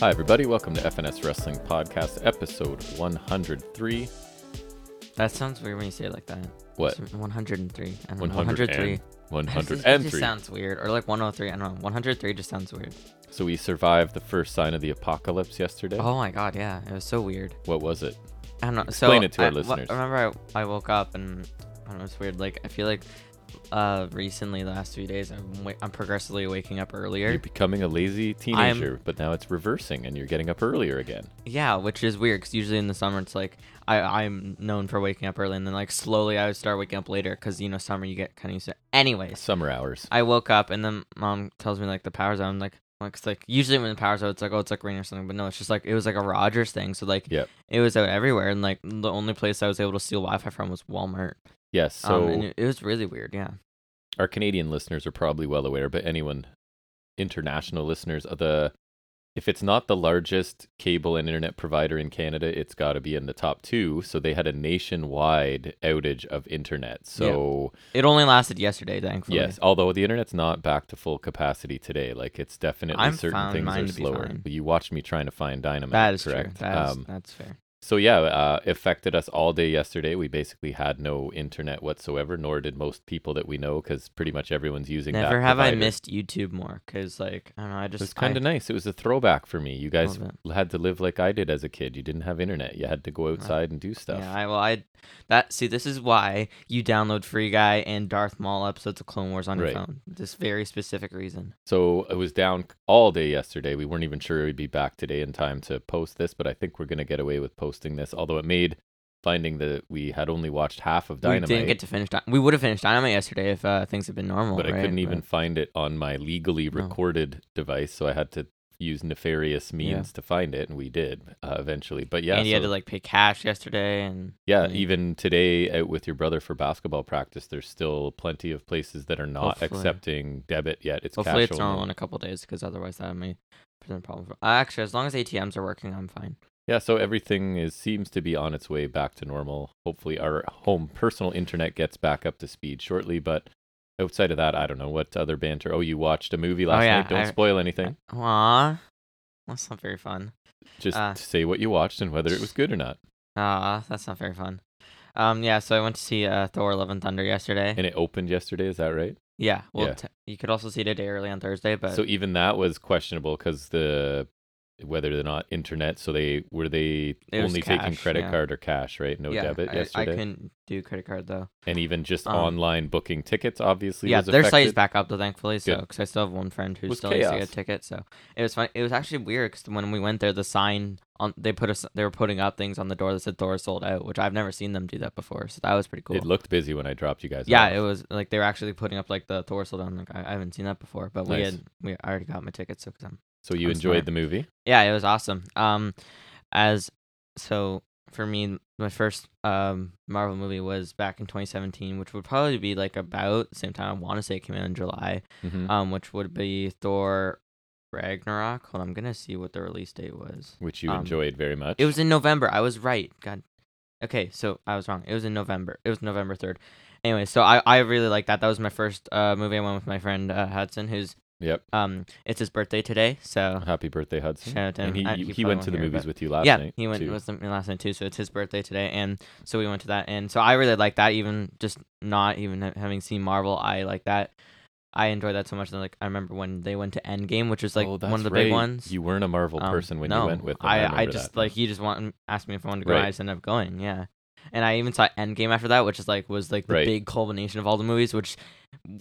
Hi, everybody. Welcome to FNS Wrestling Podcast, episode 103. That sounds weird when you say it like that. What? It's 103. I don't know. 103. 103. It 103. just sounds weird. Or like 103. I don't know. 103 just sounds weird. So we survived the first sign of the apocalypse yesterday. Oh my god, yeah. It was so weird. What was it? I don't know. Explain so it to our I, wa- listeners. I remember I, I woke up and I don't know. It's weird. Like I feel like uh recently the last few days I'm wa- I'm progressively waking up earlier. You're becoming a lazy teenager, but now it's reversing and you're getting up earlier again. Yeah, which is weird because usually in the summer it's like I I'm known for waking up early and then like slowly I would start waking up later because you know summer you get kind of used to. It. Anyways, Summer hours. I woke up and then mom tells me like the power's out. I'm like, well, it's like usually when the power's out, it's like oh it's like rain or something, but no, it's just like it was like a Rogers thing. So like Yep. it was out everywhere, and like the only place I was able to steal Wi-Fi from was Walmart. Yes. So um, it, it was really weird. Yeah. our Canadian listeners are probably well aware, but anyone international listeners the if it's not the largest cable and internet provider in Canada, it's got to be in the top 2, so they had a nationwide outage of internet. So It only lasted yesterday, thankfully. yes, although the internet's not back to full capacity today, like it's definitely I'm certain things are slower. You watched me trying to find dynamite, That is correct? true. That is, um, that's fair. So yeah, uh, affected us all day yesterday. We basically had no internet whatsoever, nor did most people that we know, because pretty much everyone's using that. Never have I missed YouTube more because like I don't know. I just. It was kind of I- nice. It was a throwback for me. You guys had to live like I did as a kid. You didn't have internet. You had to go outside and do stuff. Yeah, I well I that see this is why you download Free Guy and Darth Maul episodes of Clone Wars on Right. your phone. This very specific reason. So it was down all day yesterday. We weren't even sure we'd be back today in time to post this, but I think we're gonna get away with posting this. Although it made finding that we had only watched half of Dynamite, We didn't get to finish. Dy- we would have finished Dynamite yesterday if uh, things had been normal. but I couldn't even But- find it on my legally No. recorded device. So I had to use nefarious means to find it, and we did uh, eventually. But yeah, and you had to like pay cash yesterday, and Yeah, and- even today out with your brother for basketball practice, there's still plenty of places that are not Hopefully. accepting debit yet. It's hopefully cash it's only. normal in a couple days because otherwise that may present a problem. For- uh, actually, as long as ATMs are working, I'm fine. Yeah, so everything is seems to be on its way back to normal. Hopefully, our home personal internet gets back up to speed shortly. But outside of that, I don't know what other banter. Oh, you watched a movie last yeah, night. Don't I- spoil anything. Aw, that's not very fun. Just uh, say what you watched and whether it was good or not. Ah, that's not very fun. Um, yeah. So I went to see uh, Thor: Love and Thunder yesterday. And it opened yesterday. Is that right? yeah. Well, Yeah. T- you could also see it a day early on Thursday, but so even that was questionable because the whether they're not internet. So they were they It only taking credit yeah. card or cash, right? No yeah, debit I, I yesterday. couldn't do credit card though. and even just Um, online booking tickets obviously yeah, their site is back up though, thankfully. So, because I still have one friend who still needs to get a ticket. So it was fun. It was actually weird because when we went there, the sign on they put us they were putting up things on the door that said Thor sold out, which I've never seen them do that before. So that was pretty cool. it looked busy when i dropped you guys yeah, off. it was like they were actually putting up like the Thor sold out. Like I, I haven't seen that before, but we had we I already got my tickets. So I'm so you enjoyed smart. the movie? Yeah it was awesome. Um as so for me my first um marvel movie was back in 2017 which would probably be like about the same time i want to say it came out in july Mhm. um which would be thor ragnarok. Hold on i'm gonna see what the release date was. Which you um, enjoyed very much. it was in november. I was right. God. Okay so i was wrong. It was in november. It was november 3rd anyway so i i really like that. That was my first uh movie i went with my friend uh, hudson who's yep um it's his birthday today so happy birthday hudson Shout out to and him. he, I- he, he he went to the hear, movies but- with you last yeah, night he went too. with me last night too. So it's his birthday today, and so we went to that. And so I really like that. Even just not even ha- having seen Marvel, I like that. I enjoyed that so much. that, Like I remember when they went to Endgame, which was like oh, one that's of the right. big ones. you weren't a marvel Um, person when no, you went with them. I, I, remember just that. like he just want asked me if I wanted to go. And I just ended up going. Yeah, and I even saw Endgame after that, which is like was like the Right. big culmination of all the movies. Which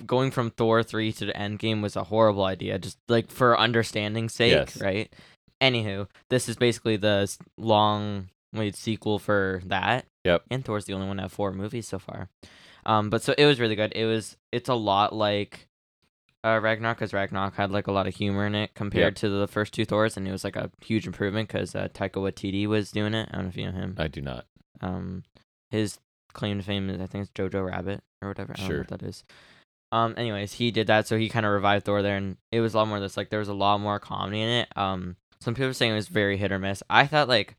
going from Thor three to the Endgame was a horrible idea. Just like for understanding's sake, Yes. right? Anywho, this is basically the long wait sequel for that. Yep. And Thor's the only one to have four movies so far. Um, but so it was really good. It was it's a lot like uh, Ragnarok because Ragnarok had like a lot of humor in it compared to the first two Thors, and it was like a huge improvement because uh, Taika Waititi was doing it. I don't know if you know him. i do not Um, his claim to fame is I think it's Jojo Rabbit or whatever. I don't know Sure. what that is. Um, anyways, he did that, so he kind of revived Thor there, and it was a lot more of this. Like there was a lot more comedy in it. Um, some people were saying it was very hit or miss. I thought like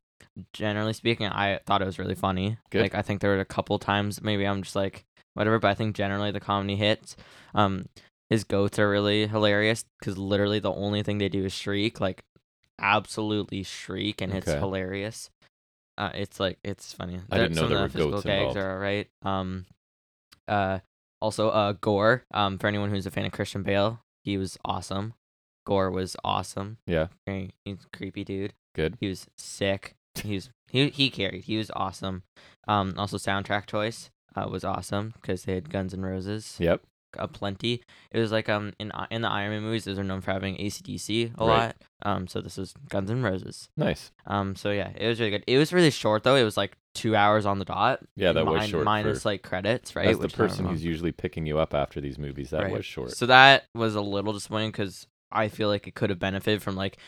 generally speaking, I thought it was really funny. Good. Like I think there were a couple times maybe I'm just like whatever, but I think generally the comedy hits. Um, his goats are really hilarious because literally the only thing they do is shriek. Like absolutely shriek, and it's Okay. hilarious. Uh, it's like it's funny. I didn't know some there of were the physical goats gags involved. are alright. Um, uh, also uh, Gorr. Um, for anyone who's a fan of Christian Bale, he was awesome. Gorr was awesome. Yeah, he's a creepy dude. good. He was sick. He was he he carried. He was awesome. Um, also soundtrack choice uh, was awesome because they had Guns N' Roses Yep. A plenty. It was like um in in the Iron Man movies, those are known for having ACDC a Right. lot. Um, so this was Guns N' Roses. Nice. Um, so yeah, it was really good. It was really short though. It was like two hours on the dot. Yeah, that was min- short minus for- like credits, right? As the which is person who's usually picking you up after these movies, that Right. was short. So that was a little disappointing because I feel like it could have benefited from like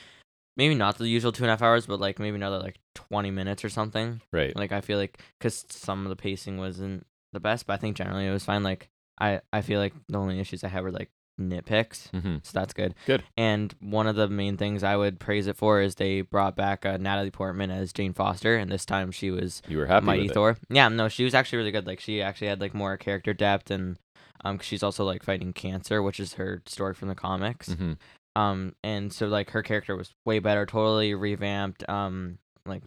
maybe not the usual two and a half hours, but like maybe another like twenty minutes or something. right. Like I feel like because some of the pacing wasn't the best, but I think generally it was fine. Like I I feel like the only issues I had were like nitpicks. hmm So that's good. Good. And one of the main things I would praise it for is they brought back uh, Natalie Portman as Jane Foster, and this time she was You were happy Mighty with it. Thor. Yeah, no, she was actually really good. Like she actually had like more character depth, and um, 'cause she's also like fighting cancer, which is her story from the comics. Mhm. Um, and so like her character was way better, totally revamped. Um, like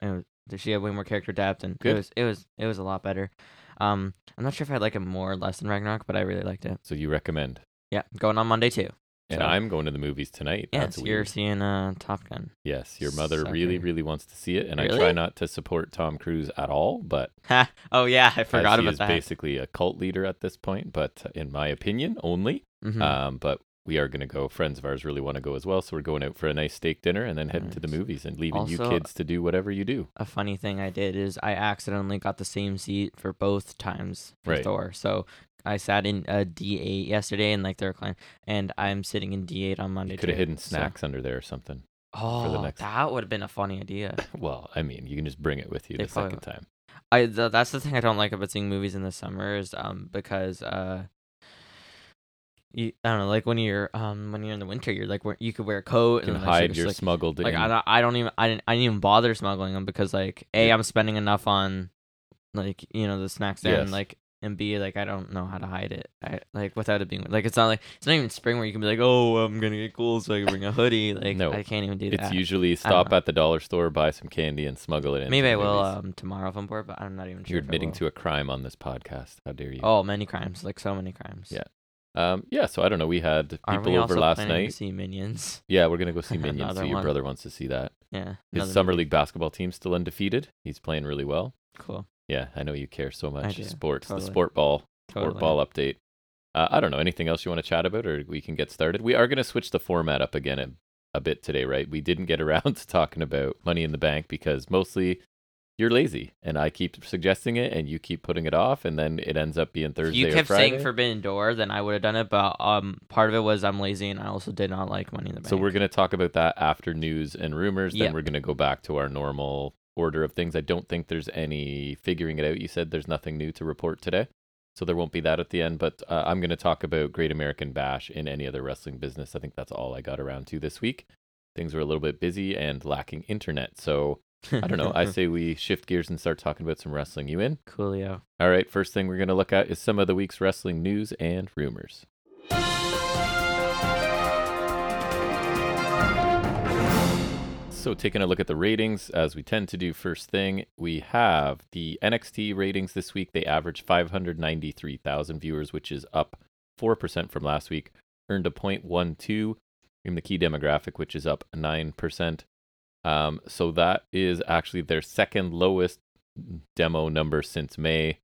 it was, she had way more character depth, and Good. it was it was it was a lot better. Um, I'm not sure if I like it more or less than Ragnarok, but I really liked it. So you recommend. Yeah, going on Monday too. And So- I'm going to the movies tonight. Yeah, That's so you're weird. seeing uh Top Gun. Yes, your mother really, Sucker. really wants to see it, and I try not to support Tom Cruise at all. But Oh yeah, I forgot he about is that. basically a cult leader at this point, but in my opinion, only. Mhm. Um, but we are going to go. Friends of ours really want to go as well, so we're going out for a nice steak dinner and then heading to the movies and leaving you kids to do whatever you do. a funny thing I did is I accidentally got the same seat for both times for Right. Thor. So I sat in a D eight yesterday and like the recline, and I'm sitting in D eight on Monday. You could have hidden so- snacks under there or something. Oh, next- that would have been a funny idea. Well, I mean, you can just bring it with you They the second time. I th- that's the thing I don't like about seeing movies in the summer is um because uh. You, I don't know, like when you're um when you're in the winter, you're like you could wear a coat You can and like, hide your like, smuggled like in. I don't, I don't even I didn't I didn't even bother smuggling them because like a Yeah. I'm spending enough on like you know the snacks there and like and b like I don't know how to hide it I like without it being like it's not like it's not even spring where you can be like oh I'm gonna get cool so I can bring a hoodie like No. I can't even do that. it's usually stop at the dollar store, buy some candy, and smuggle it in. maybe I will um tomorrow if I'm bored but I'm not even sure You're admitting to a crime on this podcast. How dare you? oh many crimes like so many crimes Yeah. Um, yeah, so I don't know. We had people Aren't we over also last planning to night. see Minions Yeah, we're gonna go see Minions. so your one. brother wants to see that. yeah His summer movie. league basketball team's still undefeated. He's playing really well. cool Yeah, I know you care so much. Sports, the sport ball, sport ball update. Uh, I don't know anything else you want to chat about, or we can get started. We are gonna switch the format up again a, a bit today, right? We didn't get around to talking about Money in the Bank because mostly you're lazy, and I keep suggesting it, and you keep putting it off, and then it ends up being If Thursday you kept saying Forbidden Door, then I would have done it. But um, part of it was I'm lazy, and I also did not like Money in the Bank. So we're going to talk about that after news and rumors. Then Yep. we're going to go back to our normal order of things. I don't think there's any figuring it out. You said there's nothing new to report today. So there won't be that at the end. But uh, I'm going to talk about Great American Bash in any other wrestling business. I think that's all I got around to this week. Things were a little bit busy and lacking internet. So I don't know. I say we shift gears and start talking about some wrestling. You in? Coolio. All right. First thing we're going to look at is some of the week's wrestling news and rumors. So, taking a look at the ratings, as we tend to do first thing, we have the NXT ratings this week. They average 593,000 viewers, which is up 4% from last week. Earned a 0.12 in the key demographic, which is up 9%. Um, so, that is actually their second lowest demo number since May.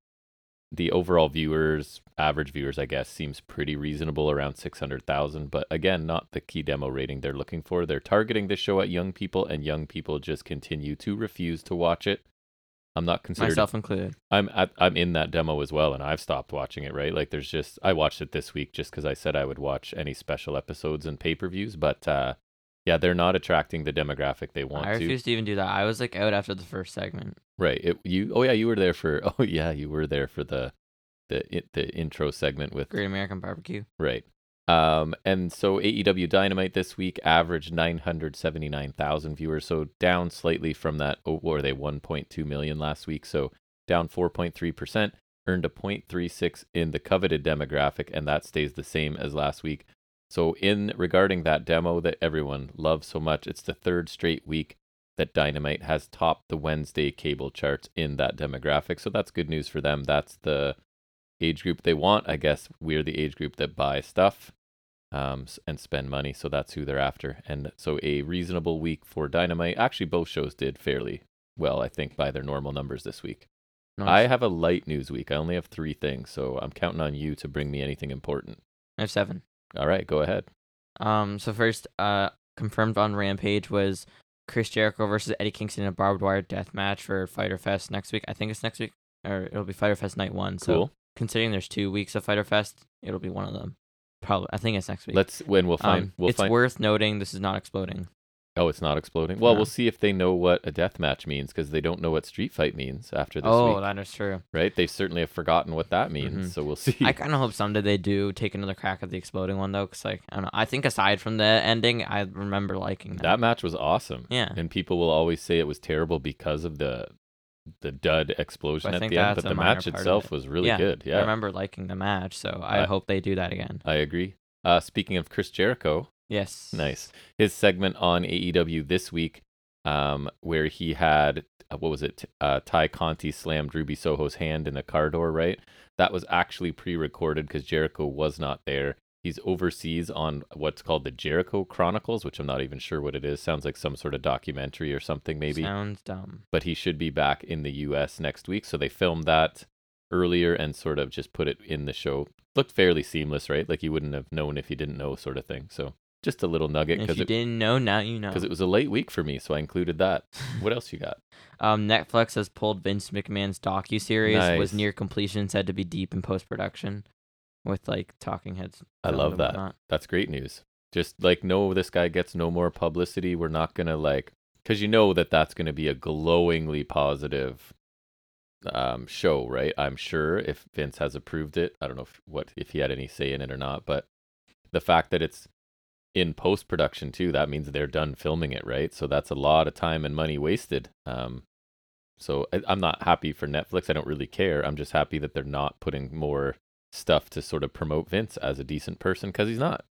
The overall viewers, average viewers, I guess, seems pretty reasonable around 600,000. But again, not the key demo rating they're looking for. They're targeting the show at young people, and young people just continue to refuse to watch it. I'm not considered. Myself included. I'm at, I'm in that demo as well, and I've stopped watching it. Right, like there's just I watched it this week just because I said I would watch any special episodes and pay per views, but uh, yeah, they're not attracting the demographic they want I refuse to even do that. I was like out after the first segment. Right. It, you. Oh yeah, you were there for. Oh yeah, you were there for the, the the intro segment with. Great American Barbecue. Right. Um. And so AEW Dynamite this week averaged nine hundred seventy nine thousand viewers, so down slightly from that. Oh, were they one point two million last week? So down four point three percent. Earned a 0.36 in the coveted demographic, and that stays the same as last week. So, in regarding that demo that everyone loves so much, it's the third straight week that Dynamite has topped the Wednesday cable charts in that demographic. So, that's good news for them. That's the age group they want. I guess we're the age group that buy stuff um, and spend money. So, that's who they're after. And so, a reasonable week for Dynamite. Actually, both shows did fairly well, I think, by their normal numbers this week. Nice. I have a light news week. I only have three things, so I'm counting on you to bring me anything important. I have seven. All right, go ahead. Um, so first, uh, confirmed on Rampage was Chris Jericho versus Eddie Kingston in a barbed wire death match for Fighter Fest next week. I think it's next week, or it'll be Fighter Fest night one. So Cool. considering there's two weeks of Fighter Fest, it'll be one of them. Probably, I think it's next week. Let's when we'll find um, we'll it's find. worth noting this is not exploding. Oh, it's not exploding. Well, No. we'll see if they know what a death match means because they don't know what street fight means after this oh, week, that is true. right? They certainly have forgotten what that means. Mhm. So we'll see. I kind of hope someday they do take another crack at the exploding one though, because like I don't know. I think aside from the ending, I remember liking that. that match was awesome. yeah, and people will always say it was terrible because of the the dud explosion at the end. But the match itself it. was really Yeah, good. Yeah. I remember liking the match, so I I- hope they do that again. I agree. Uh, speaking of Chris Jericho, Yes. Nice. His segment on AEW this week, um, where he had uh, what was it? Uh, Tay Conti slammed Ruby Soho's hand in the car door. Right. That was actually pre-recorded because Jericho was not there. He's overseas on what's called the Jericho Chronicles, which I'm not even sure what it is. Sounds like some sort of documentary or something, maybe. Sounds dumb. But he should be back in the U.S. next week. So they filmed that earlier and sort of just put it in the show. Looked fairly seamless, right? Like you wouldn't have known if you didn't know, sort of thing. So just a little nugget If because you it didn't know, now you know. because it was a late week for me, so I included that. What else you got? um, Netflix has pulled Vince McMahon's docu series. Was near completion, said to be deep in post production, with like talking heads. I love that. whatnot. That's great news. Just like no, this guy gets no more publicity. We're not gonna like because you know that that's gonna be a glowingly positive um show, right? I'm sure if Vince has approved it. I don't know if, what if he had any say in it or not, but the fact that it's in post production too, that means they're done filming it, right? So that's a lot of time and money wasted. Um, so I, I'm not happy for Netflix. I don't really care. I'm just happy that they're not putting more stuff to sort of promote Vince as a decent person because he's not.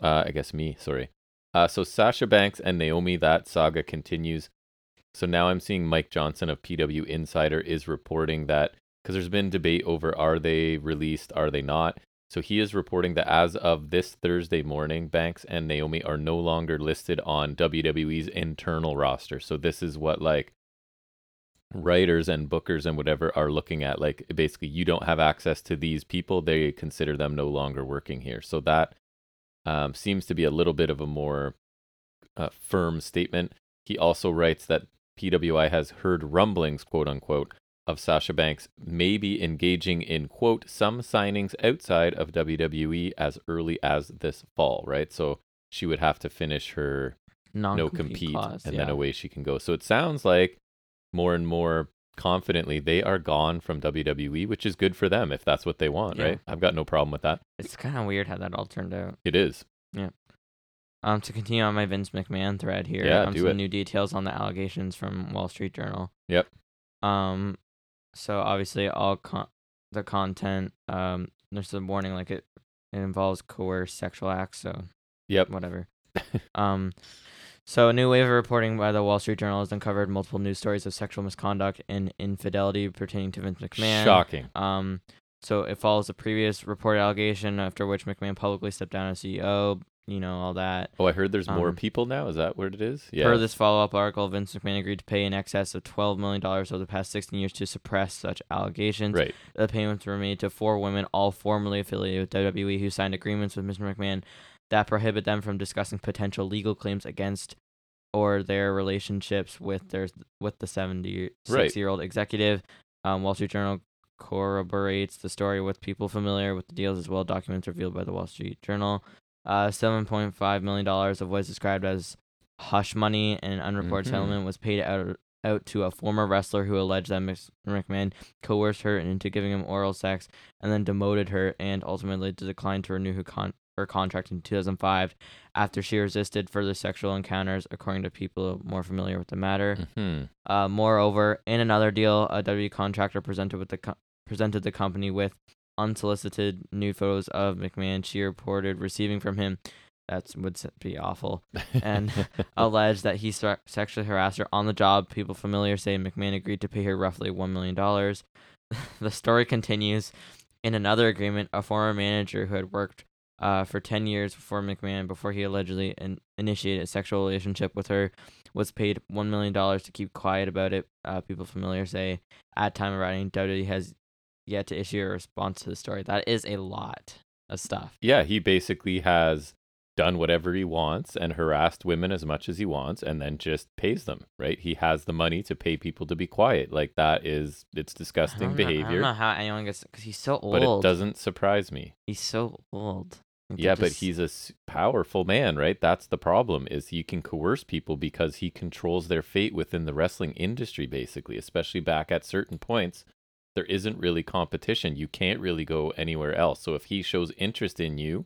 Uh, I guess me, sorry. Uh, so Sasha Banks and Naomi, that saga continues. So now I'm seeing Mike Johnson of PW Insider is reporting that because there's been debate over are they released, are they not. So he is reporting that as of this Thursday morning, Banks and Naomi are no longer listed on WWE's internal roster. So this is what like writers and bookers and whatever are looking at. Like basically, you don't have access to these people; they consider them no longer working here. So that um, seems to be a little bit of a more uh, firm statement. He also writes that PWI has heard rumblings, quote unquote, of Sasha Banks may be engaging in quote some signings outside of WWE as early as this fall, right? So she would have to finish her no Non-compete and yeah. then away she can go. So it sounds like more and more confidently they are gone from WWE, which is good for them if that's what they want, Yeah. right? I've got no problem with that. It's kind of weird how that all turned out. It is. Yeah. Um, to continue on my Vince McMahon thread here, Yeah, um, do some it. new details on the allegations from Wall Street Journal. Yep. Um, so obviously all con- the content, um, there's a warning like it, it involves coerced sexual acts. So Yep. whatever. um, so a new wave of reporting by the Wall Street Journal has uncovered multiple news stories of sexual misconduct and infidelity pertaining to Vince McMahon. Shocking. Um, so it follows a previous reported allegation after which McMahon publicly stepped down as CEO. You know all that. Oh, I heard there's more Um, people now. Is that what it is? Yeah. Per this follow-up article, Vince McMahon agreed to pay in excess of twelve million dollars over the past sixteen years to suppress such allegations. Right. The payments were made to four women, all formerly affiliated with WWE, who signed agreements with Mr. McMahon that prohibit them from discussing potential legal claims against or their relationships with their with the seventy six Right. year old executive. Um, Wall Street Journal corroborates the story with people familiar with the deals as well. Documents revealed by the Wall Street Journal. Uh, seven point five million dollars of what is described as hush money and an unreported Mhm. settlement was paid out out to a former wrestler who alleged that. McMahon coerced her into giving him oral sex and then demoted her and ultimately declined to renew her, con- her contract in 2005 after she resisted further sexual encounters, according to people more familiar with the matter. hmm Uh, moreover, in another deal, a W contractor presented with the co- presented the company with unsolicited nude photos of McMahon she reported receiving from him. That would be awful. And alleged that he sexually harassed her on the job. People familiar say McMahon agreed to pay her roughly $1 million. the story continues. In another agreement, a former manager who had worked uh, for 10 years before McMahon, before he allegedly in- initiated a sexual relationship with her, was paid $1 million to keep quiet about it. Uh, people familiar say at time of writing, WWE has yet to issue a response to the story. That is a lot of stuff. yeah, he basically has done whatever he wants and harassed women as much as he wants and then just pays them, right? He has the money to pay people to be quiet. Like that is it's disgusting don't know- I don't behavior, know how anyone gets because he's so old. but it doesn't surprise me. He's so old. Like, Yeah, but he's a powerful man, right? That's the problem is he can coerce people because he controls their fate within the wrestling industry basically, especially back at certain points. There isn't really competition. You can't really go anywhere else. So if he shows interest in you,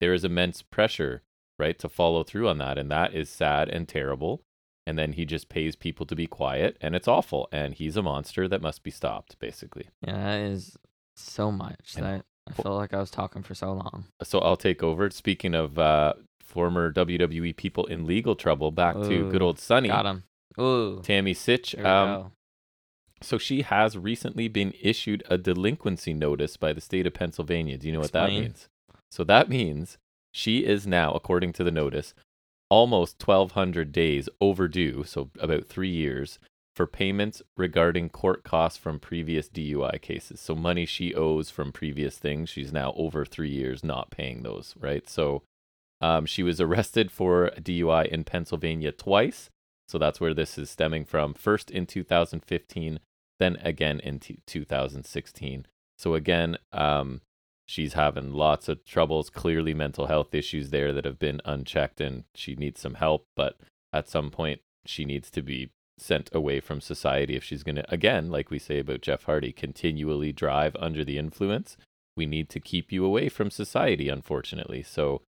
there is immense pressure, right, to follow through on that and that is sad and terrible. And then he just pays people to be quiet and it's awful and he's a monster that must be stopped basically. Yeah, that is so much And- that I feel like I was talking for so long. So I'll take over. Speaking of uh, former WWE people in legal trouble, back to good old Sunny, Got him. Ooh. Tammy Sytch. Um. So she has recently been issued a delinquency notice by the state of Pennsylvania. Do you know what that means? So that means she is now, according to the notice, almost 1,200 days overdue, so about three years, for payments regarding court costs from previous DUI cases. So money she owes from previous things, she's now over three years not paying those, right? So um, she was arrested for a DUI in Pennsylvania twice. So that's where this is stemming from. First in 2015, then again in t- 2016. So again, um, she's having lots of troubles, clearly mental health issues there that have been unchecked, and she needs some help. But at some point, she needs to be sent away from society if she's going to, again, like we say about Jeff Hardy, continually drive under the influence. We need to keep you away from society, unfortunately. So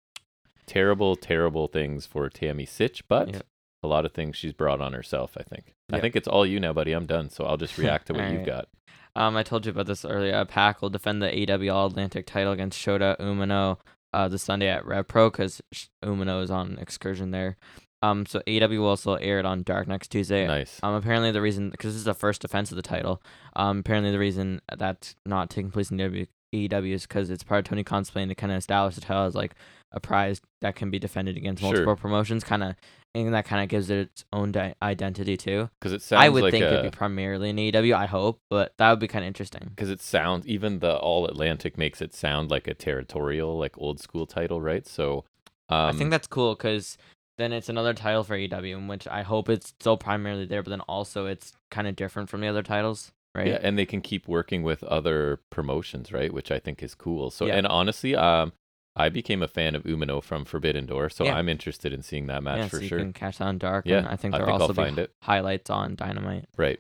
terrible, terrible things for Tammy Sytch, but Yep. A lot of things she's brought on herself, I think. I think it's all you now, buddy. I'm done. So I'll just react to what you've got. Um, I told you about this earlier. Pac will defend the AEW All Atlantic title against Shota Umino uh, this Sunday at Rev Pro because Umino is on excursion there. Um, so AEW will also air it on Dark next Tuesday. Nice. Um, apparently the reason because this is the first defense of the title. Um, apparently the reason that's not taking place in W- AEW is because it's part of Tony Khan's plan to kind of establish the title as like a prize that can be defended against Sure. multiple promotions, kind of, and that kind of gives it its own di- identity too. Because it sounds I would like think a, it'd be primarily in AEW. I hope, but that would be kind of interesting. because it sounds even the All Atlantic makes it sound like a territorial, like old school title, right? So um, I think that's cool because then it's another title for AEW, in which I hope it's still primarily there, but then also it's kind of different from the other titles, right? yeah, and they can keep working with other promotions, right? Which I think is cool. So Yeah. and honestly, um, I became a fan of Umino from Forbidden Door, so Yeah. I'm interested in seeing that match Yeah, for so you sure. can catch that on Dark. Yeah, and I think I there'll think also find it. highlights on Dynamite, Right.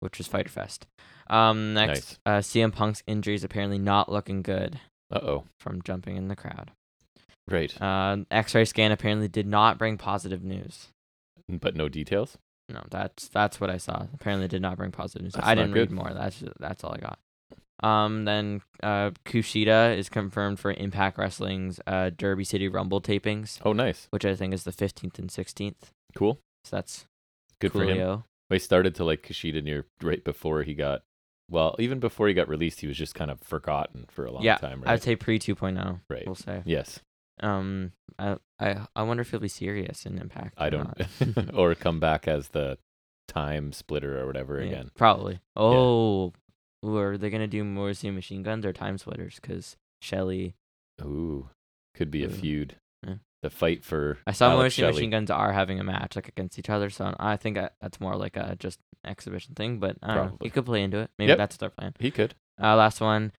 which is Fighter Fest. Um, next, uh, CM Punk's injury is apparently not looking good Uh oh. from jumping in the crowd. Right. Uh, X-ray scan apparently did not bring positive news. but no details. No, that's that's what I saw. Apparently, did not bring positive news. That's I didn't read more. That's that's all I got. Um, then uh, Kushida is confirmed for Impact Wrestling's uh, Derby City Rumble tapings, Oh, nice. which I think is the fifteenth and sixteenth. Cool. So that's Good for him. coolio. I started to like Kushida near right before he got, well, even before he got released, he was just kind of forgotten for a long Yeah, time, I'd say pre 2.0. Right. We'll say. Yes. Um, I I I wonder if he'll be serious in Impact. I or don't, or come back as the time splitter or whatever Yeah, again. Probably. Oh, Ooh, are they gonna do more see machine guns or time Splitters Because Shelley. Ooh, could be a feud. Yeah. The fight for I saw Alex Morrissey Shelley. Machine Guns are having a match like against each other, so I think I, that's more like a just exhibition thing. But I don't know. You could play into it. Maybe Yep. that's their plan. He could. Uh, last one.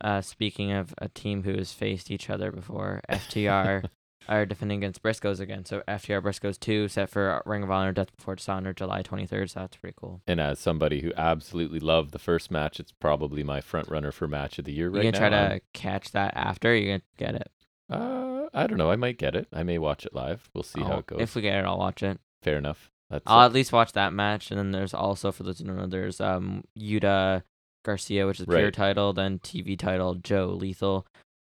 Uh, speaking of a team who has faced each other before, FTR are defending against Briscoes again. So FTR Briscoes two set for Ring of Honor Death Before Dishonor July twenty third. So that's pretty cool. And as somebody who absolutely loved the first match, it's probably my front runner for match of the year right now. you gonna now. try to catch that after? You gonna get it? Uh, I don't know. I might get it. I may watch it live. We'll see how I'll- it goes. If we get it, I'll watch it. Fair enough. That's I'll at least watch that match, and then there's also for those who don't know, there's um Yuta Garcia, which is pure Right. title, then TV title Joe Lethal.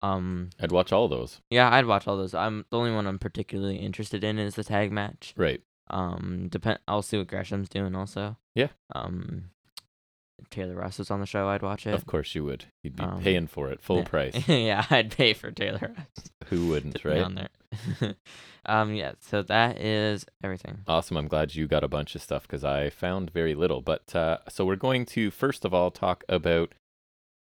Um, I'd watch all those. yeah, I'd watch all those. I'm the only one I'm particularly interested in is the tag match. Right. Um, depend. I'll see what Gresham's doing also. Yeah. Um, Taylor Russ was on the show, I'd watch it. Of course you would. You'd be Um, paying for it full yeah. price. yeah, I'd pay for Taylor Russ Who wouldn't, right? on there. um, yeah. So that is everything. Awesome. I'm glad you got a bunch of stuff because I found very little. But uh, so we're going to first of all talk about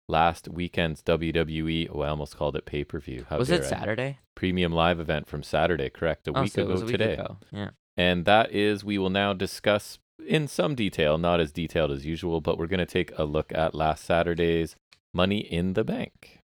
last weekend's WWE. Oh, I almost called it pay per view. was it Saturday? Premium live event from Saturday, correct? A oh, week so it ago was a week today. ago. Yeah. And that is, we will now discuss in some detail, not as detailed as usual, but we're going to take a look at last Saturday's Money in the Bank.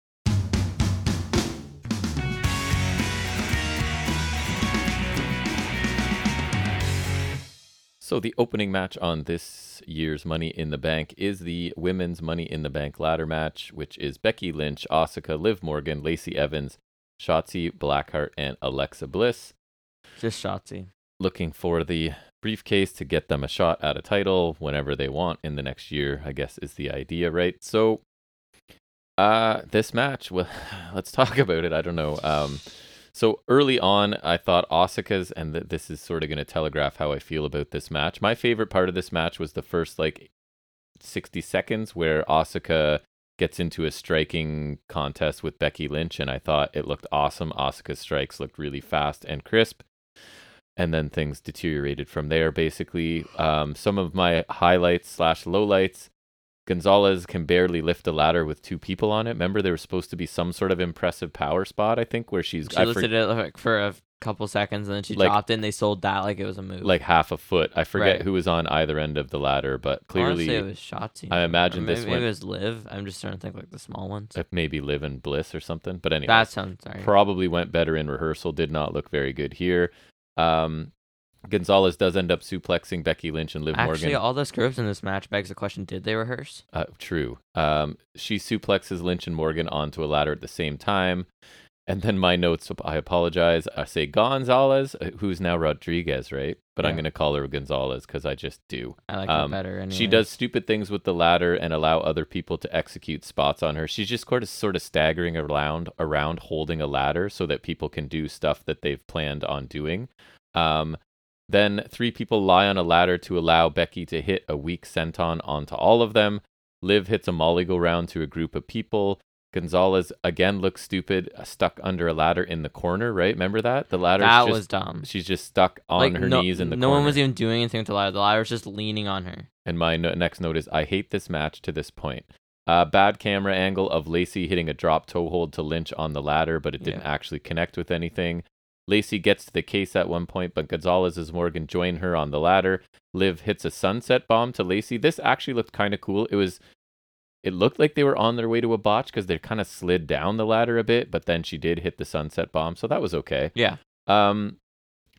So, the opening match on this year's Money in the Bank is the women's Money in the Bank ladder match, which is Becky Lynch, Asuka, Liv Morgan, Lacey Evans, Shotzi Blackheart, and Alexa Bliss Just Shotzi. looking for the briefcase to get them a shot at a title whenever they want in the next year, I guess is the idea, right? So uh this match, well let's talk about it. I don't know. Um so early on, I thought Asuka's, and th- this is sort of going to telegraph how I feel about this match. My favorite part of this match was the first like 60 seconds where Asuka gets into a striking contest with Becky Lynch, and I thought it looked awesome. Asuka's strikes looked really fast and crisp and then things deteriorated from there. Basically, um, some of my highlights slash lowlights. Gonzalez can barely lift a ladder with two people on it. Remember, there was supposed to be some sort of impressive power spot. I think where she's She I lifted for- it like for a couple seconds and then she Like- dropped and they sold that like it was a move. like half a foot. I forget Right. who was on either end of the ladder, but clearly Honestly, it was Shotzi. I imagine this maybe, went- it was Liv. I'm just trying to think like the small ones. uh, maybe Liv and Bliss or something. But anyway, that sounds sorry. probably went better in rehearsal. Did not look very good here. Um, Gonzalez does end up suplexing Becky Lynch and Liv Actually, Morgan. all those groups in this match begs the question: Did they rehearse? Uh, true. Um, she suplexes Lynch and Morgan onto a ladder at the same time. And then my notes, I apologize. I say Gonzalez, uh, who's now Rodriguez, right? But I'm going to call her Gonzalez because I just do. I like Um, better. Anyway. She does stupid things with the ladder and allow other people to execute spots on her. She's just sort of sort of staggering around around holding a ladder so that people can do stuff that they've planned on doing. Um, then three people lie on a ladder to allow Becky to hit a weak senton onto all of them. Liv hits a molly go round to a group of people. Gonzalez again looks stupid, uh, stuck under a ladder in the corner. Right? Remember that the ladder. That just, was dumb. She's just stuck on like, her no, knees in the corner. no corner. one was even doing anything with the ladder. The ladder was just leaning on her. And my no- next note is I hate this match to this point. Uh, bad camera angle of Lacey hitting a drop toe hold to Lynch on the ladder, but it didn't Yeah. actually connect with anything. Lacey gets to the case at one point, but Gonzalez and Morgan join her on the ladder. Liv hits a sunset bomb to Lacey. This actually looked kind of cool. It was, it looked like they were on their way to a botch because they kind of slid down the ladder a bit, but then she did hit the sunset bomb, so that was okay. Yeah. Um,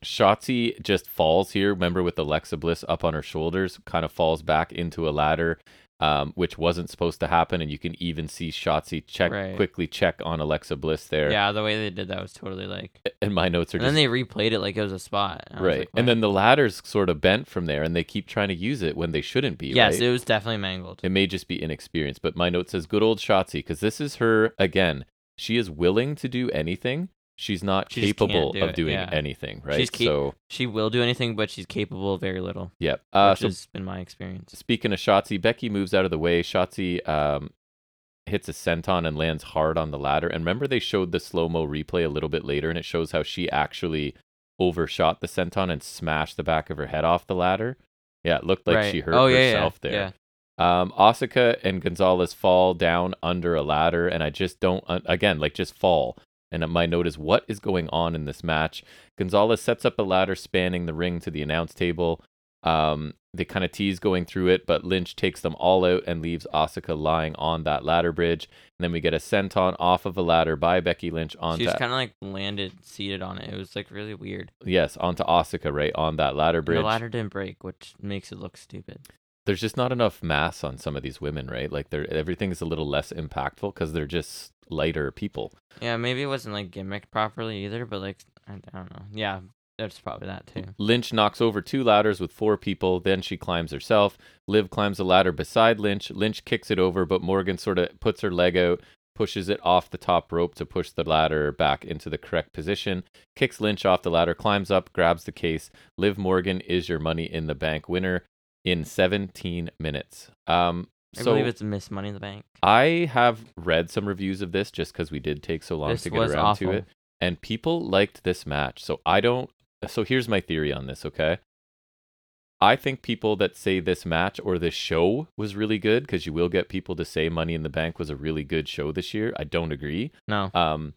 Shotzi just falls here. Remember, with Alexa Bliss up on her shoulders, kind of falls back into a ladder, um, which wasn't supposed to happen. And you can even see Shotzi check Right. quickly check on Alexa Bliss there. Yeah, the way they did that was totally like. And my notes are just And just then they replayed it like it was a spot. Was right. like, and then the ladder's sort of bent from there, and they keep trying to use it when they shouldn't be. yes, right? it was definitely mangled. It may just be inexperience, but my note says good old Shotzi because this is her again. She is willing to do anything. She's not She capable do of it, doing yeah. anything, right? She's ca- so, She will do anything, but she's capable of very little, yep. Uh, which so has been my experience. Speaking of Shotzi, Becky moves out of the way. Shotzi um, hits a senton and lands hard on the ladder. And remember, they showed the slow mo replay a little bit later, and it shows how she actually overshot the senton and smashed the back of her head off the ladder. Yeah, it looked like right. she hurt oh, herself yeah, there. Yeah. Um, Asuka and Gonzalez fall down under a ladder, and I just don't, again, like just fall. And my note is, what is going on in this match? Gonzalez sets up a ladder spanning the ring to the announce table. Um, they kind of tease going through it, but Lynch takes them all out and leaves Asuka lying on that ladder bridge. And then we get a senton off of a ladder by Becky Lynch onto She just kind of like landed, seated on it. It was like really weird. yes onto Asuka right on that ladder bridge. The ladder didn't break, which makes it look stupid. There's just not enough mass on some of these women, right? Like they're everything is a little less impactful because they're just lighter people. Yeah, maybe it wasn't like gimmicked properly either, but like I, I don't know. Yeah, That's probably that too. Lynch knocks over two ladders with four people. Then she climbs herself. Liv climbs a ladder beside Lynch. Lynch kicks it over, but Morgan sort of puts her leg out, pushes it off the top rope to push the ladder back into the correct position, kicks Lynch off the ladder, climbs up, grabs the case. Liv Morgan is your money in the bank winner in 17 minutes. Um, I so believe it's Miss Money in the Bank. I have read some reviews of this just because we did take so long This to get around awful. to it, and people liked this match. So I don't. So here's my theory on this. Okay, I think people that say this match or this show was really good because you will get people to say Money in the Bank was a really good show this year. I don't agree. No. Um,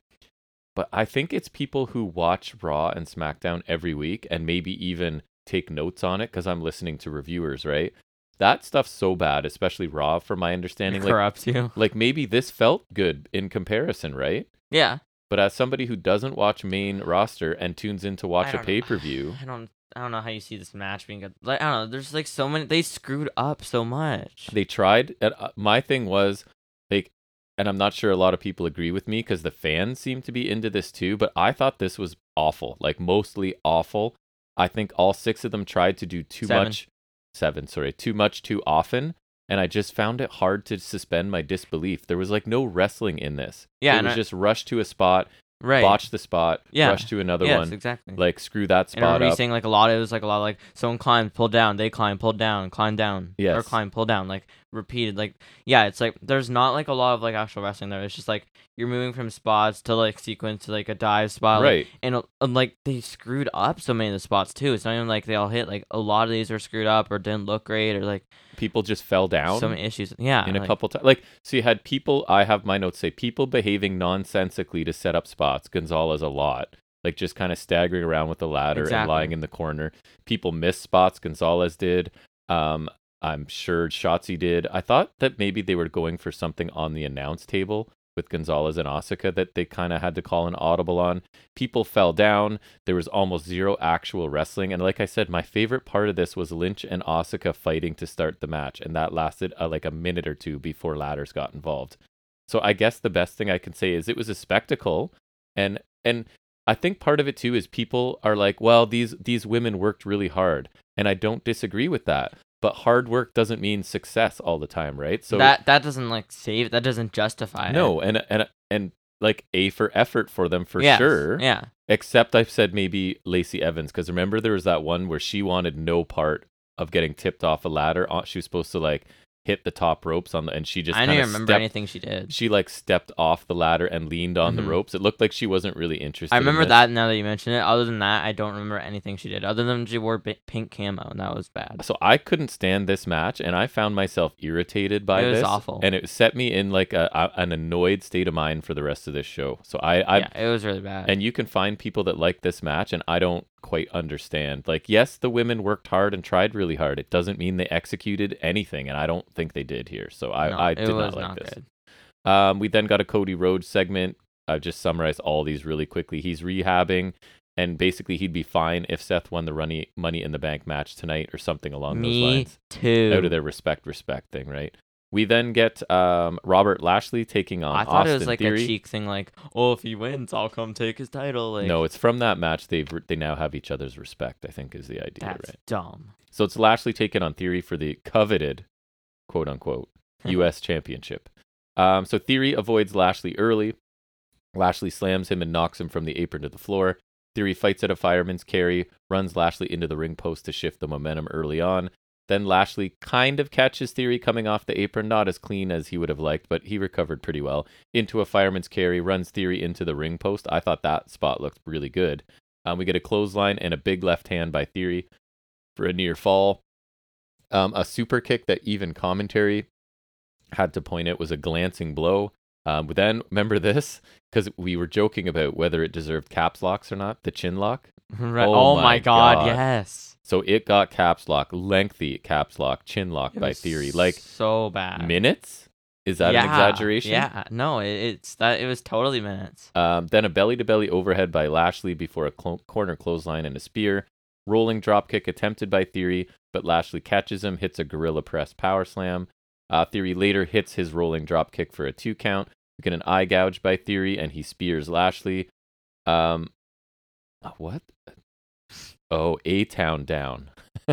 but I think it's people who watch Raw and SmackDown every week and maybe even take notes on it because I'm listening to reviewers, right? That stuff's so bad, especially Raw, from my understanding. Like, corrupts you. like maybe this felt good in comparison, right? Yeah. But as somebody who doesn't watch main roster and tunes in to watch a pay per view, I don't. I don't know how you see this match being good. Like I don't know. There's like so many. They screwed up so much. they tried. And uh, my thing was, like, and I'm not sure a lot of people agree with me because the fans seem to be into this too. But I thought this was awful, like mostly awful. I think all six of them tried to do too Seven. much. Seven, sorry, too much too often. And I just found it hard to suspend my disbelief. There was like no wrestling in this. Yeah, it was I- just rush to a spot, right. botch the spot, Yeah. rush to another yes, one, exactly. like screw that spot. and I remember up. saying like a lot. It was like a lot of, like someone climbed, pulled down, they climb, pulled down, climb down, yes. or Yes. climb, pull down, like repeated. Like yeah, it's like there's not like a lot of like actual wrestling there. It's just like you're moving from spots to like sequence to like a dive spot, like, right. and, uh, and like they screwed up so many of the spots too. It's not even like they all hit. Like a lot of these are screwed up or didn't look great or like People just fell down. so many issues. Yeah, in a couple times. Like, so you had people, I have my notes say people behaving nonsensically to set up spots. Gonzalez a lot. Like, just kind of staggering around with the ladder and lying in the corner. People missed spots. Gonzalez did. Um, I'm sure Shotzi did. I thought that maybe they were going for something on the announce table with Gonzalez and Asuka that they kind of had to call an audible on. People fell down. There was almost zero actual wrestling. And like I said, my favorite part of this was Lynch and Asuka fighting to start the match. And that lasted uh, like a minute or two before ladders got involved. So I guess the best thing I can say is it was a spectacle. And, and, I think part of it too is people are like, well, these these women worked really hard, and I don't disagree with that. But hard work doesn't mean success all the time, right? So that that doesn't like save. That doesn't justify. no, it. and and and like a for effort for them for Yes, sure. Yeah. Except I've said maybe Lacey Evans because remember there was that one where she wanted no part of getting tipped off a ladder. She was supposed to like hit the top ropes on the, and she just I don't even remember stepped- anything she did. She like stepped off the ladder and leaned on Mhm. the ropes. It looked like she wasn't really interested. I remember this. that now that you mention it. Other than that, I don't remember anything she did. Other than she wore bi- pink camo, and that was bad. So I couldn't stand this match, and I found myself irritated by It was this. awful. and it set me in like a, a an annoyed state of mind for the rest of this show. So I, I yeah, it was really bad. and you can find people that like this match, and I don't quite understand. Like, yes, the women worked hard and tried really hard. It doesn't mean they executed anything, and I don't think they did here. So I, No, I did not like this. good. Um, we then got a Cody Rhodes segment. I've just summarized all these really quickly. He's rehabbing, and basically he'd be fine if Seth won the runny, Money in the Bank match tonight or something along those Me lines. too. Out of their respect, respect thing, right? We then get um, Robert Lashley taking on I thought Austin it was like Theory. a cheek thing, like, oh, if he wins, I'll come take his title. Like, no, it's from that match. They've they now have each other's respect. I think is the idea, that's right? dumb. So it's Lashley taking on Theory for the coveted, quote unquote, U.S. Championship. Um, so Theory avoids Lashley early. Lashley slams him and knocks him from the apron to the floor. Theory fights at a fireman's carry, runs Lashley into the ring post to shift the momentum early on. Then Lashley kind of catches Theory coming off the apron, not as clean as he would have liked, but he recovered pretty well. Into a fireman's carry, runs Theory into the ring post. I thought that spot looked really good. Um, we get a clothesline and a big left hand by Theory for a near fall. Um, a super kick that even commentary had to point out was a glancing blow. Um, but then remember this because we were joking about whether it deserved caps locks or not, the chin lock. Right. Oh Oh, my my god, God. yes. So it got caps lock, lengthy caps lock, chin lock It by theory. Like so bad. minutes? Is that yeah, an exaggeration? Yeah, no, it, it's that. It was totally minutes. Um, then a belly to belly overhead by Lashley before a clo- corner clothesline and a spear. Rolling dropkick attempted by Theory, but Lashley catches him, hits a gorilla press power slam. Uh, Theory later hits his rolling drop kick for a two count. We get an eye gouge by Theory, and he spears Lashley. Um, uh, what? Oh, a town down.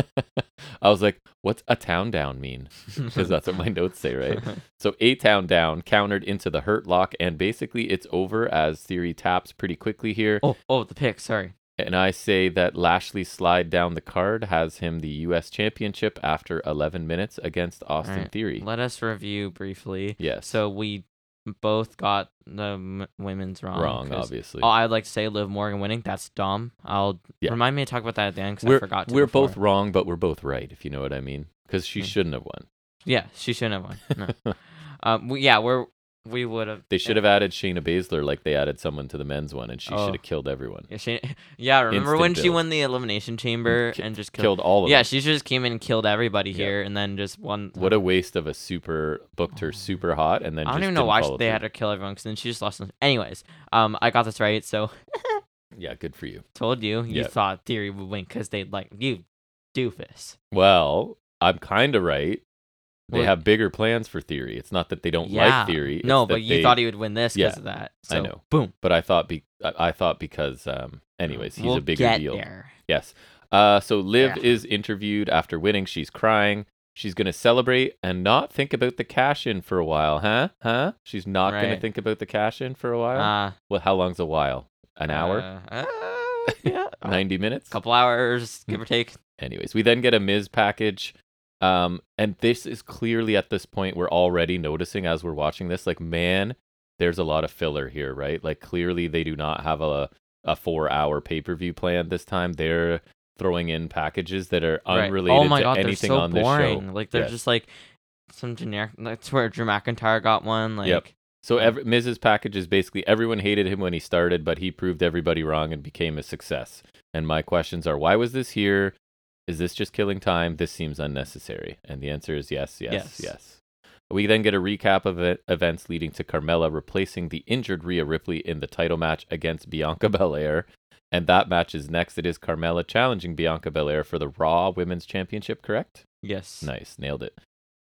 I was like, what's a town down mean? Because that's what my notes say, right? So a town down countered into the hurt lock, and basically it's over as Theory taps pretty quickly here. oh, oh, the pick. Sorry. And I say that Lashley slide down the card has him the U.S. Championship after 11 minutes against Austin Alright, Theory. Let us review briefly. Yes. So we both got the women's wrong. Wrong, obviously. Oh, I'd like to say Liv Morgan winning. That's dumb. I'll Yeah. remind me to talk about that at the end because I forgot to. we're before. both wrong, but we're both right, if you know what I mean. Because she Hmm. shouldn't have won. Yeah, she shouldn't have won. No. um, we, yeah, we're we would have. They should have added Shayna Baszler like they added someone to the men's one, and she Oh. should have killed everyone. Yeah, she, yeah remember Instant when she won the elimination chamber Ki- and just killed? Killed all of yeah, them. she just came in and killed everybody Yeah. here, and then just won. What a waste of a super booked her super hot, and then just I don't even know why they through. had her kill everyone because then she just lost. Them. Anyways, um, I got this right, so Yeah, good for you. told you you Yeah. thought Theory would win because they like you, doofus. Well, I'm kind of right. They have bigger plans for Theory. It's not that they don't Yeah. like Theory. No, but you they- thought he would win this because Yeah, of that. I know. Boom. But I thought be I I thought because um anyways, he's we'll a bigger get deal. There. Yes. Uh so Liv Yeah. is interviewed after winning. She's crying. She's going to celebrate and not think about the cash in for a while, huh? Huh? She's not going to think about the cash in for a while. Uh, well, how long's a while? An hour? uh, uh, yeah. 90 minutes? couple hours, give or take. Anyways, we then get a Miz package. Um, and this is clearly at this point we're already noticing as we're watching this, like, man, there's a lot of filler here, right? Like clearly they do not have a a four hour pay per view plan this time. They're throwing in packages that are Right. unrelated oh my to god, anything so on this boring. show. Like they're Yes. just like some generic. That's where Drew McIntyre got one. Like, Yep. So Yeah. every, Miz's package is basically everyone hated him when he started, but he proved everybody wrong and became a success. And my questions are: Why was this here? Is this just killing time? This seems unnecessary. And the answer is yes, yes, yes. Yes. We then get a recap of it, events leading to Carmella replacing the injured Rhea Ripley in the title match against Bianca Belair. And that match is next. It is Carmella challenging Bianca Belair for the Raw Women's Championship, correct? yes. Nice, nailed it.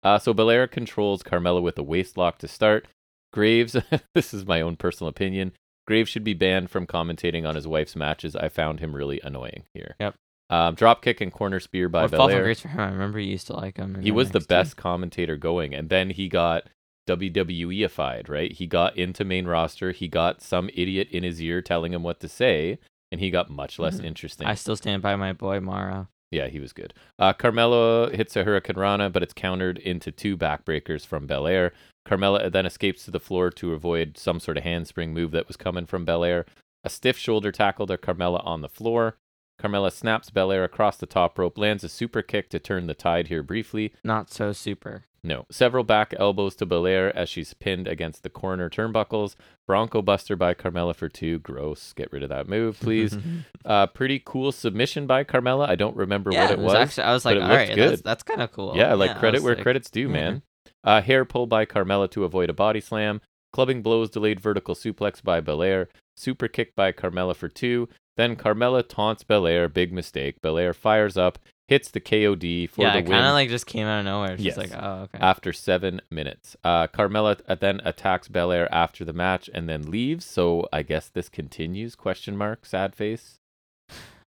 Uh, so Belair controls Carmella with a waist lock to start. Graves, this is my own personal opinion. Graves should be banned from commentating on his wife's matches. I found him really annoying here. Yep. Um, drop kick and corner spear by from Belair. grace for him? I remember you used to like him. He was the best commentator going, and then he got WWEified, right? He got into main roster. He got some idiot in his ear telling him what to say, and he got much less Mhm. interesting. I still stand by my boy Mara. Yeah, he was good. Uh, Carmella hits a Hurricanrana, but it's countered into two backbreakers from Belair. Carmella then escapes to the floor to avoid some sort of handspring move that was coming from Belair. A stiff shoulder tackle to Carmella on the floor. Carmella snaps Belair across the top rope, lands a super kick to turn the tide here briefly. Not so super. No. Several back elbows to Belair as she's pinned against the corner turnbuckles. Bronco Buster by Carmella for two. Gross. Get rid of that move, please. uh, pretty cool submission by Carmella. I don't remember yeah, what it was. was. actually. I was like, it all right, good. that's, that's kind of cool. Yeah, like I credit where like, credit's due, yeah. man. Uh, hair pull by Carmella to avoid a body slam. Clubbing blows delayed vertical suplex by Belair. Super kick by Carmella for two. Then Carmella taunts Belair. Big mistake. Belair fires up, hits the KOD for yeah, the win kind of like just came out of nowhere. She's Yes. like, oh, okay. after seven minutes. Uh, Carmella uh, then attacks Belair after the match and then leaves. So I guess this continues? Question mark. Sad face.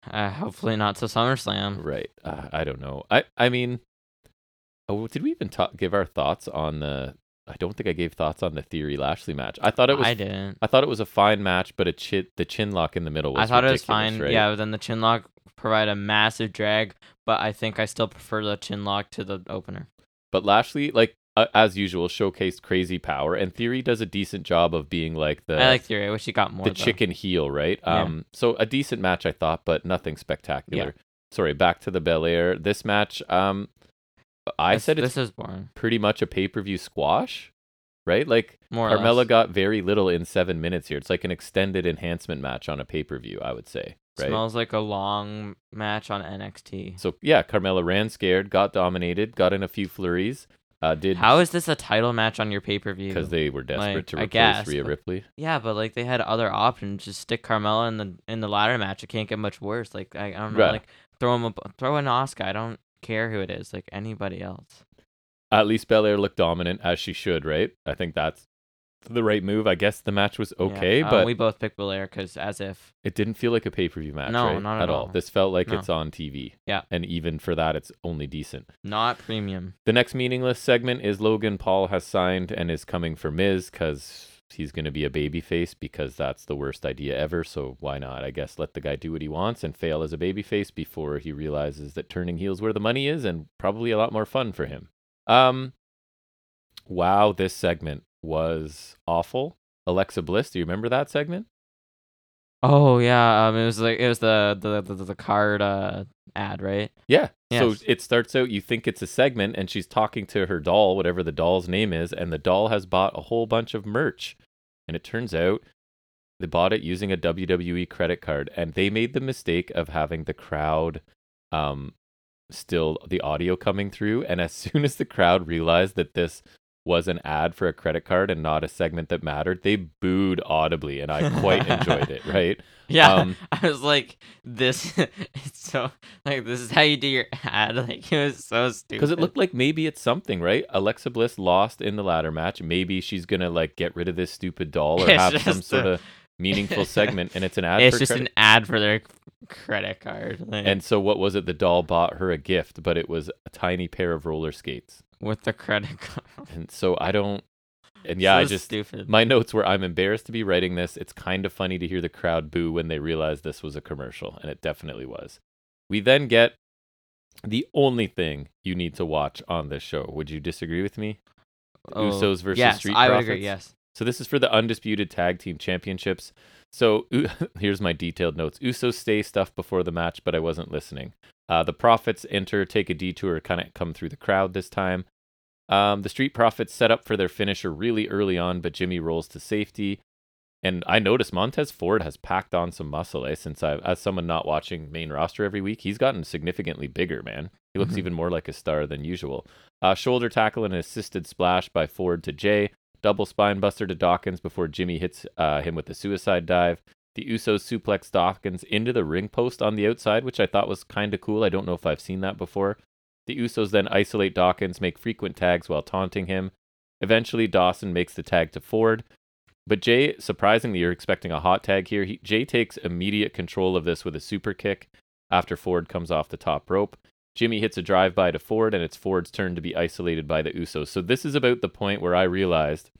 Uh, hopefully not to SummerSlam. Right. Uh, I don't know. I I mean, oh, did we even talk, give our thoughts on the? I don't think I gave thoughts on the Theory Lashley match. I thought it was. I didn't. I thought it was a fine match, but a chin, the chin lock in the middle was. I thought it was fine. Right? Yeah, but then the chin lock provided a massive drag, but I think I still prefer the chin lock to the opener. But Lashley, like uh, as usual, showcased crazy power, and Theory does a decent job of being like the I like Theory. I wish he got more. the though. chicken heel, right? Yeah. Um, so a decent match, I thought, but nothing spectacular. Sorry, back to the Belair. This match, um, I This- said it's this is boring. pretty much a pay per view squash, right? Like More Carmella less. got very little in seven minutes here. It's like an extended enhancement match on a pay per view, I would say, right? Smells like a long match on NXT. So yeah, Carmella ran scared, got dominated, got in a few flurries. Uh, did How is this a title match on your pay per view? because they were desperate Like, to replace guess, Rhea but- Ripley. Yeah, but like they had other options. Just stick Carmella in the in the ladder match. It can't get much worse. Like I, I don't know. Right. Like throw him a, throw in Oscar. I don't care who it is. Like anybody else. At least Belair looked dominant as she should, right? I think that's the right move. I guess the match was Yeah. okay, Uh, but we both picked Belair because as if it didn't feel like a pay per view match, No, right? not at all. This felt like No. it's on TV. Yeah. And even for that, it's only decent. not premium. The next meaningless segment is Logan Paul has signed and is coming for Miz because he's going to be a babyface because that's the worst idea ever. So why not? I guess let the guy do what he wants and fail as a babyface before he realizes that turning heels where the money is and probably a lot more fun for him. Um, wow, this segment was awful. Alexa Bliss, do you remember that segment? Oh yeah, um, it was like it was the the the, the card uh ad, right? Yeah. So it starts out, you think it's a segment, and she's talking to her doll, whatever the doll's name is, and the doll has bought a whole bunch of merch. And it turns out they bought it using a WWE credit card, and they made the mistake of having the crowd um, still the audio coming through. And as soon as the crowd realized that this was an ad for a credit card and not a segment that mattered, they booed audibly, and I quite enjoyed it, right? Yeah, Um, I was like, this. It's so like this is how you do your ad. Like it was so stupid. Because it looked like maybe it's something, right? Alexa Bliss lost in the ladder match. Maybe she's gonna like get rid of this stupid doll or It's have some just sort of meaningful segment, and it's an ad. it's for just credit- an ad for their credit card. Like, And so what was it? The doll bought her a gift, but it was a tiny pair of roller skates. With the credit card. And so I don't. And yeah, I just stupid. my notes were I'm embarrassed to be writing this. It's kind of funny to hear the crowd boo when they realize this was a commercial, and it definitely was. We then get the only thing you need to watch on this show. Would you disagree with me? Oh, Usos versus yes, Street I would Profits. agree. Yes. So this is for the undisputed tag team championships. So U- here's my detailed notes. Usos stay stuff before the match, but I wasn't listening. Uh, the Profits enter, take a detour, kind of come through the crowd this time. Um, the Street Profits set up for their finisher really early on, but Jimmy rolls to safety. And I noticed Montez Ford has packed on some muscle, eh? Since I, as someone not watching main roster every week, he's gotten significantly bigger, man. He looks Mhm. even more like a star than usual. Uh, shoulder tackle and an assisted splash by Ford to Jay. Double spine buster to Dawkins before Jimmy hits uh, him with a suicide dive. The Usos suplex Dawkins into the ring post on the outside, which I thought was kind of cool. I don't know if I've seen that before. The Usos then isolate Dawkins, make frequent tags while taunting him. Eventually, Dawkins makes the tag to Ford. But Jay, surprisingly, you're expecting a hot tag here. He, Jay takes immediate control of this with a super kick after Ford comes off the top rope. Jimmy hits a drive by to Ford, and it's Ford's turn to be isolated by the Usos. So this is about the point where I realized,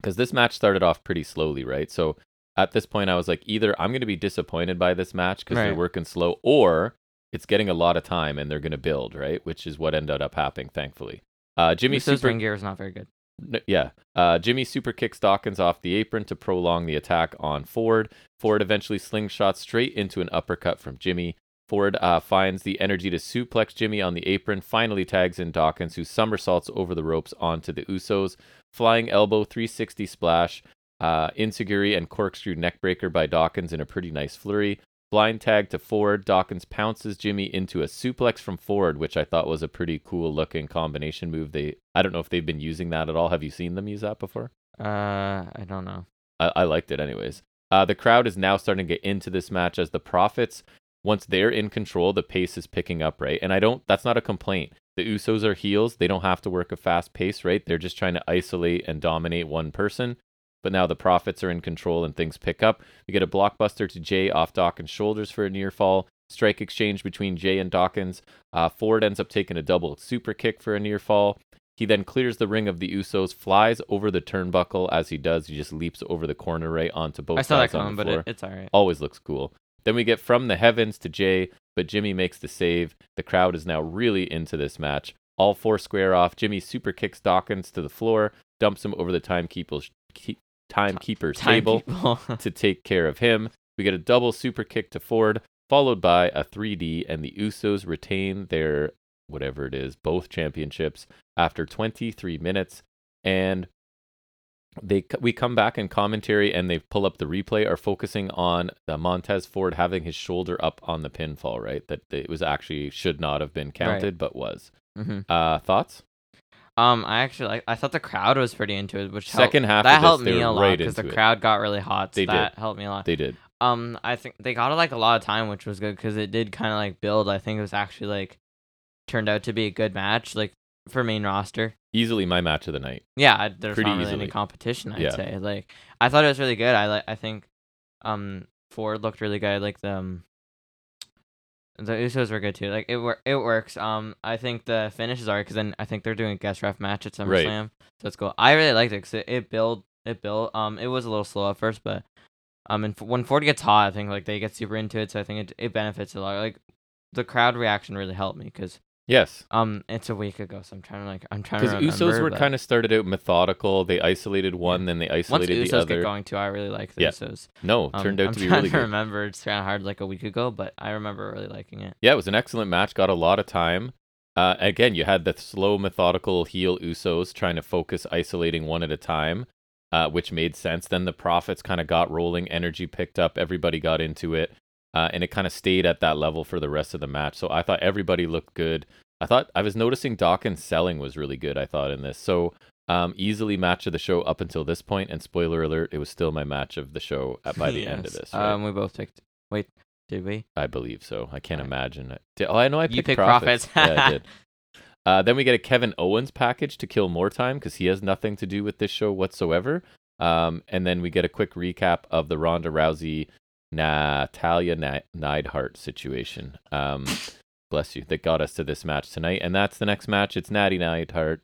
because this match started off pretty slowly, right? So at this point, I was like, either I'm going to be disappointed by this match because they're working slow, or it's getting a lot of time and they're going to build, right? Which is what ended up happening, thankfully. Uh, Jimmy Usos super gear is not very good. N- yeah. Uh, Jimmy super kicks Dawkins off the apron to prolong the attack on Ford. Ford eventually slingshots straight into an uppercut from Jimmy. Ford uh, finds the energy to suplex Jimmy on the apron, finally tags in Dawkins, who somersaults over the ropes onto the Usos. Flying elbow, 360 splash, uh, Enziguri and corkscrew neckbreaker by Dawkins in a pretty nice flurry. Blind tag to Ford. Dawkins pounces Jimmy into a suplex from Ford, which I thought was a pretty cool looking combination move. They I don't know if they've been using that at all. Have you seen them use that before? Uh, I don't know. I, I liked it anyways. Uh, the crowd is now starting to get into this match as the Profits, once they're in control, the pace is picking up, right? And I don't, that's not a complaint. The Usos are heels. They don't have to work a fast pace, right? They're just trying to isolate and dominate one person. But now the Profits are in control and things pick up. We get a blockbuster to Jay off Dawkins' shoulders for a near fall. Strike exchange between Jay and Dawkins. Uh, Ford ends up taking a double super kick for a near fall. He then clears the ring of the Usos, flies over the turnbuckle. As he does, he just leaps over the corner right onto both sides. I saw that coming, but it, it's all right. Always looks cool. Then we get from the heavens to Jay, but Jimmy makes the save. The crowd is now really into this match. All four square off. Jimmy super kicks Dawkins to the floor, dumps him over the timekeeper's, keep, timekeeper's Time table to take care of him. We get a double super kick to Ford, followed by a 3D, and the Usos retain their whatever it is, both championships after 23 minutes. And they we come back in commentary and they pull up the replay are focusing on the Montez Ford having his shoulder up on the pinfall, right? That it was actually should not have been counted, but was. hmm Uh, thoughts? Um, I actually like. I thought the crowd was pretty into it, which Second helped, half that this, helped me a lot right because the into it. crowd got really hot. So They did. that helped me a lot. They did. Um, I think they got like a lot of time, which was good because it did kind of like build. I think it was actually like turned out to be a good match. Like for main roster. Easily my match of the night. Yeah, there's Pretty not really any competition. I'd Yeah. say like I thought it was really good. I like I think um Ford looked really good. Like the um, the Usos were good too. Like it wor- it works. Um, I think the finishes are because then I think they're doing a guest ref match at Right. SummerSlam, so it's cool. I really liked it because it, it built it built. Um, it was a little slow at first, but um, and f- when Ford gets hot, I think like they get super into it. So I think it it benefits a lot. Like the crowd reaction really helped me because Yes. um, it's a week ago, so I'm trying to like I'm trying to Because remember. Usos were but kind of started out methodical. They isolated one, then they once isolated the Usos other. get going too, I really like the Yeah. Usos. No, Um, turned out I'm to be trying really to good. remember. It's kind of hard, like a week ago, but I remember really liking it. Yeah, it was an excellent match. Got a lot of time. Uh, again, you had the slow, methodical heel Usos trying to focus, isolating one at a time, uh, which made sense. Then the Profits kind of got rolling, energy picked up, everybody got into it, uh, and it kind of stayed at that level for the rest of the match. So I thought everybody looked good. I thought I was noticing Dawkins selling was really good. I thought in this, so um, easily match of the show up until this point. And spoiler alert, it was still my match of the show at, by the end of this. Right? Um, we both picked. Wait, did we? I believe so. I can't Right. imagine it. Did- oh, I know I You picked, picked profits. Profits. yeah, I did. Uh, then we get a Kevin Owens package to kill more time because he has nothing to do with this show whatsoever. Um, and then we get a quick recap of the Ronda Rousey Natalya Neidhart situation. Um, bless you. That got us to this match tonight, and that's the next match. It's Natty Neidhart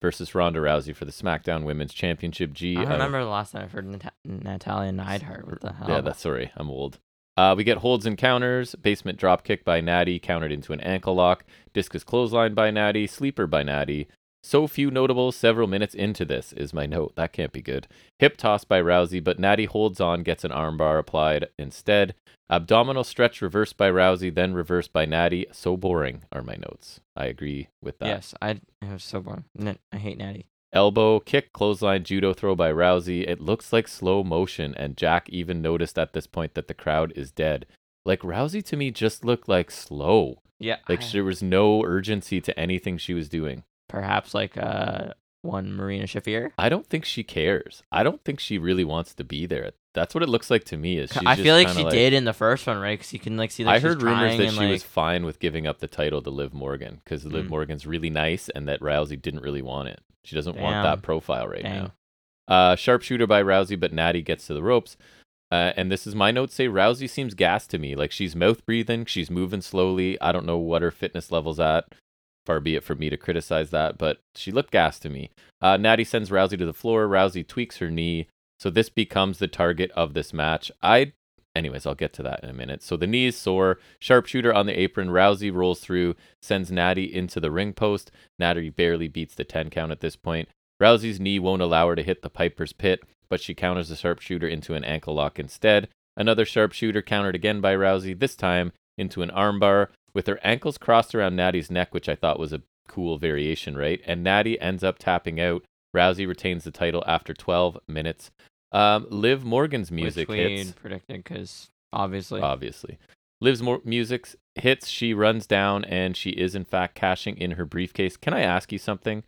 versus Ronda Rousey for the SmackDown Women's Championship. G. I uh, remember the last time I've heard Nat- Natalya Neidhart. What the hell? yeah, that's sorry. I'm old. Uh, we get holds and counters. Basement drop kick by Natty, countered into an ankle lock. Discus clothesline by Natty. Sleeper by Natty. So few notables several minutes into this is my note. That can't be good. Hip toss by Rousey, but Natty holds on, gets an armbar applied instead. Abdominal stretch reversed by Rousey, then reversed by Natty. So boring are my notes. I agree with that. Yes, I. Was so boring. I hate Natty. Elbow, kick, clothesline, judo throw by Rousey. It looks like slow motion, and Jack even noticed at this point that the crowd is dead. Like Rousey to me just looked like slow. Yeah, Like I- there was no urgency to anything she was doing. Perhaps like uh one Marina Shafir. I don't think she cares. I don't think she really wants to be there. That's what it looks like to me. Is she's I feel like she did in the first one, right? Because you can like see that I heard rumors that she like, was fine with giving up the title to Liv Morgan because Liv Mm. Morgan's really nice, and that Rousey didn't really want it. She doesn't want that profile right Dang. now. Uh, sharpshooter by Rousey, but Natty gets to the ropes. Uh, and this is my notes say Rousey seems gassed to me. Like she's mouth breathing, she's moving slowly. I don't know what her fitness level's at. Far be it for me to criticize that, but she looked gassed to me. Uh, Natty sends Rousey to the floor. Rousey tweaks her knee. So this becomes the target of this match. I, anyways, I'll get to that in a minute. So the knee is sore. Sharpshooter on the apron. Rousey rolls through, sends Natty into the ring post. Natty barely beats the 10 count at this point. Rousey's knee won't allow her to hit the Piper's Pit, but she counters the sharpshooter into an ankle lock instead. Another sharpshooter countered again by Rousey, this time into an armbar with her ankles crossed around Natty's neck, which I thought was a cool variation, right? And Natty ends up tapping out. Rousey retains the title after 12 minutes. Um, Liv Morgan's music which we hits predicted because obviously obviously. Liv's more music hits, she runs down, and she is in fact cashing in her briefcase. Can I ask you something?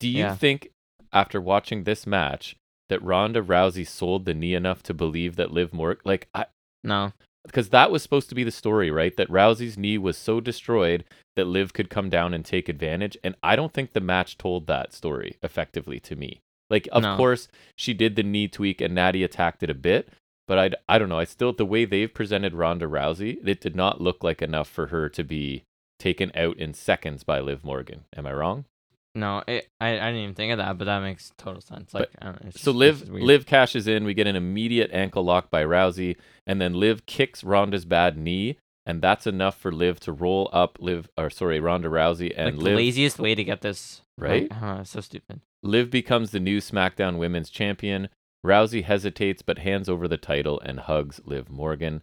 Do you Yeah. think, after watching this match, that Ronda Rousey sold the knee enough to believe that Liv Morgan, like, I, no. Because that was supposed to be the story, right? That Rousey's knee was so destroyed that Liv could come down and take advantage. And I don't think the match told that story effectively to me. Like, of No. course, she did the knee tweak and Natty attacked it a bit, but I, I don't know. I still, the way they've presented Ronda Rousey, it did not look like enough for her to be taken out in seconds by Liv Morgan. Am I wrong? No, it, I, I didn't even think of that, but that makes total sense. Like, I don't know, So Liv. Liv cashes in. We get an immediate ankle lock by Rousey, and then Liv kicks Ronda's bad knee, and that's enough for Liv to roll up Liv or sorry Ronda Rousey and like the Liv. laziest way to get this Right? Like, I don't know, it's so stupid. Liv becomes the new SmackDown Women's Champion. Rousey hesitates but hands over the title and hugs Liv Morgan.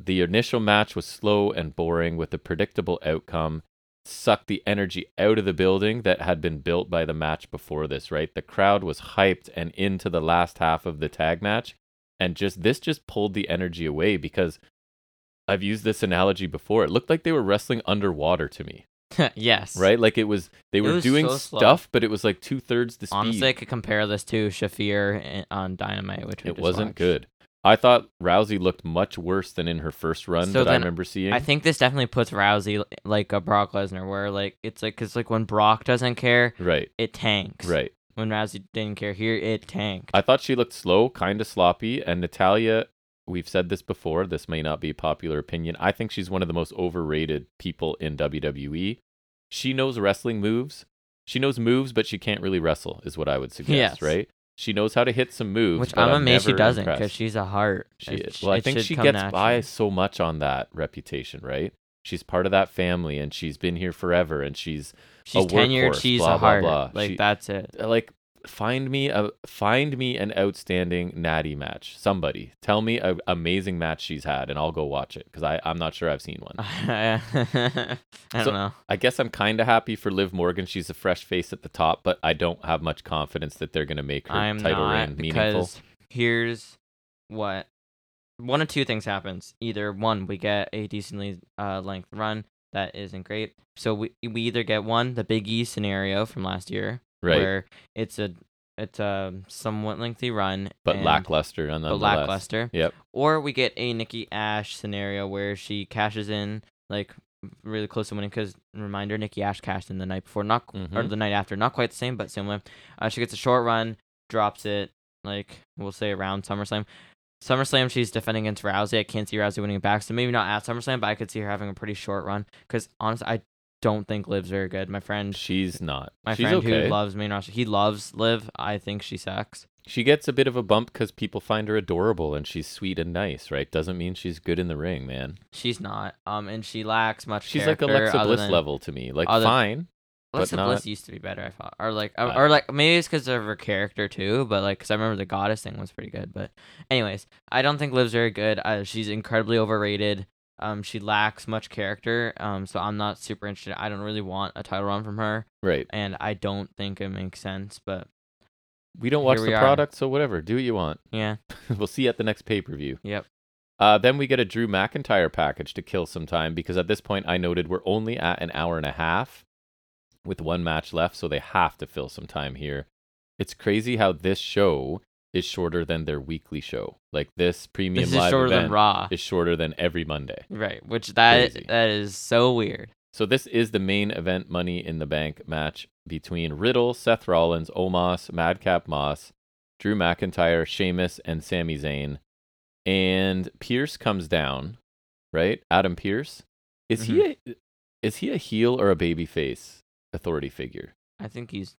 The initial match was slow and boring with a predictable outcome. Sucked the energy out of the building that had been built by the match before this, right? The crowd was hyped and into the last half of the tag match. And just this just pulled the energy away because I've used this analogy before. It looked like they were wrestling underwater to me, yes. right? Like it was they were was doing so stuff, but it was like two thirds the speed. Honestly, I could compare this to Shafir eh, on Dynamite, which it wasn't watched. good. I thought Rousey looked much worse than in her first run So that I remember seeing. I think this definitely puts Rousey like a Brock Lesnar, where like it's like because like when Brock doesn't care, right, it tanks. right. When Rousey didn't care here, it tanked. I thought she looked slow, kind of sloppy, and Natalya. We've said this before. This may not be a popular opinion. I think she's one of the most overrated people in WWE. She knows wrestling moves. She knows moves, but she can't really wrestle. Is what I would suggest. Yes. Right? She knows how to hit some moves. Which I'm amazed she doesn't because she's a Hart. She is. Well, I think she gets by so much on that reputation, right? She's part of that family, and she's been here forever, and she's She's tenured. She's blah, a blah, Hart. blah. Like She- that's it. uh, like find me a find me an outstanding natty match. Somebody tell me an amazing match she's had, and I'll go watch it because I I'm not sure I've seen one. I don't So- know. I guess I'm kind of happy for Liv Morgan. She's a fresh face at the top, but I don't have much confidence that they're gonna make her I'm title not reign meaningful. because here's what one of two things happens. Either one, we get a decently uh, length run that isn't great. So we we either get one the Big E scenario from last year, Right, where it's a it's a somewhat lengthy run, but and- lackluster but nonetheless. lackluster. Yep. Or we get a Nikki Ash scenario where she cashes in like really close to winning. Because reminder, Nikki Ash cashed in the night before, not or Mhm. the night after, not quite the same, but similar. Uh, she gets a short run, drops it like we'll say around SummerSlam. SummerSlam, she's defending against Rousey. I can't see Rousey winning it back, so maybe not at SummerSlam, but I could see her having a pretty short run. Because honestly, I don't think Liv's very good. My friend, She's not. my She's friend okay. who loves main roster, he loves Liv. I think she sucks. she gets a bit of a bump because people find her adorable and she's sweet and nice, right? Doesn't mean she's good in the ring, man. She's not. Um, and she lacks much. She's like Alexa Bliss than- level to me. Like other- fine, but Alexa not- Bliss used to be better, I thought, or like, or, or like maybe it's because of her character too. But like, because I remember the goddess thing was pretty good. But anyways, I don't think Liv's very good. Uh, she's incredibly overrated. Um, she lacks much character. Um, so I'm not super interested. I don't really want a title run from her, right? and I don't think it makes sense. But We don't watch the are. product, so whatever. Do what you want. yeah, we'll see you at the next pay per view. Yep. Uh, then we get a Drew McIntyre package to kill some time because at this point I noted we're only at an hour and a half with one match left, so they have to fill some time here. It's crazy how this show is shorter than their weekly show. Like this premium this is live shorter event than Raw, is shorter than every Monday. right? Which that Crazy. that is so weird. So this is the main event Money in the Bank match between Riddle, Seth Rollins, Omos, Madcap Moss, Drew McIntyre, Sheamus, and Sami Zayn. And Pearce comes down, right? Adam Pearce. Is he Mm-hmm. a, is he a heel or a babyface authority figure? I think he's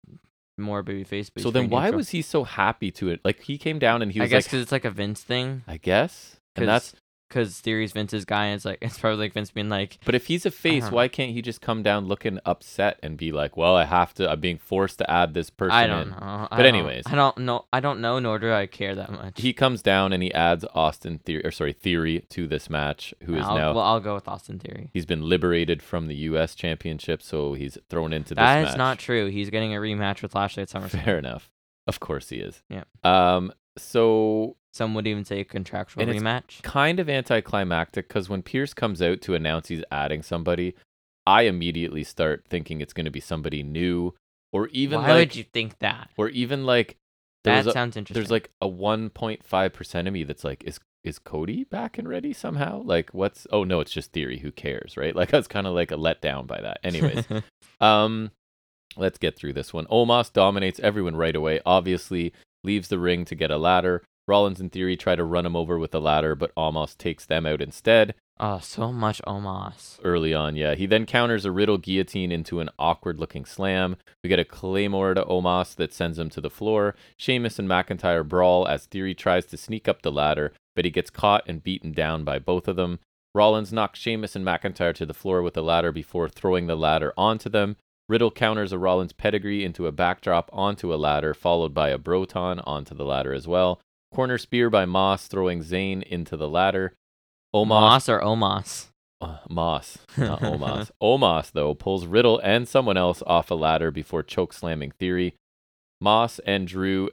more babyface. but so then why neutral. was he so happy to it? Like he came down and he was I guess like because it's like a Vince thing. I guess. And that's because Theory's Vince's guy, and it's like it's probably like Vince being like, But if he's a face, don't why can't he just come down looking upset and be like, "Well, I have to. I'm being forced to add this person." I don't in." know. I But don't- anyways. I don't know. I don't know, nor do I care that much. He comes down and he adds Austin Theory, or sorry, Theory to this match, who is I'll, now well, I'll go with Austin Theory. he's been liberated from the U.S. Championship, so he's thrown into this That is match. not true. He's getting a rematch with Lashley at SummerSlam. fair enough. Of course he is. Yeah. Um. So Some would even say a contractual And it's rematch. kind of anticlimactic because when Pearce comes out to announce he's adding somebody, I immediately start thinking it's going to be somebody new, or even Why like, would you think that? or even like That a- sounds interesting. there's like a 1.5 percent of me that's like, is is Cody back and ready somehow? Like, what's? Oh no, it's just theory. Who cares, right? Like, I was kind of like a letdown by that. Anyways, um, let's get through this one. Omos dominates everyone right away. Obviously, leaves the ring to get a ladder. Rollins and Theory try to run him over with a ladder, but Omos takes them out instead. oh, so much Omos. Early on, yeah. He then counters a Riddle guillotine into an awkward looking slam. We get a Claymore to Omos that sends him to the floor. Sheamus and McIntyre brawl as Theory tries to sneak up the ladder, but he gets caught and beaten down by both of them. Rollins knocks Sheamus and McIntyre to the floor with a ladder before throwing the ladder onto them. Riddle counters a Rollins pedigree into a backdrop onto a ladder, followed by a Broton onto the ladder as well. Corner spear by Moss, throwing Zayn into the ladder. Omos Moss or Omos? uh, Moss, not Omos. Omos, though, pulls Riddle and someone else off a ladder before choke slamming Theory. Moss and Drew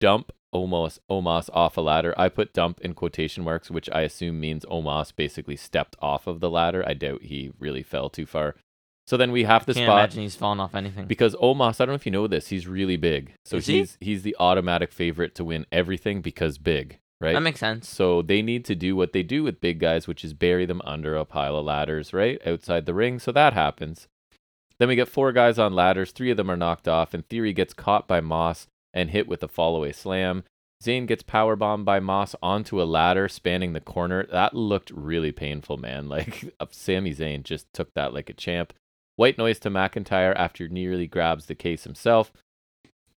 dump Omos, Omos off a ladder. I put dump in quotation marks, which I assume means Omos basically stepped off of the ladder. I doubt he really fell too far. So then we have to Can't spot imagine he's fallen off anything. because Omos, I don't know if you know this, he's really big. So Is he? he's he's the automatic favorite to win everything because big. right? That makes sense. So they need to do what they do with big guys, which is bury them under a pile of ladders, right? Outside the ring. So that happens. Then we get four guys on ladders. Three of them are knocked off, and Theory gets caught by Moss and hit with a fallaway slam. Zayn gets powerbombed by Moss onto a ladder spanning the corner. That looked really painful, man. Like Sami Zayn just took that like a champ. White noise to McIntyre after nearly grabs the case himself.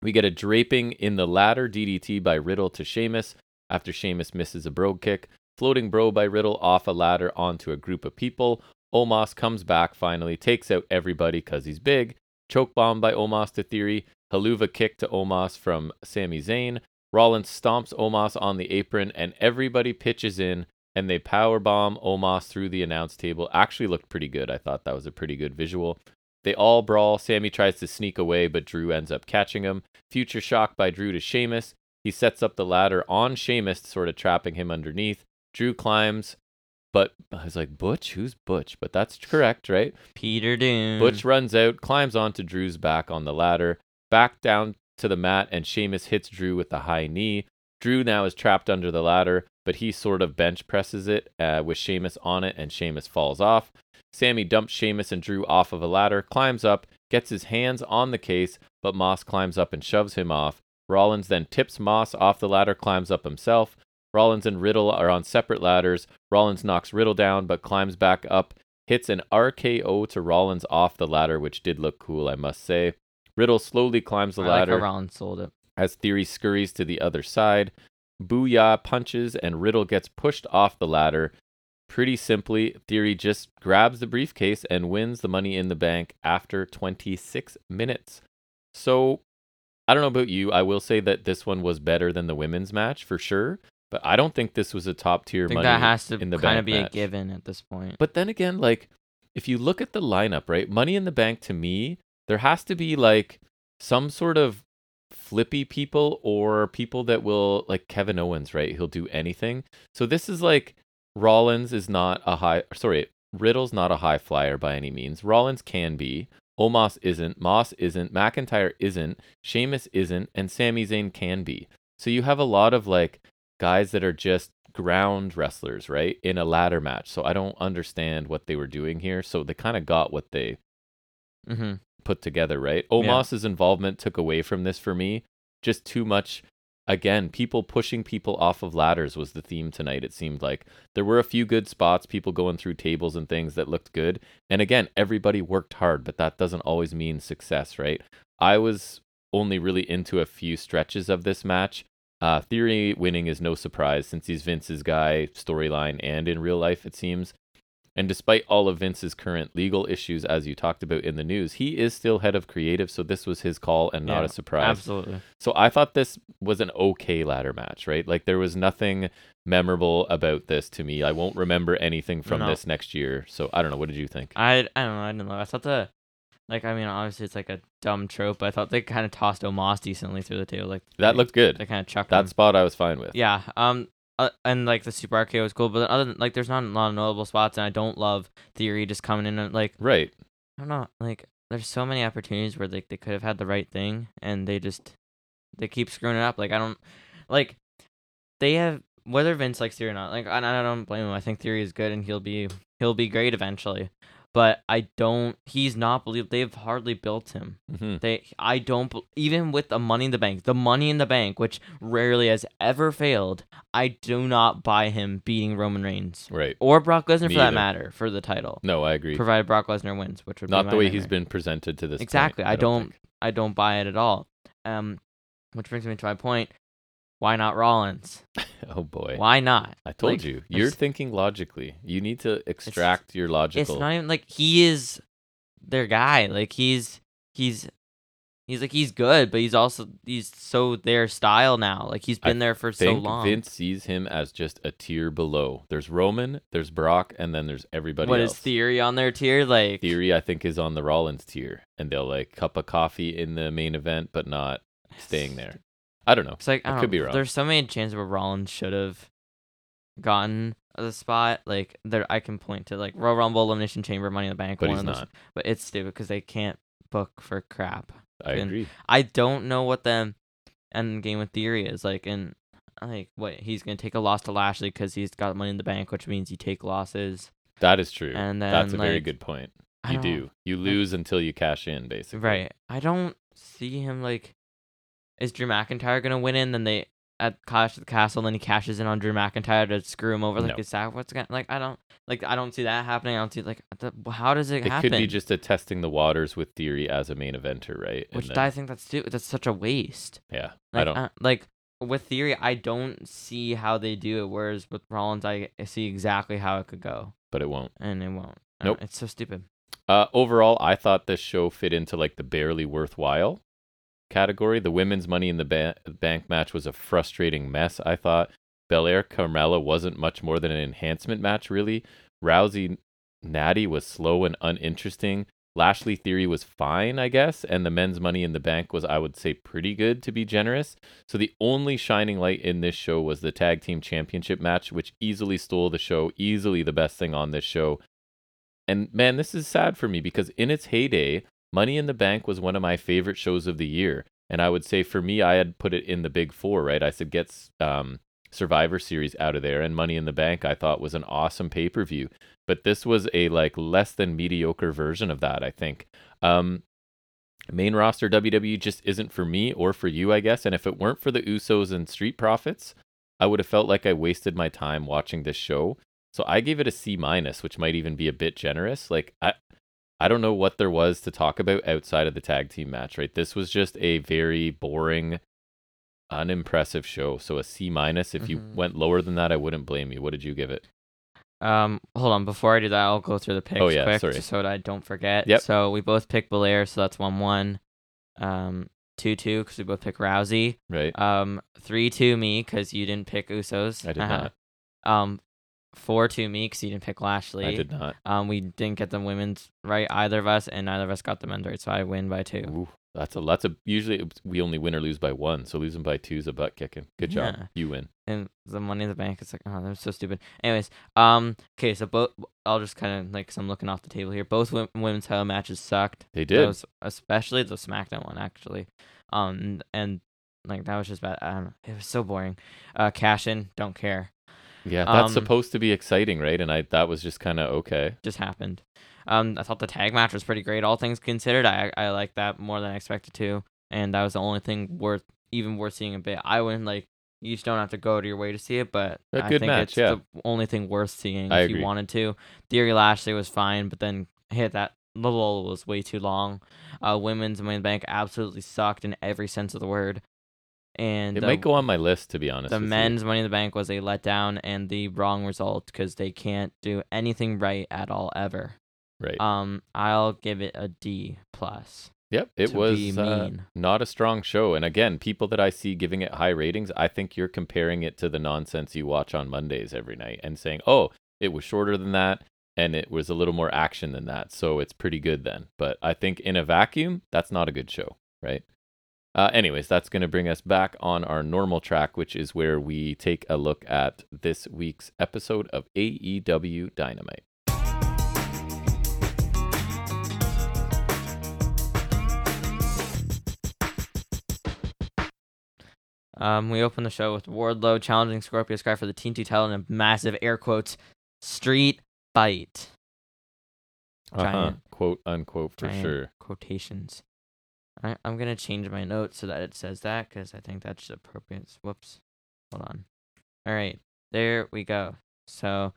We get a draping in the ladder DDT by Riddle to Sheamus after Sheamus misses a brogue kick. Floating bro by Riddle off a ladder onto a group of people. Omos comes back finally, takes out everybody because he's big. Choke bomb by Omos to Theory. Helluva kick to Omos from Sami Zayn. Rollins stomps Omos on the apron, and everybody pitches in and they power bomb Omos through the announce table. Actually looked pretty good. I thought that was a pretty good visual. They all brawl. Sami tries to sneak away, but Drew ends up catching him. Future shock by Drew to Sheamus. He sets up the ladder on Sheamus, sort of trapping him underneath. Drew climbs, but I was like, Butch? Who's Butch? But that's correct, right? Peter Dunne. Butch runs out, climbs onto Drew's back on the ladder, back down to the mat, and Sheamus hits Drew with the high knee. Drew now is trapped under the ladder, but he sort of bench presses it uh, with Sheamus on it, and Sheamus falls off. Sami dumps Sheamus and Drew off of a ladder, climbs up, gets his hands on the case, but Moss climbs up and shoves him off. Rollins then tips Moss off the ladder, climbs up himself. Rollins and Riddle are on separate ladders. Rollins knocks Riddle down, but climbs back up, hits an RKO to Rollins off the ladder, which did look cool, I must say. Riddle slowly climbs the I ladder Like how Rollins sold it. as Theory scurries to the other side. Booyah punches, and Riddle gets pushed off the ladder. Pretty simply, Theory just grabs the briefcase and wins the money in the bank after 26 minutes. So, I don't know about you. I will say that this one was better than the women's match for sure, but I don't think this was a top tier money. that has to in the kind of be a given at this point. But then again, like if you look at the lineup, right? Money in the Bank to me, there has to be like some sort of flippy people or people that will like Kevin Owens, right? He'll do anything. So this is like Rollins is not a high sorry, Riddle's not a high flyer by any means. Rollins can be. Omos isn't, Moss isn't, McIntyre isn't, Sheamus isn't, and Sami Zayn can be. So you have a lot of like guys that are just ground wrestlers, right? In a ladder match. So I don't understand what they were doing here. So they kind of got what they hmm put together, right? Omos's involvement took away from this for me. Just too much. Again, people pushing people off of ladders was the theme tonight, it seemed like. There were a few good spots, people going through tables and things that looked good. And again, everybody worked hard, but that doesn't always mean success, right? I was only really into a few stretches of this match. Uh, Theory winning is no surprise since he's Vince's guy, storyline, and in real life, it seems. And despite all of Vince's current legal issues, as you talked about in the news, he is still head of creative, so this was his call and not Yeah, a surprise. Absolutely. So I thought this was an okay ladder match, right? Like there was nothing memorable about this to me. I won't remember anything from No. this next year. So I don't know. What did you think? I I don't know. I didn't know. I thought the like I mean obviously it's like a dumb trope, but I thought they kind of tossed Omos decently through the table. Like That they, looked good. They kind of chucked That him. spot I was fine with. Yeah. Um. Uh, and like the super RKO was cool, but other than like there's not a lot of notable spots, and I don't love Theory just coming in and like Right. I don't know like there's so many opportunities where like they could have had the right thing and they just they keep screwing it up. Like I don't like they have whether Vince likes Theory or not. Like I, I don't blame him. I think Theory is good and he'll be he'll be great eventually. But I don't. He's not believed. They've hardly built him. hmm They. I don't. Even with the Money in the Bank, the Money in the Bank, which rarely has ever failed, I do not buy him beating Roman Reigns Right. or Brock Lesnar Me for that either. matter for the title, No, I agree. provided Brock Lesnar wins, which would Not the way he's been presented to this. point, Exactly. I don't- think. I don't buy it at all. Um, which brings me to my point. Why not Rollins? Oh boy. Why not? I told Like, you. You're it's- thinking logically. You need to extract your logical. It's not even like he is their guy. Like he's he's he's like he's good, but he's also he's so their style now. Like he's been there for so long. Vince sees him as just a tier below. There's Roman, there's Brock, and then there's everybody What else. is theory on their tier? Like Theory, I think, is on the Rollins tier, and they'll like cup of coffee in the main event, but not staying there. I don't know. It's like I, I could be wrong. There's so many chances where Rollins should have gotten the spot. Like there, I can point to like Royal Rumble, Elimination Chamber, Money in the Bank. But one he's of those, not. But it's stupid because they can't book for crap. I and- agree. I don't know what the end game with theory is like, and like what he's gonna take a loss to Lashley because he's got money in the bank, which means you take losses. That is true. And then That's a very good point. You do. You lose until you cash in, basically. Right. I don't see him like. Is Drew McIntyre gonna win in? Then they at Clash at the Castle, then he cashes in on Drew McIntyre to screw him over. Like, No. is that what's gonna like? I don't like. I don't see that happening. I don't see like. The, how does it, It happen? could be just a testing the waters with Theory as a main eventer, right? Which then- I think that's too, that's such a waste. yeah, Like, I don't. uh, like with Theory, I don't see how they do it. Whereas with Rollins, I see exactly how it could go, but it won't. and it won't. Nope. It's so stupid. Uh, overall, I thought this show fit into like the barely worthwhile category. The women's Money in the ba- Bank match was a frustrating mess. I thought Belair Carmella wasn't much more than an enhancement match, really. Rousey Natty was slow and uninteresting. Lashley Theory was fine, I guess, and the men's Money in the Bank was, I would say, pretty good to be generous. So the only shining light in this show was the tag team championship match, which easily stole the show, easily the best thing on this show. And man, this is sad for me because in its heyday, Money in the Bank was one of my favorite shows of the year. And I would say for me, I had put it in the big four, right? I said, get um, Survivor Series out of there. And Money in the Bank, I thought was an awesome pay per view. But this was a like less than mediocre version of that, I think. Um, main roster WWE just isn't for me or for you, I guess. And if it weren't for the Usos and Street Profits, I would have felt like I wasted my time watching this show. So I gave it a C minus, which might even be a bit generous. Like I I don't know what there was to talk about outside of the tag team match, right? This was just a very boring, unimpressive show. So a C minus. If you Mhm. went lower than that, I wouldn't blame you. What did you give it? Um, hold on. Before I do that, I'll go through the picks Oh, yeah, quick, sorry. just so that I don't forget. Yep. So we both picked Belair, so that's one one. Um, two two because we both picked Rousey. Right? Um, three two me because you didn't pick Usos. I did Uh-huh. not. Um, four to me because you didn't pick Lashley. I did not. Um, we didn't get the women's right either of us, and neither of us got the men's right, so I win by two. Ooh, that's a that's a usually we only win or lose by one. So losing by two is a butt kicking. Good job. Yeah. You win. and the money in the bank is like oh that's so stupid anyways um okay so both i'll just kind of like because i'm looking off the table here both women's title matches sucked They did. Those, especially the smackdown one actually um and like that was just bad i don't know it was so boring uh cash in don't care yeah, that's um, supposed to be exciting, right? And I that was just kind of okay. just happened um i thought the tag match was pretty great all things considered i i like that more than i expected to and that was the only thing worth even worth seeing a bit i wouldn't like you just don't have to go to your way to see it, but A I think match, it's yeah. the only thing worth seeing I if you wanted to. Theory Lashley was fine, but then hit that the lull was way too long. Uh, women's main Bank absolutely sucked in every sense of the word, and It might go on my list to be honest. the with you. men's Money in the Bank was a letdown and the wrong result because they can't do anything right at all ever. right. Um, I'll give it a D plus. Yep, it was uh, mean. not a strong show. And again, people that I see giving it high ratings, I think you're comparing it to the nonsense you watch on Mondays every night and saying, "Oh, it was shorter than that and it was a little more action than that, so it's pretty good then." But I think in a vacuum, that's not a good show, right? Uh, anyways, that's going to bring us back on our normal track, which is where we take a look at this week's episode of AEW Dynamite. Um, we open the show with Wardlow challenging Scorpio Sky for the TNT title in a massive air quotes street fight. Uh-huh. Quote unquote for sure. Quotations. I, I'm gonna change my notes so that it says that because I think that's appropriate. Whoops. Hold on. All right, there we go. So,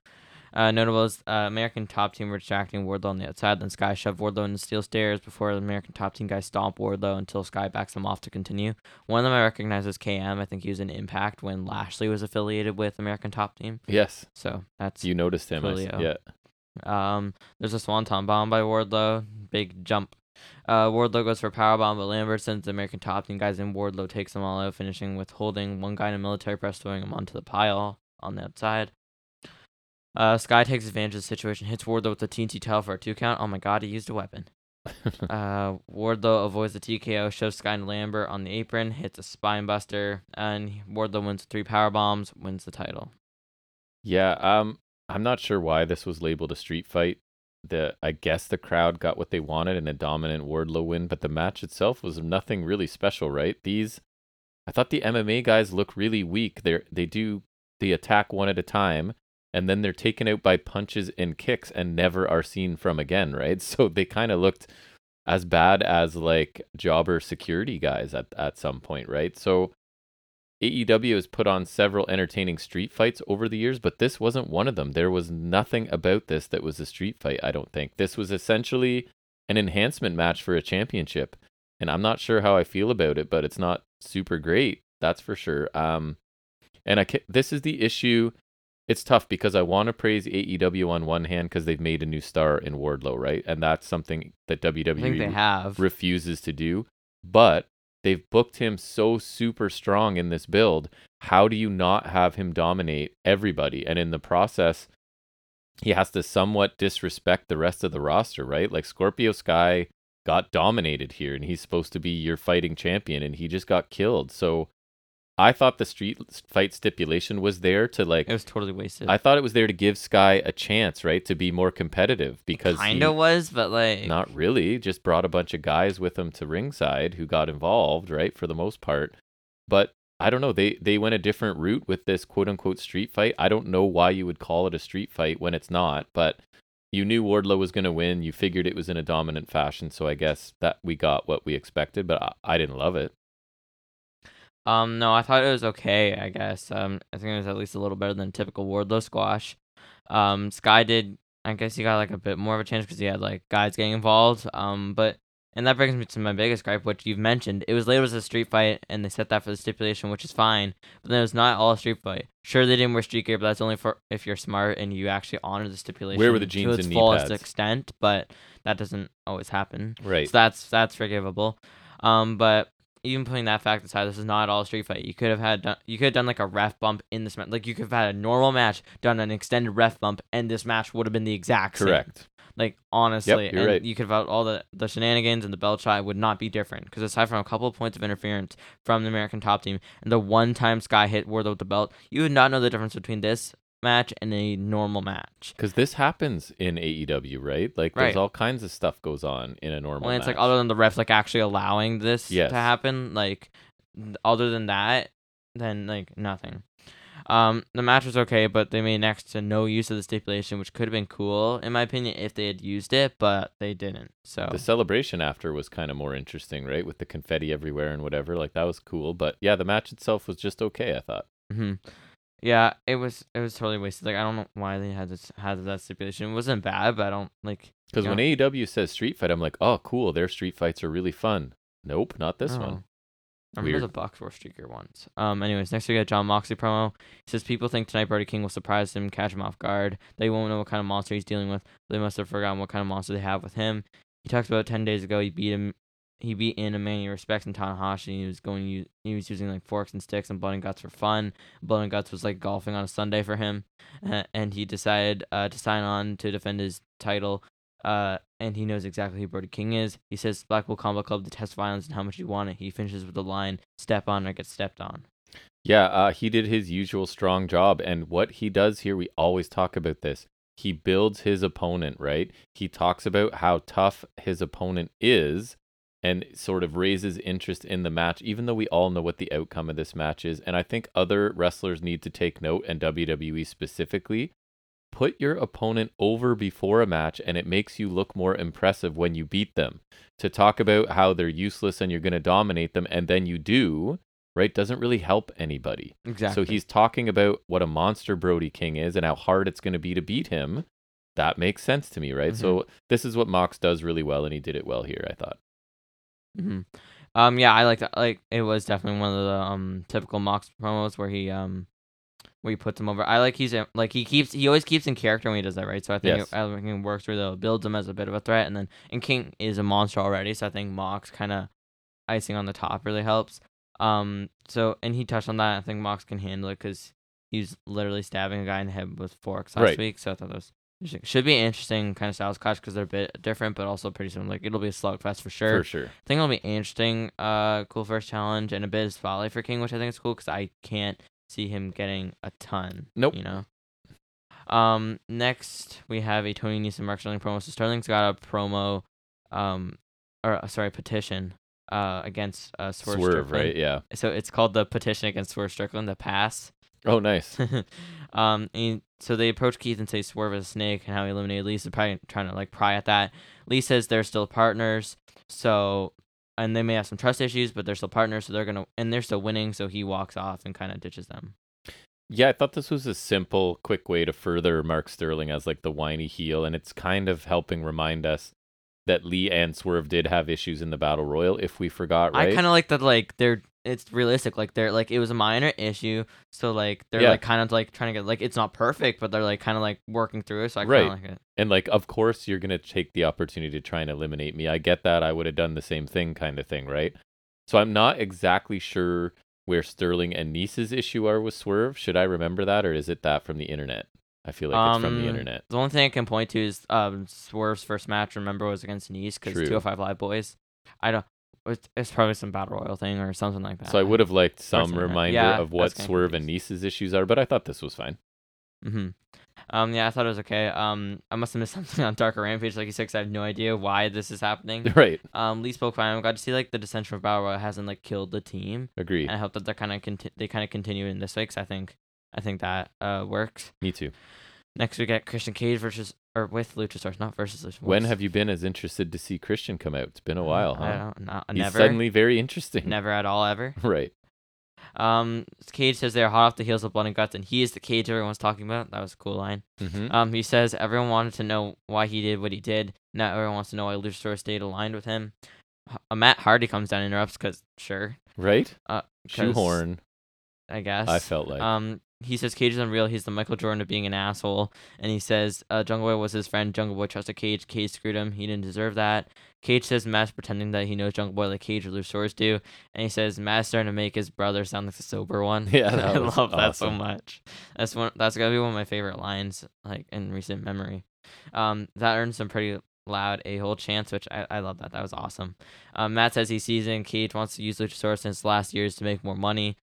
uh, notables: uh, American Top Team were distracting Wardlow on the outside. Then Sky shoved Wardlow into steel stairs before the American Top Team guys stomp Wardlow until Sky backs them off to continue. One of them I recognize as KM. I think he was in Impact when Lashley was affiliated with American Top Team. Yes, So that's you noticed him. I yeah. um, there's a swanton bomb by Wardlow. Big jump. Uh, Wardlow goes for a power bomb, but Lambert sends the American top team guys in. Wardlow takes them all out, finishing with holding one guy in a military press, throwing him onto the pile on the outside. Uh, Sky takes advantage of the situation, hits Wardlow with the TNT title for a two count. Oh my god, he used a weapon. Uh, Wardlow avoids the TKO, shows Sky and Lambert on the apron, hits a spine buster, and Wardlow wins three power bombs, wins the title. Yeah, um, I'm not sure why this was labeled a street fight. The I guess the crowd got what they wanted in a dominant Wardlow win, but the match itself was nothing really special, right? These I thought the MMA guys look really weak. They they do the attack one at a time, and then they're taken out by punches and kicks and never are seen from again. Right, so they kind of looked as bad as like jobber security guys at at some point. Right, so. AEW has put on several entertaining street fights over the years, but this wasn't one of them. There was nothing about this that was a street fight, I don't think. This was essentially an enhancement match for a championship. And I'm not sure how I feel about it, but it's not super great. That's for sure. Um, and I ca- this is the issue. It's tough because I want to praise AEW on one hand because they've made a new star in Wardlow, right? And that's something that WWE refuses to do. But they've booked him so super strong in this build. How do you not have him dominate everybody? And in the process, he has to somewhat disrespect the rest of the roster, right? Like Scorpio Sky got dominated here and he's supposed to be your fighting champion and he just got killed. So I thought the street fight stipulation was there to like it was totally wasted. I thought it was there to give Sky a chance, right, to be more competitive because kind of was, but like not really. Just brought a bunch of guys with him to ringside who got involved, right, for the most part. But I don't know. They they went a different route with this quote unquote street fight. I don't know why you would call it a street fight when it's not, but you knew Wardlow was going to win. You figured it was in a dominant fashion, so I guess that we got what we expected, but I, I didn't love it. Um, no, I thought it was okay. I guess. Um, I think it was at least a little better than typical Wardlow squash. Um, Sky did. I guess he got like a bit more of a chance because he had like guys getting involved. Um, but and that brings me to my biggest gripe, which you've mentioned. It was labeled as a street fight, and they set that for the stipulation, which is fine. But then it was not all a street fight. Sure, they didn't wear street gear, but that's only for if you're smart and you actually honor the stipulation where the to jeans its and knee fullest pads? extent. But that doesn't always happen. Right. So that's that's forgivable. Um, but even putting that fact aside, this is not all a street fight. You could have had done, you could have done like a ref bump in this match. Like you could have had a normal match, done an extended ref bump, and this match would have been the exact same. Correct. Like honestly, you're and right. you could have had all the the shenanigans and the belt shot would not be different because aside from a couple of points of interference from the American Top Team and the one time Sky hit Wardlow with the belt, you would not know the difference between this match and a normal match. Because this happens in AEW, right? Like there's Right. all kinds of stuff goes on in a normal. Well, it's like match. other than the refs like actually allowing this Yes. to happen, like th- other than that, then like nothing. Um, the match was okay, but they made next to no use of the stipulation, which could have been cool in my opinion if they had used it, but they didn't. So The celebration after was kind of more interesting, right? With the confetti everywhere and whatever. Like that was cool. But yeah, the match itself was just okay, I thought. hmm yeah, it was it was totally wasted. Like I don't know why they had this had that stipulation. It wasn't bad, but I don't like. Because when AEW says street fight, I'm like, oh, cool. Their street fights are really fun. Nope, not this Oh. one. I remember Weird. the Bucks were streaker once. Um. Anyways, next we got Jon Moxley promo. He says people think tonight Brody King will surprise him, catch him off guard. They won't know what kind of monster he's dealing with. They must have forgotten what kind of monster they have with him. He talks about ten days ago he beat him. He beat in a man he respects in Tanahashi. He was going. He was using like forks and sticks and blood and guts for fun. Blood and guts was like golfing on a Sunday for him, uh, and he decided uh, to sign on to defend his title. Uh, and he knows exactly who Brody King is. He says Blackpool Combat Club detests violence and how much you want it. He finishes with the line, "Step on or get stepped on." Yeah, uh, he did his usual strong job. And what he does here, we always talk about this. He builds his opponent, right? He talks about how tough his opponent is and sort of raises interest in the match, even though we all know what the outcome of this match is. And I think other wrestlers need to take note, and WWE specifically. Put your opponent over before a match, and it makes you look more impressive when you beat them. To talk about how they're useless and you're going to dominate them, and then you do, right, doesn't really help anybody. Exactly. So he's talking about what a monster Brody King is and how hard it's going to be to beat him. That makes sense to me, right? Mm-hmm. So this is what Mox does really well, and he did it well here. I thought. Hmm Um. Yeah, I like that. Like it was definitely one of the um typical Mox promos where he um where he puts him over. I like he's in- like he keeps he always keeps in character when he does that, right? So I think Yes. it, I think it works well. It builds him as a bit of a threat, and then and King is a monster already, so I think Mox kind of icing on the top really helps. Um. So and he touched on that. I think Mox can handle it because he's literally stabbing a guy in the head with forks last Right. week. So I thought that was. Interesting. Should be an interesting kind of styles clash because they're a bit different, but also pretty similar. Like it'll be a slugfest for sure. For sure. I think it'll be interesting. Uh, cool first challenge and a bit of spotlight for King, which I think is cool because I can't see him getting a ton. Nope. You know. Um. Next, we have a Tony Nese and Mark Sterling promo. So Sterling's got a promo, um, or uh, sorry, petition uh, against uh, Swerve, Swerve, Strickland. right? Yeah. So it's called the petition against Swerve Strickland, the pass. Oh, nice. um, and so they approach Keith and say Swerve is a snake and how he eliminated Lisa, probably trying to like pry at that. Lee says they're still partners, so and they may have some trust issues, but they're still partners, so they're gonna and they're still winning. So he walks off and kind of ditches them. Yeah, I thought this was a simple, quick way to further Mark Sterling as like the whiny heel, and it's kind of helping remind us that Lee and Swerve did have issues in the Battle Royal. If we forgot, right? I kind of like that. Like they're it's realistic. Like they're like it was a minor issue, so like they're Yeah. like kind of like trying to get like it's not perfect, but they're like kind of like working through it. So I kind Right. like it. and like, of course, you're gonna take the opportunity to try and eliminate me. I get that. I would have done the same thing, kind of thing, right? So I'm not exactly sure where Sterling and Nese's issue are with Swerve. Should I remember that, or is it that from the internet? I feel like it's from the Um, internet. The only thing I can point to is um Swerve's first match. Remember was against Nese because True. 205 Live Boys. I don't. It's, it's probably some battle royal thing or something like that. So I would have liked some reminder yeah, of what that's kinda Swerve and. Nese's issues are, but I thought this was fine. Mm-hmm. Um. Yeah, I thought it was okay. Um. I must have missed something on Darker Rampage, like you said, 'cause I have no idea why this is happening. right. Um. Lee spoke fine. I'm glad to see like the dissension of battle royal hasn't like killed the team. Agree. And I hope that they're kind of conti- they kind of continue in this way 'cause I think I think that uh works. Me too. Next we get Christian Cage versus or with Luchasaurus, not versus Luchasaurus. When have you been as interested to see Christian come out? It's been a while, I huh? don't not, He's never suddenly very interesting. never at all ever. Right. Um, Cage says they're hot off the heels of Blood and Guts, and he is the Cage everyone's talking about. That was a cool line. hmm Um, he says everyone wanted to know why he did what he did. Now everyone wants to know why Luchasaurus stayed aligned with him. H- Uh, Matt Hardy comes down and interrupts because sure, Right. Uh, Shoehorn. I guess. I felt like. Um, he says Cage is unreal. He's the Michael Jordan of being an asshole. And he says uh, Jungle Boy was his friend. Jungle Boy trusted Cage. Cage screwed him. He didn't deserve that. Cage says Matt's pretending that he knows Jungle Boy like Cage or Luchasaurus do. And he says Matt's starting to make his brother sound like the sober one. Yeah, I love that so much. That's one. That's gotta be one of my favorite lines, like in recent memory. Um, that earned some pretty loud a hole chance, which I, I love that. That was awesome. Um, Matt says he sees in Cage wants to use Luchasaurus in his last years to make more money,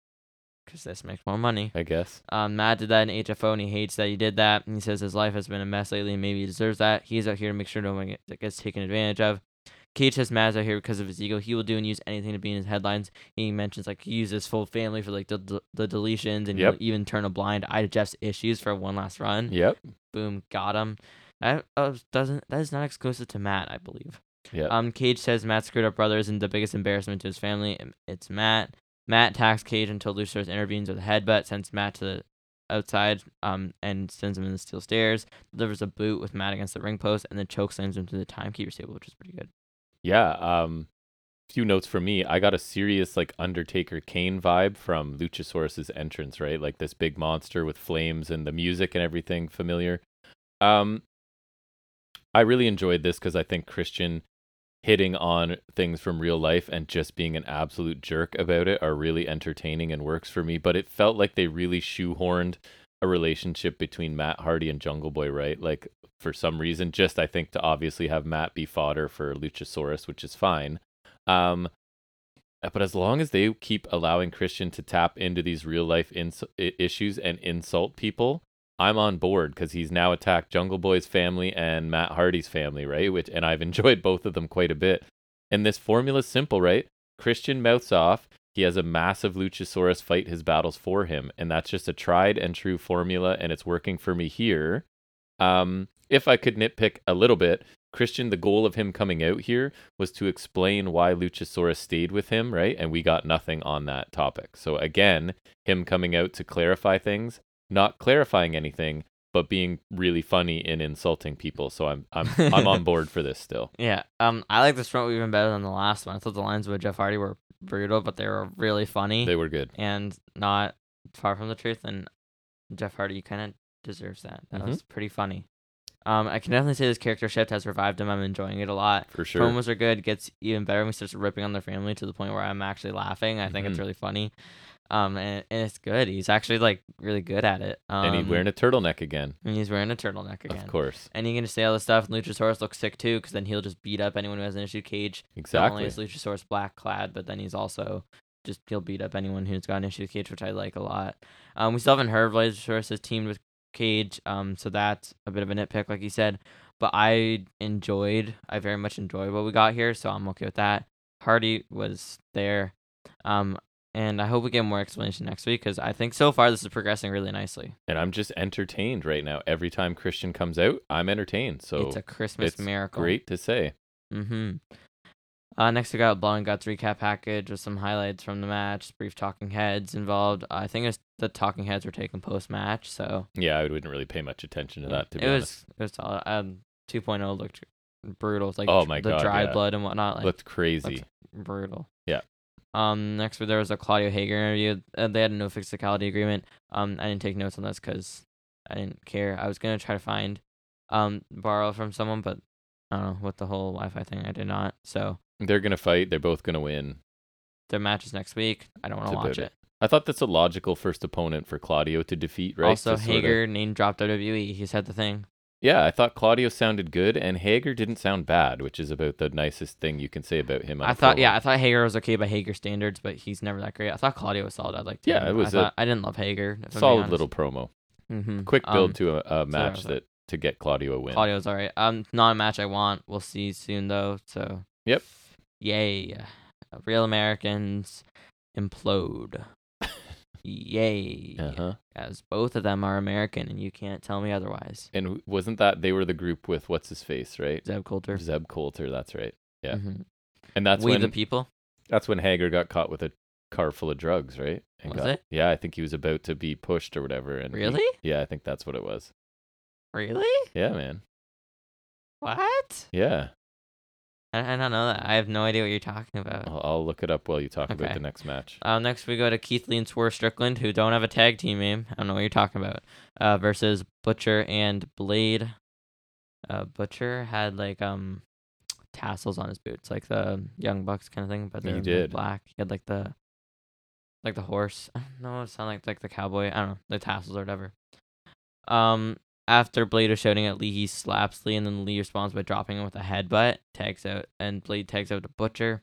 because this makes more money. I guess. Um, Matt did that in HFO and he hates that he did that. And he says his life has been a mess lately and maybe he deserves that. He's out here to make sure no one gets taken advantage of. Cage says Matt's out here because of his ego. He will do and use anything to be in his headlines. He mentions like he uses his full family for like the, the, the deletions and Yep. he'll even turn a blind eye to Jeff's issues for one last run. Yep. Boom, got him. That uh, doesn't that is not exclusive to Matt, I believe. Yep. Um, Cage says Matt screwed up brothers and the biggest embarrassment to his family. It's Matt. Matt attacks Cage until Luchasaurus intervenes with a headbutt, sends Matt to the outside, um, and sends him in the steel stairs. Delivers a boot with Matt against the ring post, and then choke slams him to the timekeeper's table, which is pretty good. yeah. Um. Few notes for me. I got a serious like Undertaker Kane vibe from Luchasaurus's entrance. Right, like this big monster with flames and the music and everything familiar. Um. I really enjoyed this because I think Christian hitting on things from real life and just being an absolute jerk about it are really entertaining and works for me. But it felt like they really shoehorned a relationship between Matt Hardy and Jungle Boy, right? Like for some reason, just I think to obviously have Matt be fodder for Luchasaurus, which is fine. Um, but as long as they keep allowing Christian to tap into these real life ins- issues and insult people, I'm on board because he's now attacked Jungle Boy's family and Matt Hardy's family, right? Which and I've enjoyed both of them quite a bit. And this formula's simple, right? Christian mouths off. He has a massive Luchasaurus fight his battles for him, and that's just a tried and true formula, and it's working for me here. Um, if I could nitpick a little bit, Christian, the goal of him coming out here was to explain why Luchasaurus stayed with him, right? And we got nothing on that topic. So again, him coming out to clarify things, not clarifying anything, but being really funny in insulting people. So I'm I'm I'm on board for this still. Yeah. Um, I like this front even better than the last one. I thought the lines with Jeff Hardy were brutal, but they were really funny They were good. and not far from the truth. And Jeff Hardy kind of deserves that. That Mhm. was pretty funny. Um, I can definitely say this character shift has revived him. I'm enjoying it a lot. For sure. Promos are good. Gets even better when he starts ripping on their family to the point where I'm actually laughing. I think it's Mhm. really funny. Um, and, and it's good. He's actually like really good at it. Um, and he's wearing a turtleneck again. and he's wearing a turtleneck again. Of course. And he can say all this stuff. And Luchasaurus looks sick too, because then he'll just beat up anyone who has an issue. Cage not only Exactly. is Luchasaurus black clad, but then he's also just he'll beat up anyone who's got an issue Cage, which I like a lot. Um, we still haven't heard Luchasaurus has teamed with Cage, um, so that's a bit of a nitpick, like you said. But I enjoyed, I very much enjoyed what we got here, so I'm okay with that. Hardy was there. Um, and I hope we get more explanation next week because I think so far this is progressing really nicely. And I'm just entertained right now. Every time Christian comes out, I'm entertained. So it's a Christmas it's miracle. great to say. Mm-hmm. Uh, next we got Blood and Guts recap package with some highlights from the match, brief talking heads involved. I think it's the talking heads were taken post match, so Yeah, I wouldn't really pay much attention to that. To be it honest, was it was solid. Um, 2.0 looked brutal. It's like Oh my the God, dry yeah. blood and whatnot. Like looked crazy. looked brutal. Yeah. Um. Next, week there was a Claudio Hager interview. Uh, they had a no physicality agreement. Um. I didn't take notes on this because I didn't care. I was gonna try to find, um, borrow from someone, but I don't know what the whole Wi-Fi thing. I did not. So They're gonna fight. They're both gonna win. their match is next week. I don't want to watch about it. I thought that's a logical first opponent for Claudio to defeat, right? Also, To Hager name dropped WWE. He said the thing. Yeah, I thought Claudio sounded good, and Hager didn't sound bad, which is about the nicest thing you can say about him. I thought, yeah, I thought Hager was okay by Hager standards, but he's never that great. I thought Claudio was solid. I liked Yeah, him. it was I, a thought, I didn't love Hager. solid little promo. Mhm. Quick build Um, to a match was that to get Claudio a win. Claudio's alright. Um, not a match I want. We'll see soon though. So. Yep. Yay! Real Americans implode. Yay! Uh-huh. As both of them are American, and you can't tell me otherwise. And wasn't that they were the group with what's his face, right? Zeb Colter. Zeb Colter, that's right. Yeah. Mhm. And that's we when the people. that's when Hager got caught with a car full of drugs, right? And Was got, it? Yeah, I think he was about to be pushed or whatever. And he- Really? yeah, I think that's what it was. Really? Yeah, man. What? Yeah, I, I don't know that. I have no idea what you're talking about. I'll, I'll look it up while you talk about the next match. Uh, next we go to Keith Lee and Swerve Strickland, who don't have a tag team name. I don't know what you're talking about. Uh, versus Butcher and Blade. Uh, Butcher had like um tassels on his boots, like the Young Bucks kind of thing, but like, did. black. He had like the like the horse. I don't know. It sound like like the cowboy. I don't know the tassels or whatever. Um, after Blade is shouting at Lee, he slaps Lee, and then Lee responds by dropping him with a headbutt. Tags out, and Blade tags out to Butcher.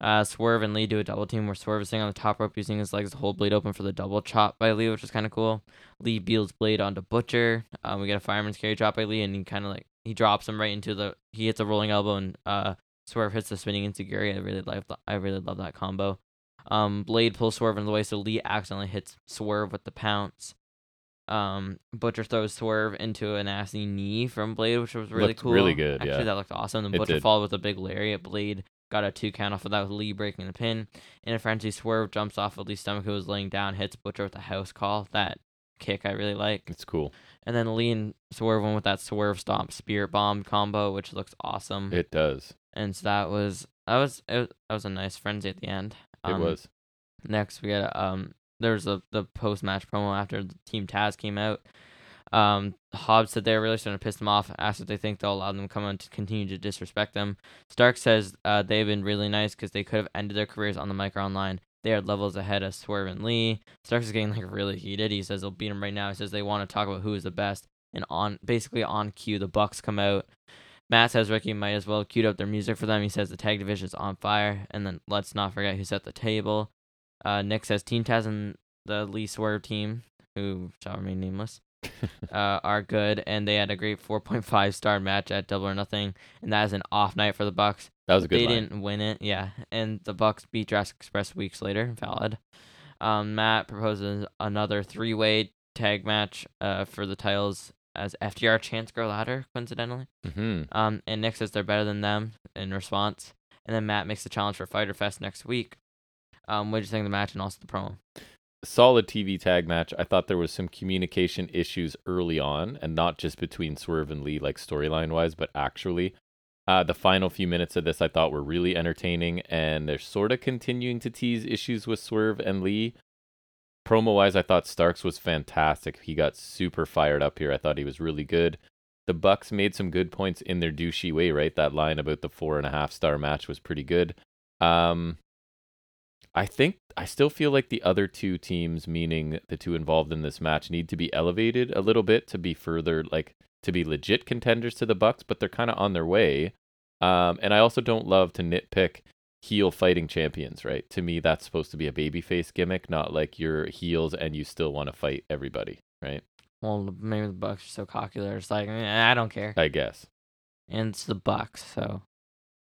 Uh, Swerve and Lee do a double team where Swerve is sitting on the top rope using his legs to hold Blade open for the double chop by Lee, which is kind of cool. Lee beals Blade onto Butcher. Um, we get a fireman's carry drop by Lee, and he kind of like he drops him right into the. He hits a rolling elbow, and uh, Swerve hits the spinning insecurity. I really love. I really love that combo. Um, Blade pulls Swerve in the way, so Lee accidentally hits Swerve with the pounce. Um, Butcher throws Swerve into a nasty knee from Blade, which was really Looked cool. really good, Actually, yeah. that looked awesome. Then Butcher followed with a big lariat. Blade got a two count off of that with Lee breaking the pin. In a frenzy, Swerve jumps off of Lee's stomach, who was laying down, hits Butcher with a house call. That kick I really like. It's cool. And then Lee and Swerve went with that Swerve Stomp Spirit Bomb combo, which looks awesome. It does. and so that was that was it was, that was a nice frenzy at the end. It Um, was. Next, we got um. There was a the post match promo after Team Taz came out. Um, Hobbs said they're really starting to piss them off. Asked if they think they'll allow them to come on to continue to disrespect them. Stark says uh, they've been really nice because they could have ended their careers on the mic online. They are levels ahead of Swerve and Lee. Starks is getting like really heated. He says they'll beat him right now. He says they want to talk about who is the best. And on basically on cue, the Bucks come out. Matt says Ricky might as well queued up their music for them. He says the tag division is on fire. And then let's not forget who's at the table. Uh, Nick says Team Taz and the Lee Swerve team, who shall remain nameless, uh, are good, and they had a great 4.5 star match at Double or Nothing, and that is an off night for the Bucks. That was a good they line. didn't win it, yeah, and the Bucks beat Jurassic Express weeks later. Valid. Um, Matt proposes another three way tag match uh, for the titles as FTR Chance Girl Ladder, coincidentally. hmm Um, and Nick says they're better than them in response. And then Matt makes the challenge for Fyter Fest next week. Um, what did you think of the match and also the promo? Solid TV tag match. I thought there was some communication issues early on, and not just between Swerve and Lee, like storyline wise, but actually. Uh, the final few minutes of this I thought were really entertaining, and they're sort of continuing to tease issues with Swerve and Lee. Promo wise, I thought Starks was fantastic. He got super fired up here. I thought he was really good. The Bucks made some good points in their douchey way, right? That line about the four and a half star match was pretty good. Um, I think I still feel like the other two teams, meaning the two involved in this match, need to be elevated a little bit to be further like to be legit contenders to the Bucks, but they're kind of on their way. Um, and I also don't love to nitpick heel fighting champions, right? To me, that's supposed to be a babyface gimmick, not like you're heels and you still want to fight everybody, right? Well, maybe the Bucks are so cocky they're just like, "Eh, I don't care. I guess. And it's the Bucks, so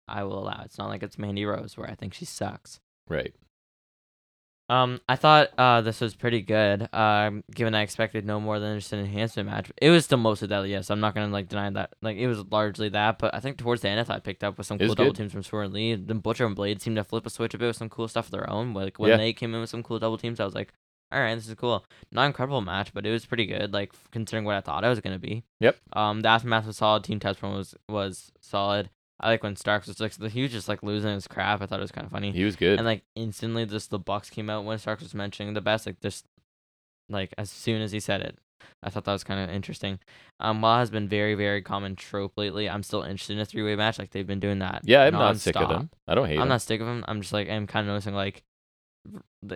I will allow. It's not like it's Mandy Rose where I think she sucks. Right. Um, I thought uh this was pretty good. Um, given I expected no more than just an enhancement match. It was still mostly that. Yes, I'm not gonna like deny that. Like it was largely that, but I think towards the end I thought I picked up with some It cool double good. teams from Swerve and Lee. Then Butcher and Blade seemed to flip a switch a bit with some cool stuff of their own. Like when Yeah. they came in with some cool double teams, I was like, all right, this is cool. Not incredible match, but it was pretty good. Like considering what I thought I was gonna be. Yep. Um, the aftermath was solid. Team test one was was solid. I like when Starks was like he was just like losing his crap. I thought it was kind of funny. He was good. And like instantly, just the Bucks came out when Starks was mentioning the best. Like just like as soon as he said it, I thought that was kind of interesting. Um, while it has been very very common trope lately, I'm still interested in a three way match. Like they've been doing that. yeah, I'm not sick of them. I don't hate them. I'm them. not sick of them. I'm just like I'm kind of noticing like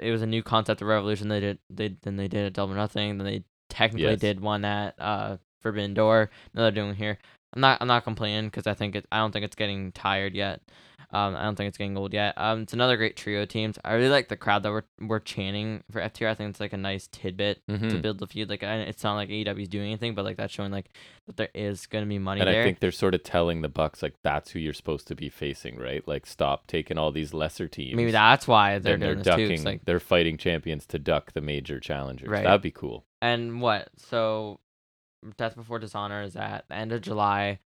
it was a new concept of Revolution. They did they then they did a Double Nothing. Then they technically Yes. did one at uh Forbidden Door. Now they're doing here. I'm not I'm not complaining because I think it I don't think it's getting tired yet. Um, I don't think it's getting old yet. Um, it's another great trio teams. I really like the crowd that we're we're chanting for FTR. I think it's like a nice tidbit to Mhm. build the feud. Like I, it's not like AEW's doing anything, but like that's showing like that there is gonna be money And there. I think they're sort of telling the Bucks like that's who you're supposed to be facing, right? Like stop taking all these lesser teams. Maybe that's why they're doing they're this too. like they're fighting champions to duck the major challengers. Right. That'd be cool. And what? So, Death Before Dishonor is at the end of July.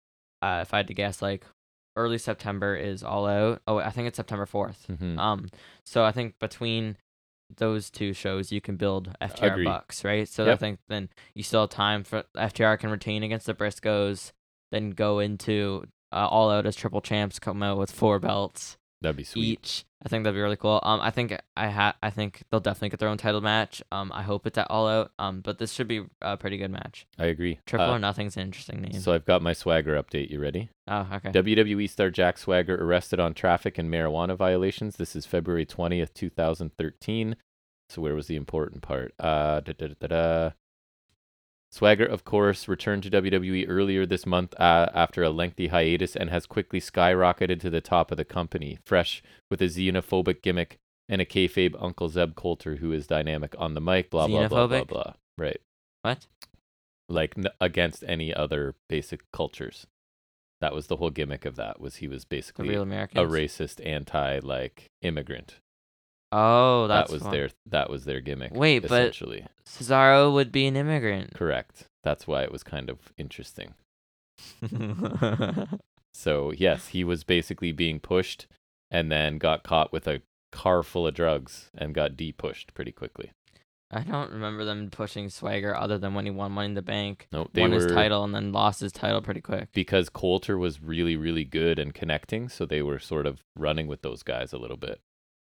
Uh, if I had to guess, like early September is All Out. Oh, I think it's September 4th. Mhm. Um, so I think between those two shows, you can build FTR Agreed. Bucks, right? So I think then you still have time for FTR can retain against the Briscoes, then go into uh, All Out as triple champs, come out with four belts That'd be sweet. each. I think that'd be really cool. Um, I think I ha- I think they'll definitely get their own title match. Um, I hope it's at All Out. Um, but this should be a pretty good match. I agree. Triple Uh, or Nothing's an interesting name. so I've got my swagger update. You ready? oh, okay. WWE star Jack Swagger arrested on traffic and marijuana violations. This is February 20th, 2013. So where was the important part? Uh, da, da, da, da, da. Swagger, of course, returned to WWE earlier this month uh, after a lengthy hiatus and has quickly skyrocketed to the top of the company, fresh with a xenophobic gimmick and a kayfabe Uncle Zeb Colter who is dynamic on the mic. Blah blah blah blah blah. Right, what? like n- against any other basic cultures. That was the whole gimmick of that. Was he was basically a racist anti like immigrant. Oh, that's that was fun. their that was their gimmick. Wait, but- essentially Cesaro would be an immigrant. correct. That's why it was kind of interesting. So yes, he was basically being pushed, and then got caught with a car full of drugs and got de-pushed pretty quickly. I don't remember them pushing Swagger other than when he won Money in the Bank, No, they won were his title, and then lost his title pretty quick. because Colter was really really good and connecting, so they were sort of running with those guys a little bit.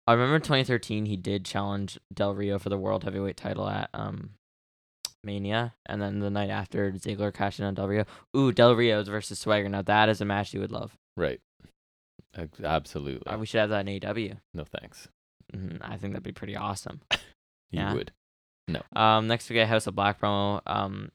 I remember 2013 he did challenge Del Rio for the world heavyweight title at um Mania, and then the night after Ziggler cashed in on Del Rio. Ooh, Del Rio's versus Swagger. Now that is a match you would love. Right. Absolutely. Uh, we should have that in AW. no thanks. hmm I think that'd be pretty awesome. You Yeah. would. No. Um, next we get House of Black promo. Um,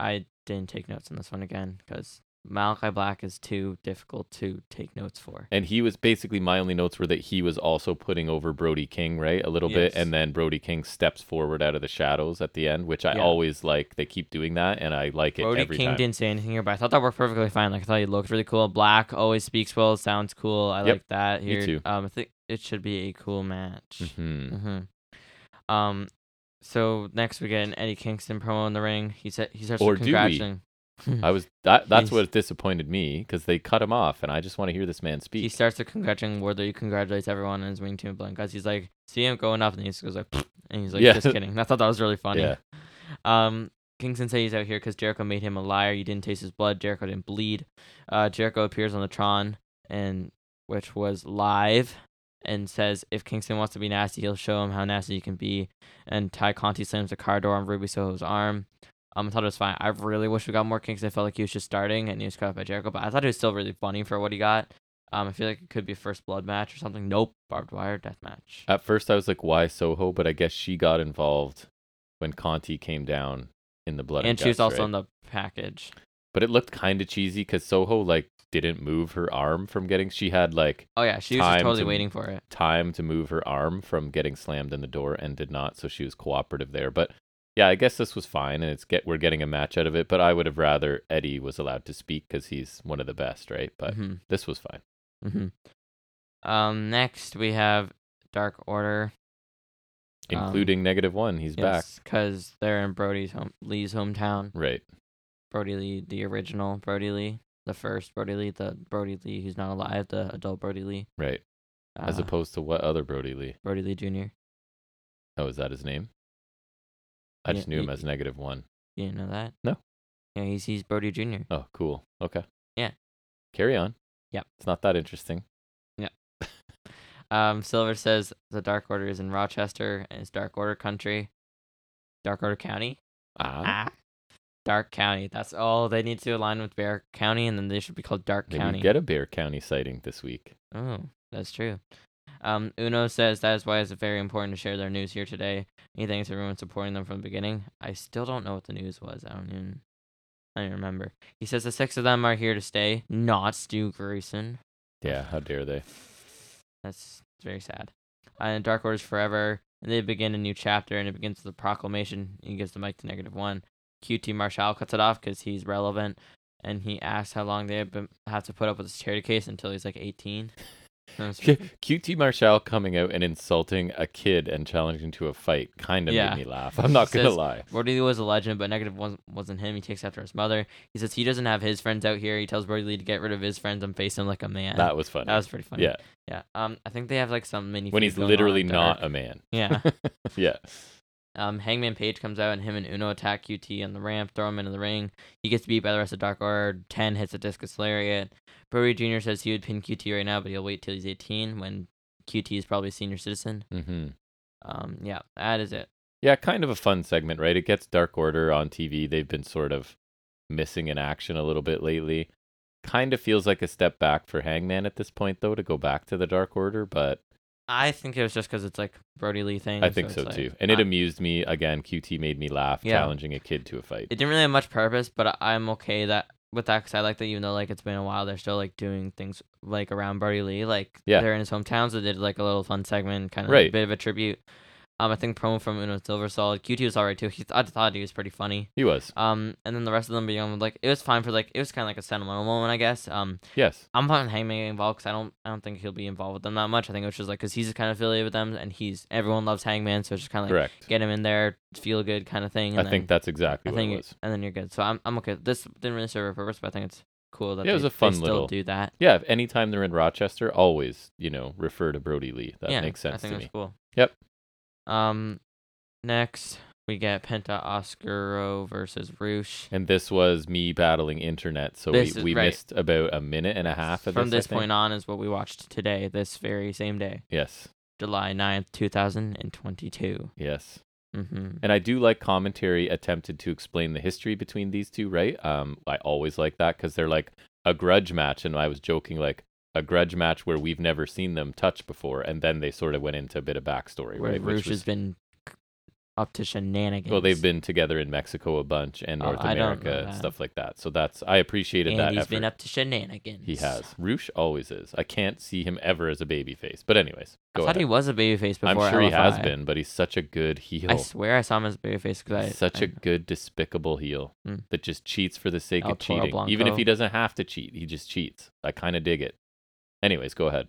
I didn't take notes on this one again because Malachi Black is too difficult to take notes for. And he was basically my only notes were that he was also putting over Brody King, right? A little bit. And then Brody King steps forward out of the shadows at the end, which I Yeah. always like. They keep doing that and I like it Brody King time. didn't say anything here, but I thought that worked perfectly fine. Like I thought he looked really cool. Black always speaks well, sounds cool. I Yep, like that me here. too. Um, I think it should be a cool match. hmm Mm-hmm. Um, so next we get an Eddie Kingston promo in the ring. He said he starts Or congratulating. I was that that's He's- what disappointed me because they cut him off and I just want to hear this man speak. he starts to congratulating Wardlow. He congratulates everyone in his wing team blank guys. He's like, see him going up, and he just goes like, and he's like, Yeah. just kidding. I thought that was really funny. Yeah. Um, Kingston says he's out here because Jericho made him a liar. You didn't taste his blood. Jericho didn't bleed. Uh, Jericho appears on the Tron, and which was live, and says if Kingston wants to be nasty, he'll show him how nasty he can be. And Tay Conti slams the car door on Ruby Soho's arm. Um, I thought it was fine. I really wish we got more Kingston. I felt like he was just starting and he was cut off by Jericho, but I thought it was still really funny for what he got. Um, I feel like it could be a first blood match or something. Nope, barbed wire death match. At first I was like, why Soho? But I guess she got involved when Conti came down in the blood. And, and she was also right? in the package. But it looked kind of cheesy because Soho like didn't move her arm from getting. She had like Oh yeah, she was just totally to- waiting for it. time to move her arm from getting slammed in the door and did not, so she was cooperative there. But yeah, I guess this was fine, and it's get we're getting a match out of it. But I would have rather Eddie was allowed to speak because he's one of the best, right? But Mhm. this was fine. hmm Um, next we have Dark Order. Um, Including negative one. He's back. because they're in Brodie's home, Lee's hometown. Right. Brodie Lee, the original Brodie Lee, the first Brodie Lee, the Brodie Lee who's not alive, the adult Brodie Lee. Right. As uh, opposed to what other Brodie Lee? Brodie Lee Jr. Oh, is that his name? I Yeah, just knew him y- as negative one. You didn't know that? No. Yeah, he's he's Brodie Jr. Oh, cool. Okay. Yeah. Carry on. Yep. It's not that interesting. Yeah. Um, Silver says the Dark Order is in Rochester and it's Dark Order country. Dark Order County. Ah. Ah. Dark County. That's all they need to align with Bear Country, and then they should be called Dark Maybe County. get a Bear Country sighting this week. Oh, that's true. Um, Uno says that is why it's very important to share their news here today. He thanks everyone supporting them from the beginning. I still don't know what the news was. I don't even. I don't even remember. He says the six of them are here to stay, not Stu Grayson. Yeah, how dare they? That's very sad. And Dark Order's forever, and they begin a new chapter, and it begins with a proclamation. He gives the mic to negative one. QT Marshall cuts it off because he's relevant, and he asks how long they have, been, have to put up with this charity case until he's like 18. QT Marshall coming out and insulting a kid and challenging to a fight kind of Yeah. made me laugh. I'm not gonna lie. Brodie Lee was a legend, but one wasn't, him. He takes after his mother. He says he doesn't have his friends out here. He tells Brodie Lee to get rid of his friends and face him like a man. That was funny. That was pretty funny. yeah, Yeah. Um, I think they have like some mini. when he's literally not a man. Yeah. yeah. Um, Hangman Page comes out and him and Uno attack QT on the ramp, throw him into the ring. He gets beat by the rest of Dark Order. Ten hits a discus lariat. Brodie Jr. says he would pin QT right now, but he'll wait till he's 18 when QT is probably a senior citizen. hmm Um, yeah, that is it. Yeah, kind of a fun segment, right? It gets Dark Order on TV. They've been sort of missing in action a little bit lately. Kind of feels like a step back for Hangman at this point, though, to go back to the Dark Order, but I think it was just because it's like Brodie Lee thing. I think so, it's too. And it I- amused me. Again, QT made me laugh, Yeah. challenging a kid to a fight. it didn't really have much purpose, but I'm okay that with that because I like that even though like it's been a while, they're still like doing things like around Brodie Lee. Like Yeah. they're in his hometown, so they did like a little fun segment, kind of Right. a bit of a tribute. Um, I think promo from Uno Silver solid. QT was alright too. He, I thought he was pretty funny. He was. Um, and then the rest of them beyond like it was fine for like it was kind of like a sentimental moment, I guess. Um, Yes. I'm fine with Hangman involved because I don't I don't think he'll be involved with them that much. I think it was just like because he's kind of affiliated with them and he's everyone loves Hangman, so it's just kind of like Correct. get him in there, feel good kind of thing. And I then, think that's exactly I think it was. and then you're good. So I'm I'm okay. This didn't really serve a purpose, but I think it's cool that Yeah, it was they, a fun they still little- do that. Yeah, if anytime they're in Rochester, always, you know, refer to Brodie Lee. That yeah, makes sense I think to that's me. cool. Yep. Um, next we get Penta Oscuro versus Rush. And this was me battling internet, so This we, we right. missed about a minute and a half of From this. This point on is what we watched today, this very same day, Yes. July 9th, 2022. Yes. Mm-hmm. And I do like commentary attempted to explain the history between these two, right? Um, I always like that because they're like a grudge match, and I was joking like a grudge match where we've never seen them touch before, and then they sort of went into a bit of backstory, Where right? Rush Which has been up to shenanigans. well, they've been together in Mexico a bunch and Oh, North America and stuff like that. So that's I appreciated and that he's effort. been up to shenanigans. he has. Rush always is. I can't see him ever as a babyface. But anyways, I thought ahead. he was a babyface before. I'm sure he has been, but he's such a good heel. I swear I saw him as a babyface because I such I, a good, despicable heel Hmm. that just cheats for the sake El of cheating. Even if he doesn't have to cheat, he just cheats. I kind of dig it. Anyways, go ahead.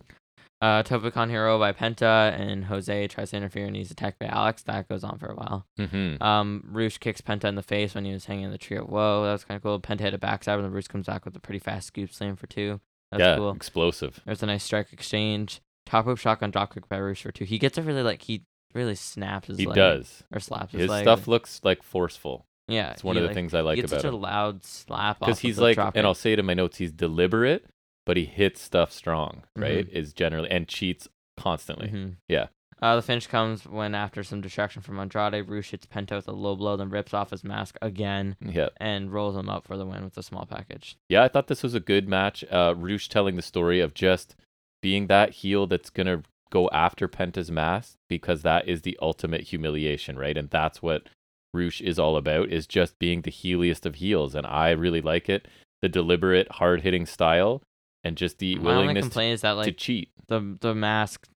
uh Topicon Hero by Penta and Jose tries to interfere and he's attacked by Alex. That goes on for a while. Mm-hmm. Um, Rush kicks Penta in the face when he was hanging in the tree. Whoa, that was kind of cool. Penta hit a backside and then Rush comes back with a pretty fast scoop slam for two. That's yeah, cool. explosive. There's a nice strike exchange. Top rope shotgun dropkick by Roosh for two. He gets a really like he really snaps his He leg does. or slaps his, His leg. stuff looks like forceful. Yeah, It's one of the like, things I like about such him. a loud slap Because he's the like, and. I'll say it in my notes, he's deliberate, but he hits stuff strong, Mm-hmm. right? Is generally, and cheats constantly. Mhm. Yeah. Uh, the finish comes when after some distraction from Andrade, Rush hits Penta with a low blow, then rips off his mask again Yeah. and rolls him up for the win with a small package. Yeah, I thought this was a good match. Uh, Rush telling the story of just being that heel that's gonna go after Penta's mask because that is the ultimate humiliation, right? And that's what Rush is all about is just being the heeliest of heels, and I really like it. The deliberate, hard hitting style, and just the My only willingness to, is that to cheat. the the mask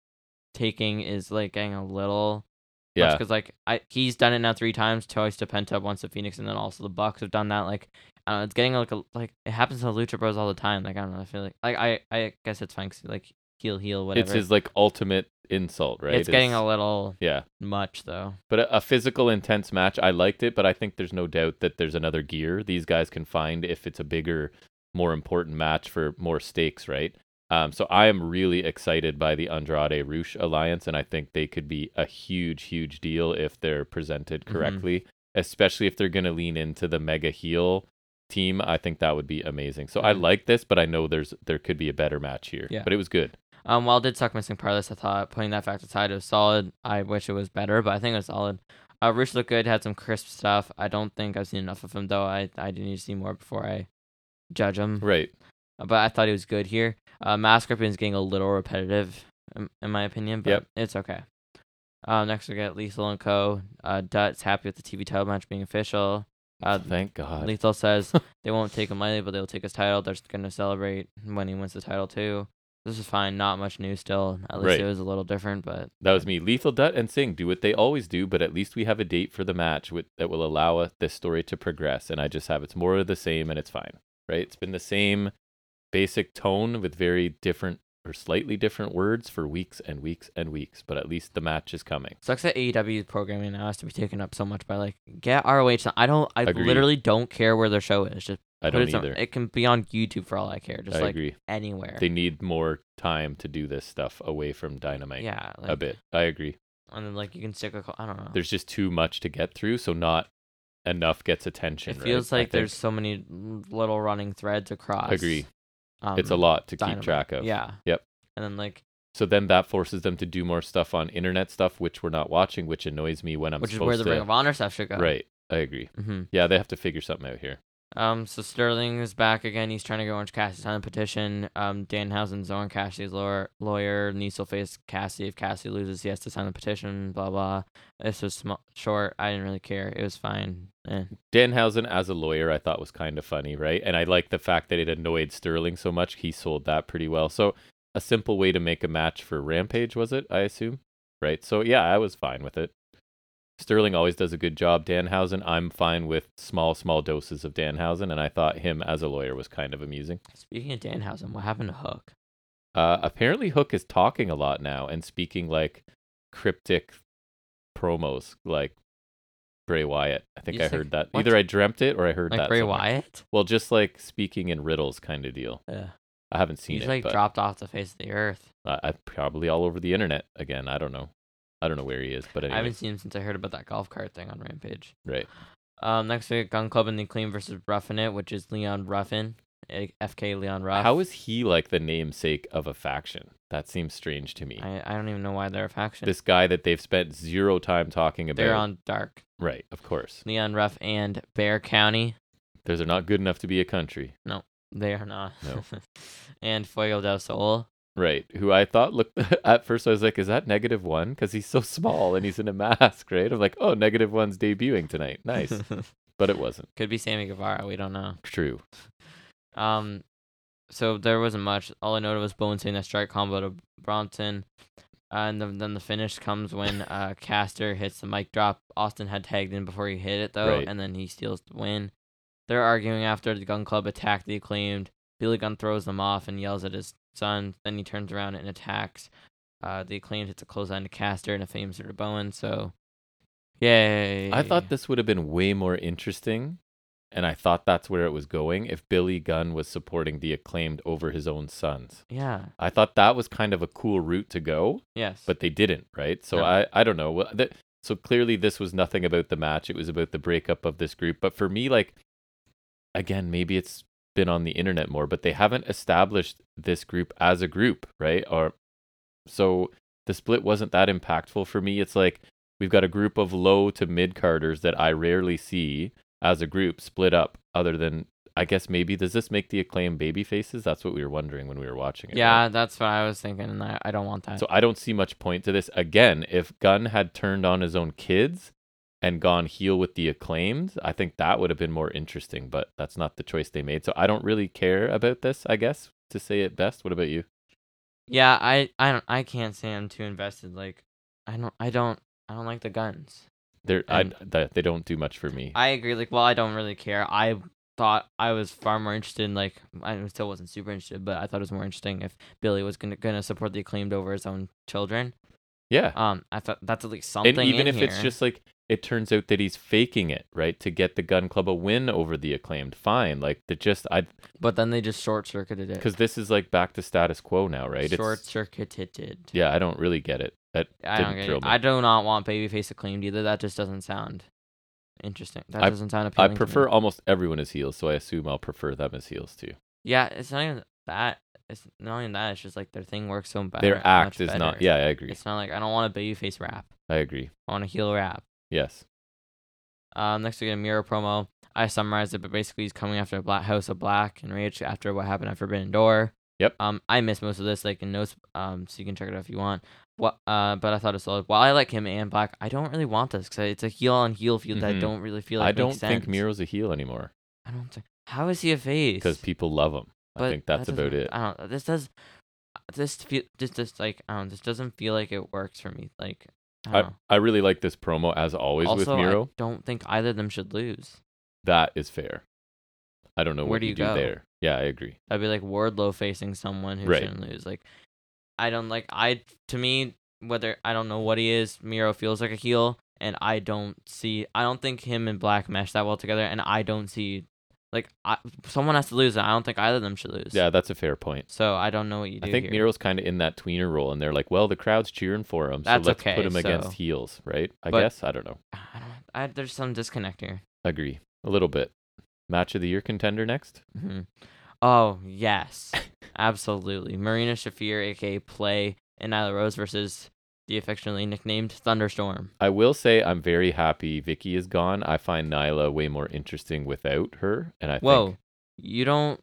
taking is like getting a little Yeah, because like I he's done it now three times, twice to Penta, once to Fénix, and then also the Bucks have done that. Like I don't know, it's getting like a like it happens to Lucha Bros all the time. Like I don't know, I feel like like I I guess it's fine 'cause, like heel heel whatever. It's his like ultimate insult, right? It's getting a little yeah. much though. But a, a physical, intense match, I liked it. But I think there's no doubt that there's another gear these guys can find if it's a bigger, more important match for more stakes, right? Um, so I am really excited by the Andrade Rush alliance, and I think they could be a huge, huge deal if they're presented Mhm. correctly, especially if they're going to lean into the mega heel team. I think that would be amazing. So I Mhm. like this, but I know there's there could be a better match here. Yeah. But it was good. Um, while it did suck missing Parless, I thought putting that fact aside, it was solid. I wish it was better, but I think it was solid. Uh, Rush looked good, had some crisp stuff. I don't think I've seen enough of him though. I I do need to see more before I judge him. Right. but I thought he was good here. Uh, Mask is getting a little repetitive, in, in my opinion, but Yep. it's okay. Uh, next we get Lethal and Co. Uh, Dutt's happy with the TV title match being official. Uh, Thank God. Lethal says they won't take him lightly, but they'll take his title. They're going to celebrate when he wins the title too. This is fine. Not much new still. At least Right. it was a little different, but That was me. Lethal Dutt and Singh do what they always do, but at least we have a date for the match with, that will allow us, this story to progress. And I just have it's more of the same, and it's fine, right? It's been the same basic tone with very different or slightly different words for weeks and weeks and weeks. But at least the match is coming. sucks that AEW programming now has to be taken up so much by like get ROH. I don't. I Agreed. literally don't care where their show is. Just I don't it either. It can be on YouTube for all I care. Just I like agree. anywhere. They need more time to do this stuff away from Dynamite. yeah, like, a bit. I agree. and then like you can stick a. I don't know. There's just too much to get through, so not enough gets attention. it right? feels I like there's so many little running threads across. Agree. Um, it's a lot to keep track of. Yeah. Yep. And then like, So then that forces them to do more stuff on internet stuff, which we're not watching, which annoys me when I'm which is where the to. Ring of Honor stuff should go. Right, I agree. hmm Yeah, they have to figure something out here. Um. So Sterling is back again. He's trying to get Orange Cassidy sign a petition. Um. Danhausen's Orange Cassidy's lawyer. Lawyer needs to face Cassidy. If Cassidy loses, he has to sign the petition. Blah blah. This was sm- short. I didn't really care. It was fine. Eh. Danhausen as a lawyer, I thought was kind of funny, right? And I like the fact that it annoyed Sterling so much. He sold that pretty well. So a simple way to make a match for Rampage was it? I assume, right? So yeah, I was fine with it. Sterling always does a good job. Danhausen, I'm fine with small, small doses of Danhausen, and I thought him as a lawyer was kind of amusing. Speaking of Danhausen, what happened to Hook? Uh, apparently, Hook is talking a lot now and speaking like cryptic promos, like Bray Wyatt. I think You I think- heard that. what? Either I dreamt it or I heard Like that. Bray somewhere. Wyatt? Well, just like speaking in riddles kind of deal. Yeah. I haven't seen He's it, like but dropped off the face of the earth. I, I probably all over the internet again. I don't know. I don't know where he is, but I anyway, haven't seen him since I heard about that golf cart thing on Rampage. right. Um, next week, Gunn Club and the Clean versus Ruffin It, which is Leon Ruffin, FK Leon Ruff. How is he like the namesake of a faction? That seems strange to me. I, I don't even know why they're a faction. This guy that they've spent zero time talking about. they're on Dark. right, of course. Leon Ruff and Bear Country. Those are not good enough to be a country. No, they are not. No. and Fuego del Sol. Right. Who I thought looked at first I was like, is that negative one? Because he's so small and he's in a mask, right? I'm like, oh, negative one's debuting tonight. Nice. but it wasn't. Could be Sammy Guevara. We don't know. True. Um, so there wasn't much. All I noted was Bones hitting a strike combo to Bronson. Uh, and then, then the finish comes when uh, Caster hits the mic drop. Austin had tagged in before he hit it though, Right. and then he steals the win. They're arguing after the Gunn Club attack the acclaimed. Billy Gunn throws them off and yells at his son. Then he turns around and attacks. Uh, the acclaimed hits a close clothesline to Caster and a famous to Bowen. So, yay! I thought this would have been way more interesting. And I thought that's where it was going if Billy Gunn was supporting the acclaimed over his own sons. Yeah. I thought that was kind of a cool route to go, Yes. but they didn't, right? So No. I, I don't know. Well, So clearly this was nothing about the match. It was about the breakup of this group. But for me, like, again, maybe it's been on the internet more, but they haven't established this group as a group, right? Or so the split wasn't that impactful for me. It's like we've got a group of low to mid carders that I rarely see as a group split up, other than I guess maybe does this make the acclaim baby faces? That's what we were wondering when we were watching it. yeah, right? that's what I was thinking, and I, I don't want that. So I don't see much point to this. Again, if Gunn had turned on his own kids and gone heel with the acclaimed, I think that would have been more interesting, but that's not the choice they made. So I don't really care about this, I guess, to say it best. What about you? yeah, I I don't I can't say I'm too invested. Like, I don't I don't I don't like the Gunns. They're I, And- they don't do much for me. I agree. Like, well, I don't really care. I thought I was far more interested in like I still wasn't super interested, but I thought it was more interesting if Billy was gonna gonna support the acclaimed over his own children. Yeah. Um, I thought that's at least something. and even if it's just like it turns out that he's faking it, right, to get the Gunn Club a win over the acclaimed, fine. Like the just I but then they just short circuited it. because this is like back to status quo now, right? Short circuited. yeah, I don't really get it. That I don't get it. I do not want babyface acclaimed either. That just doesn't sound interesting. That I- doesn't sound I appealing. to me. prefer almost everyone as heels, so I assume I'll prefer them as heels too. Yeah, it's not even that. It's not even that. It's just like their thing works so bad. Their act is not. Yeah, I agree. It's not like I don't want a babyface rap. I agree. I want a heel rap. Yes. Um, next we get a Miro promo. I summarized it, but basically he's coming after Black House of Black and Rage after what happened at Forbidden Door. Yep. Um, I missed most of this, like in notes. Um, so you can check it out if you want. What? Uh, but I thought it was solid. While I like him and Black, I don't really want this because it's a heel on heel feud that I Mhm. don't really feel like I don't think sense. Miro's a heel anymore I don't think. How is he a face? because people love him. I think that's that about doesn't- it. I don't. This does. This feel. This just like I don't. This doesn't feel like it works for me. Like I don't I, know. I really like this promo as always with Also, I Miro. don't think either of them should lose. That is fair. I don't know Where what do you, you do go? there. Yeah, I agree. That'd be like Wardlow facing someone who Right. shouldn't lose. Like, I don't like. I to me, whether I don't know what he is, Miro feels like a heel, and I don't see. I don't think him and Black mesh that well together, and I don't see. Like, I, someone has to lose, and I don't think either of them should lose. Yeah, that's a fair point. So I don't know what you do I think here. Miro's kind of in that tweener role, and they're like, "Well, the crowd's cheering for him, That's so let's okay, put him against heels, right?" I But- guess I don't know. I don't. I, there's some disconnect here. Agree a little bit. Match of the year contender next. hmm Oh yes, absolutely. Marina Shafir, aka Play, and Nyla Rose versus the affectionately nicknamed Thunderstorm. I will say I'm very happy Vicky is gone. I find Nyla way more interesting without her, and I Whoa, think you don't,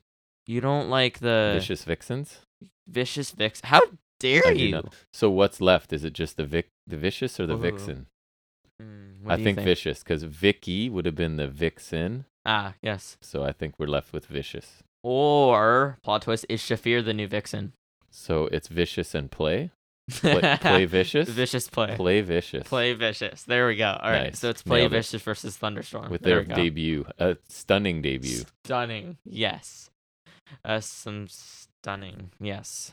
you don't like the Vicious Vixens. vicious vix? How dare I you? So what's left? Is it just the Vic, the Vicious, or the Ooh. Vixen? Mm, I you think, Vicious because Vicky would have been the Vixen, Ah, yes. so I think we're left with Vicious. Or plot twist is Shafir the new vixen? So it's Vicious and Play. Play, play Vicious. Vicious play. Play Vicious. Play vicious. There we go. All right, Nice. so it's play Nailed it. vicious versus Thunderstorm with There their debut, a stunning debut. Stunning. Yes. Uh, some stunning. Yes.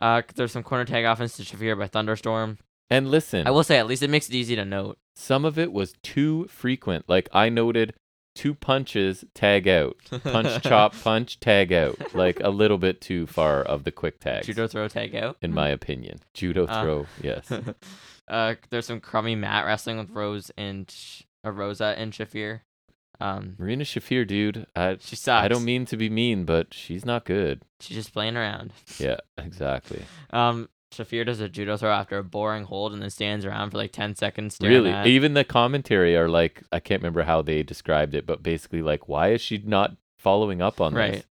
Uh, there's some corner tag offense to Shafir by Thunderstorm. And listen, I will say, at least it makes it easy to note. some of it was too frequent. Like I noted, two punches, tag out, punch, chop, punch, tag out. Like a little bit too far of the quick tag. Judo throw tag out. in my opinion. Judo Uh, throw, yes. uh, there's some crummy mat wrestling with Rose and uh, Rosa and Shafir. Um, Marina Shafir, dude. I, she sucks. I don't mean to be mean, but she's not good. She's just playing around. Yeah, exactly. Um, Shafir does a judo throw after a boring hold and then stands around for like ten seconds. staring Really, at- even the commentary are like, I can't remember how they described it, but basically like, why is she not following up on right. this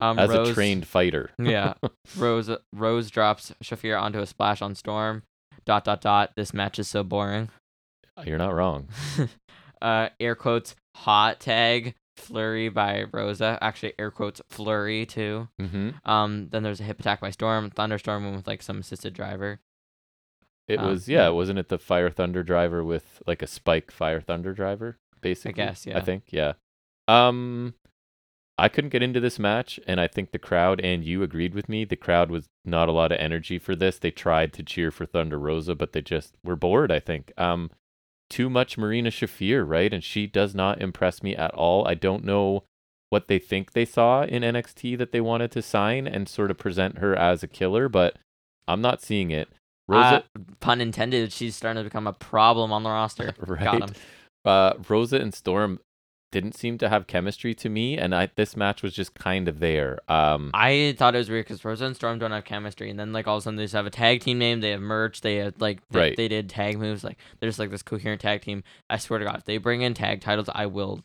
Um, as Rose, a trained fighter? yeah, Rose Rose drops Shafir onto a splash on Storm. Dot dot dot. This match is so boring. You're not wrong. uh, air quotes hot tag flurry by Rosa. Actually, air quotes flurry too. hmm Um, then there's a hip attack by Storm. Thunderstorm went with like some assisted driver. It Um, was yeah, wasn't it the Fire Thunder driver with like a spike Fire Thunder driver? Basically, I guess, yeah. I think yeah. Um, I couldn't get into this match, and I think the crowd and you agreed with me. The crowd was not a lot of energy for this. They tried to cheer for Thunder Rosa, but they just were bored. I think. Um, too much Marina Shafir, right? And she does not impress me at all. I don't know what they think they saw in NXT that they wanted to sign and sort of present her as a killer, but I'm not seeing it. Rosa, Uh, pun intended. She's starting to become a problem on the roster. right? Got him. uh, Rosa and Storm didn't seem to have chemistry to me, and I this match was just kind of there. Um, I thought it was weird because Rosa and Storm don't have chemistry, and then like all of a sudden they just have a tag team name. They have merch. They had like they, Right. they did tag moves. Like they're just like this coherent tag team. I swear to God, if they bring in tag titles, I will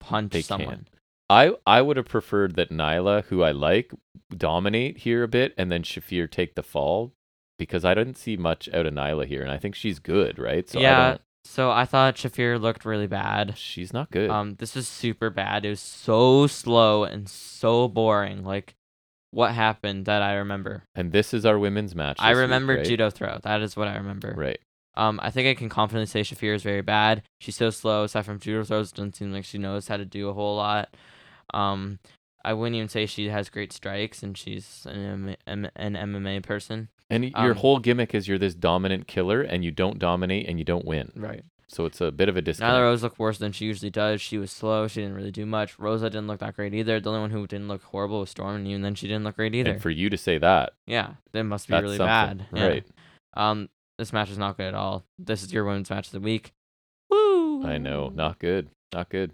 punch They someone. I I would have preferred that Nyla, who I like, dominate here a bit, and then Shafir take the fall, because I didn't see much out of Nyla here, and I think she's good, right? So I yeah. So I thought Shafir looked really bad. she's not good. Um, this was super bad. It was so slow and so boring. Like, what happened that I remember? and this is our women's match. I this week, remember right? judo throw. That is what I remember. Right. Um, I think I can confidently say Shafir is very bad. She's so slow. Aside from judo throws, doesn't seem like she knows how to do a whole lot. Um, I wouldn't even say she has great strikes, and she's an, M- an MMA person. And y- your Um, whole gimmick is you're this dominant killer, and you don't dominate and you don't win. Right. So it's a bit of a disconnect. Nyla Rose looked worse than she usually does. She was slow. She didn't really do much. Rosa didn't look that great either. The only one who didn't look horrible was Storm, and even then she didn't look great either. and for you to say that, yeah, that must be really something, bad. Yeah. right? Um, this match is not good at all. This is your women's match of the week. Woo! I know, not good, not good.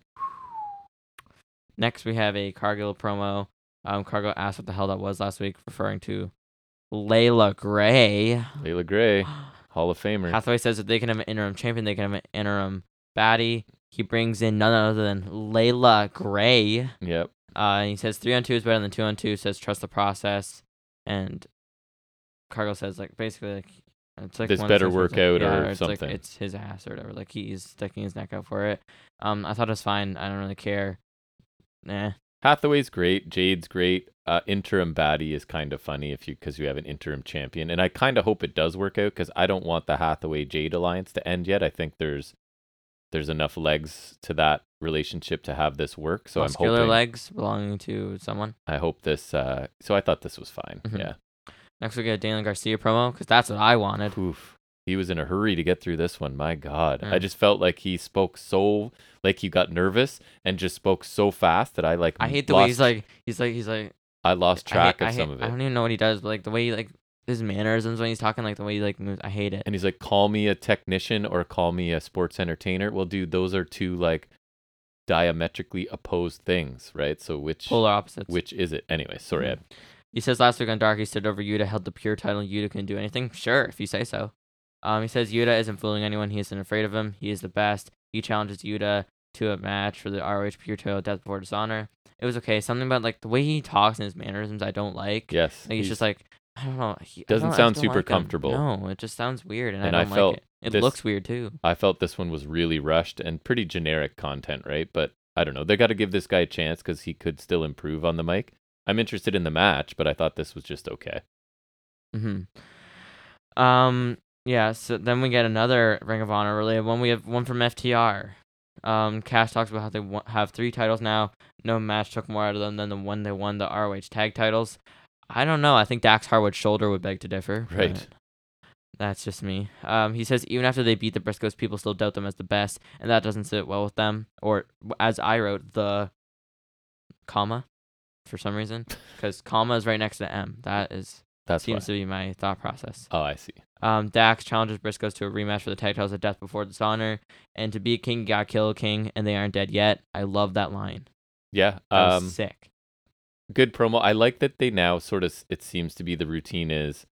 Next, we have a Cargill promo. Um, Cargill asked what the hell that was last week, referring to Leila Grey. Leila Grey, Hall of Famer. Hathaway says that they can have an interim champion, they can have an interim baddie. He brings in none other than Leila Grey. yep. Uh, he says three on two is better than two on two. Says trust the process, and Cargill says like basically like it's like This better things where work like- out yeah, or it's like something. it's his ass or whatever. Like he's sticking his neck out for it. Um, I thought it was fine. I don't really care. Nah. Hathaway's great. Jade's great. Uh, interim baddie is kind of funny if you because you have an interim champion, and I kind of hope it does work out because I don't want the Hathaway Jade alliance to end yet. I think there's there's enough legs to that relationship to have this work. So Muscular I'm hoping. legs belonging to someone. I hope this. Uh, so I thought this was fine. Mhm. Yeah. Next we get a Daniel Garcia promo because that's what I wanted. Oof. He was in a hurry to get through this one. My God. I just felt like he spoke so like he got nervous and just spoke so fast that I like I hate the lost, way he's like he's like he's like I lost I track hate, of I some hate- of it. I don't even know what he does, but like the way he like his mannerisms when he's talking, like the way he like moves. I hate it. and he's like, call me a technician or call me a sports entertainer. Well, dude, those are two like diametrically opposed things, right? So which Polar opposites. which is it? Anyway, sorry, Mhm. Ed. He says last week on Dark he stood over Yuta, held the pure title. Yuta can do anything. Sure, if you say so. Um, he says Yuta isn't fooling anyone. He isn't afraid of him. He is the best. He challenges Yuta to a match for the ROH Pure Title Death Before Dishonor. It was okay. Something about like the way he talks and his mannerisms I don't like. Yes. Like he's, just like I don't know. He, Doesn't sound super like him. comfortable. No, it just sounds weird, and, And I I don't felt like it. It this- looks weird too. I felt this one was really rushed and pretty generic content, right? But I don't know. They got to give this guy a chance because he could still improve on the mic. I'm interested in the match, but I thought this was just okay. hmm Um. Yeah. So then we get another Ring of Honor related one. We have one from FTR. Um. Cash talks about how they have three titles now. No match took more out of them than the one they won the ROH tag titles. I don't know. I think Dax Harwood's shoulder would beg to differ. Right. That's just me. Um, he says even after they beat the Briscoes, people still doubt them as the best, and that doesn't sit well with them. Or as I wrote, the comma, for some reason, because comma is right next to M. That is that seems why. to be my thought process. Oh, I see. Um, Dax challenges Briscoes to a rematch for the tag titles at Death Before Dishonor, and to beat King, you gotta kill a King, and they aren't dead yet. I love that line. Yeah. Um, sick. good promo. I like that they now sort of. It seems to be the routine is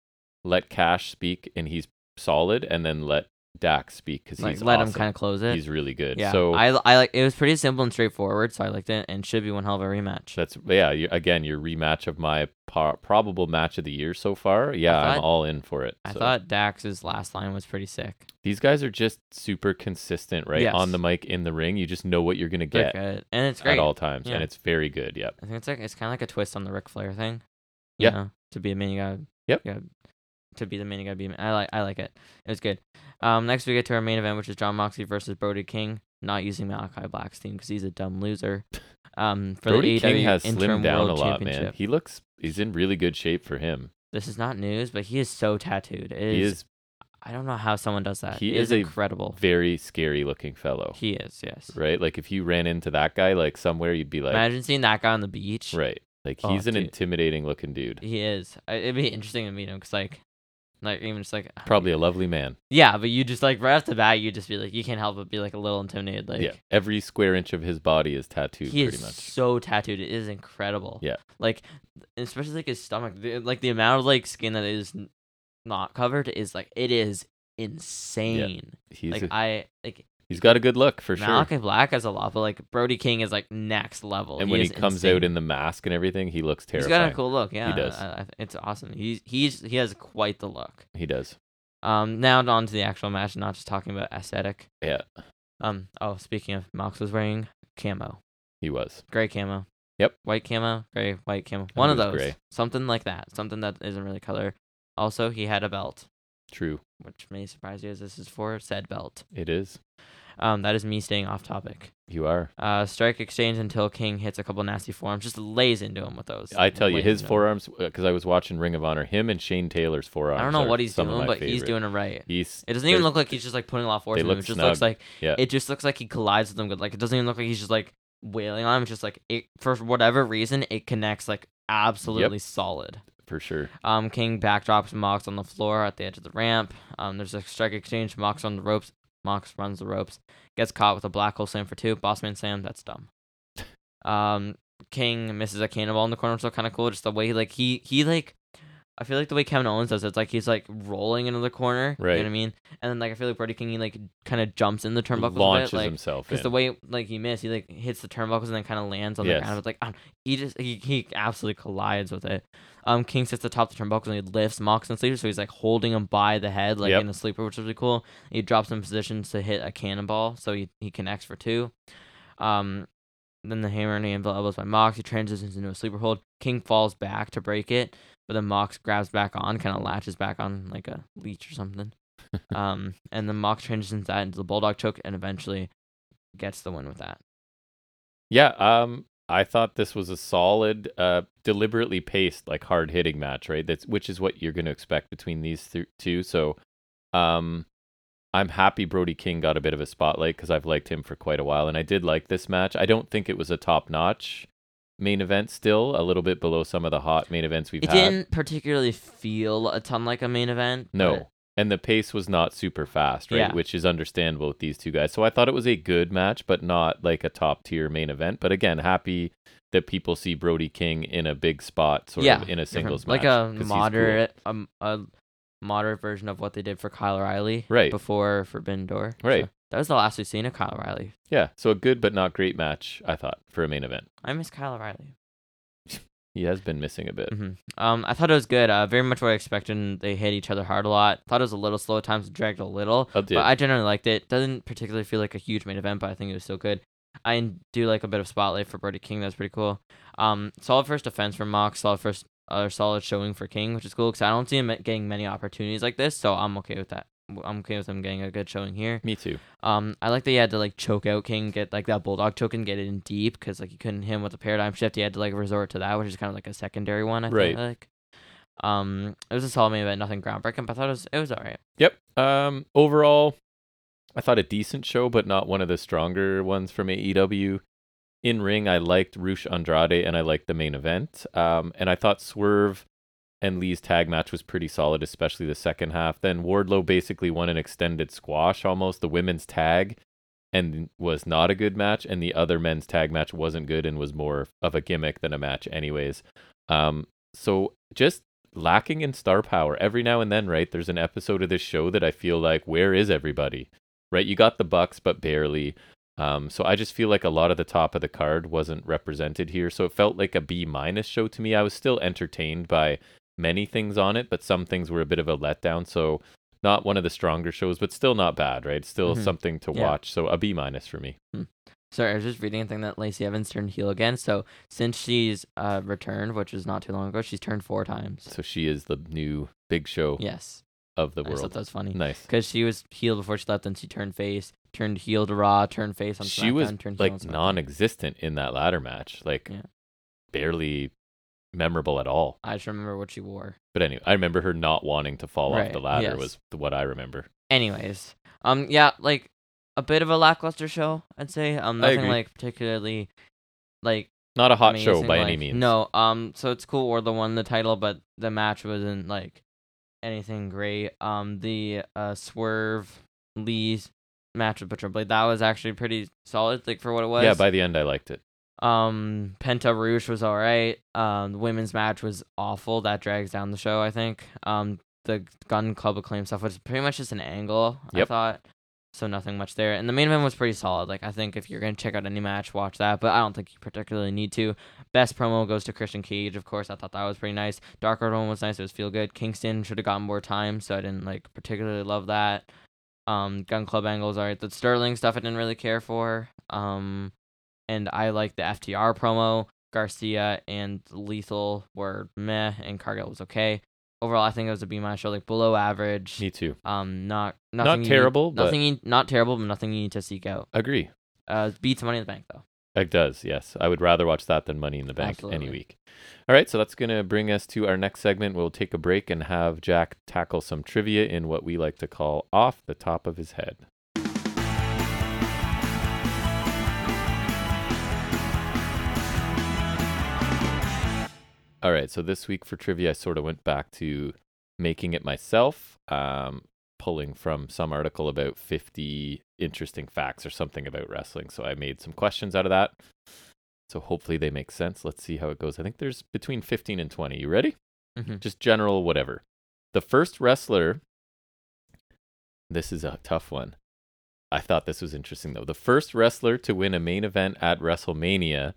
let Cash speak and he's solid, and then let Dax speak because Like he's let him kind of close it. He's really good. yeah, So I I like it was pretty simple and straightforward, so I liked it, and should be one hell of a rematch. That's yeah. You, again, your rematch of my par- probable match of the year so far. Yeah, I'm all in for it. I So, thought Dax's last line was pretty sick. these guys are just super consistent, right? Yes. On the mic, in the ring, you just know what you're gonna get and it's great at all times, Yeah. and it's very good. Yep. I think it's like it's kind of like a twist on the Ric Flair thing. Yeah. to be a man, you gotta. Yep. You gotta, to be the main gotta be. I like. I like it. It was good. Um, next we get to our main event, which is Jon Moxley versus Brody King. Not using Malachi Black's team because he's a dumb loser. Um, for Brody the AEW King has slimmed down World a lot, man. He looks he's in really good shape for him. This is not news, but he is so tattooed. It He is. is I don't know how someone does that. He It is is a incredible. very scary looking fellow, He is. Yes. right? Like if you ran into that guy like somewhere, you'd be like, Imagine seeing that guy on the beach. right? Like Oh, he's an dude. intimidating looking dude. He is. It'd be interesting to meet him because, like, like even just like Probably a lovely man. Yeah, but you just like right off the bat, you just be like, you can't help but be like a little intimidated. Like, yeah. Every square inch of his body is tattooed he pretty is much. so tattooed. It is incredible. Yeah. like especially like his stomach, the, like the amount of like skin that is not covered is like it is insane. He's like a- I like he's got a good look for sure. Malachi Black has a lot, but like Brody King is like next level. and when he comes insane. out in the mask and everything, he looks terrifying. He's got a cool look. Yeah, he does. I, I, it's awesome. He's he's he has quite the look. He does. Um, now on to the actual match, not just talking about aesthetic. Yeah, Um. Oh, speaking of, Mox was wearing camo, he was. gray camo. Yep. White camo, gray, white camo. One of those. gray. Something like that. Something that isn't really color. Also, he had a belt, True. which may surprise you as this is for said belt. It is. Um, that is me staying off topic. You are. Uh, strike exchange until King hits a couple nasty forearms, just lays into him with those. I tell you, his forearms because I was watching Ring of Honor. Him and Shane Taylor's forearms. I don't know what he's doing, but he's doing it right. He's. It doesn't even look like he's just like putting a lot of force they into him. It just looks like Yeah. it just looks like he collides with them good. Like it doesn't even look like he's just like wailing on him. It's just like it for whatever reason it connects like absolutely solid. For sure. Um, King backdrops Mox on the floor at the edge of the ramp. Um, there's a strike exchange. Mox on the ropes. Mox runs the ropes. Gets caught with a black hole slam for two. Bossman slam. That's dumb. Um, King misses a cannonball in the corner, so kind of cool. Just the way like he he like. I feel like the way Kevin Owens does it, it's like he's like rolling into the corner. Right. You know what I mean? And then like I feel like Brody King he like kind of jumps in the turnbuckles Launches a bit, like himself because the way like he missed, he like hits the turnbuckles and then kind of lands on Yes. the ground. It's like um, he just he, he absolutely collides with it. Um, King sits atop the turnbuckles and he lifts Mox and sleeper, so he's like holding him by the head like Yep. in a sleeper, which is really cool. He drops him in positions to hit a cannonball, so he he connects for two. Um, then the hammer and the anvil elbows by Mox. He transitions into a sleeper hold. King falls back to break it, but then Mox grabs back on, kind of latches back on like a leech or something. um, and then Mox transitions that into the bulldog choke and eventually gets the win with that. Yeah, um, I thought this was a solid, uh, deliberately paced, like hard hitting match, right? That's which is what you're going to expect between these th- two. So, um, I'm happy Brody King got a bit of a spotlight because I've liked him for quite a while, and I did like this match. I don't think it was a top notch main event, still a little bit below some of the hot main events we've It had. It didn't particularly feel a ton like a main event. No. And the pace was not super fast, right? Yeah. Which is understandable with these two guys. So I thought it was a good match, but not like a top tier main event. But again, happy that people see Brody King in a big spot, sort yeah, of in a singles like match. a 'cause he's cool. moderate, um, a moderate version of what they did for Kyle O'Reilly, Right. Before Forbidden Door, Right. So that was the last we've seen of Kyle O'Reilly. Yeah, so a good but not great match, I thought, for a main event. I miss Kyle O'Reilly. He has been missing a bit. hmm Um, I thought it was good. Uh, very much what I expected. and They hit each other hard a lot. Thought it was a little slow at times. Dragged a little. I. But I generally liked it. Doesn't particularly feel like a huge main event, but I think it was still good. I do like a bit of spotlight for Brody King. That's pretty cool. Um, solid first defense for Mox. Solid first, uh, solid showing for King, which is cool because I don't see him getting many opportunities like this. So I'm okay with that. I'm okay with him getting a good showing here. Me too. Um, I like that he had to like choke out King, get like that bulldog choke and get it in deep because like he couldn't hit him with a paradigm shift. He had to like resort to that, which is kind of like a secondary one. I Right. feel like. Um, it was a solid main event, nothing groundbreaking, but I thought it was it was alright. Yep. Um, overall, I thought a decent show, but not one of the stronger ones from AEW. In ring, I liked Rush Andrade and I liked the main event. Um, and I thought Swerve and Lee's tag match was pretty solid, especially the second half. Then Wardlow basically won an extended squash almost, the women's tag, and was not a good match. And the other men's tag match wasn't good and was more of a gimmick than a match, anyways. Um, so just lacking in star power every now and then, right? There's an episode of this show that I feel like, where is everybody? Right? You got the Bucks, but barely. Um, so I just feel like a lot of the top of the card wasn't represented here. So it felt like a B minus show to me. I was still entertained by many things on it, but some things were a bit of a letdown. So not one of the stronger shows, but still not bad, right? Still Mhm. something to Yeah. watch. So a B minus for me. Sorry, I was just reading a thing that Lacey Evans turned heel again. So since she's uh returned, which was not too long ago, she's turned four times. So she is the new big show Yes, of the I just thought world. that was funny Nice. because she was heel before she left, then she turned face, turned heel to Raw, turned face on she was SmackDown, turned heel on like non-existent in that ladder match like Yeah. barely memorable at all I just remember what she wore. but anyway i remember her not wanting to fall off the ladder yes. was what i remember Anyways, um, yeah, like a bit of a lackluster show, I'd say. Um, nothing like particularly like not a hot show by any means No, um, so it's cool Wardlow won the title, but the match wasn't like anything great. Um, the uh Swerve Lee's match with Butcher Blade that was actually pretty solid, like for what it was. yeah by the end i liked it Um, Penta Rouge was all right. Um, the women's match was awful. That drags down the show, I think. Um, the Gunn Club Acclaim stuff was pretty much just an angle. I thought. So nothing much there. And the main event was pretty solid. Like I think if you're gonna check out any match, watch that. But I don't think you particularly need to. Best promo goes to Christian Cage, of course. I thought that was pretty nice. Dark Order one was nice. It was feel good. Kingston should have gotten more time, so I didn't like particularly love that. Um, Gunn Club angles alright. The Sterling stuff I didn't really care for. Um, and I like the FTR promo. Garcia and Lethal were meh, and Cargill was okay. overall, I think it was a B minus show, like below average. Me too. Um, not nothing need- terrible, but- nothing you, not terrible, but nothing you need to seek out. Agree. Uh, beats Money in the Bank though. It does, yes. I would rather watch that than Money in the Bank any week. All right, so that's going to bring us to our next segment. We'll take a break and have Jack tackle some trivia in what we like to call off the top of his head. All right, so this week for trivia, I sort of went back to making it myself, um, pulling from some article about 50 interesting facts or something about wrestling. So I made some questions out of that. So hopefully they make sense. Let's see how it goes. I think there's between 15 and 20. You ready? Mhm. Just general, whatever. The first wrestler, this is a tough one. I thought this was interesting though. The first wrestler to win a main event at WrestleMania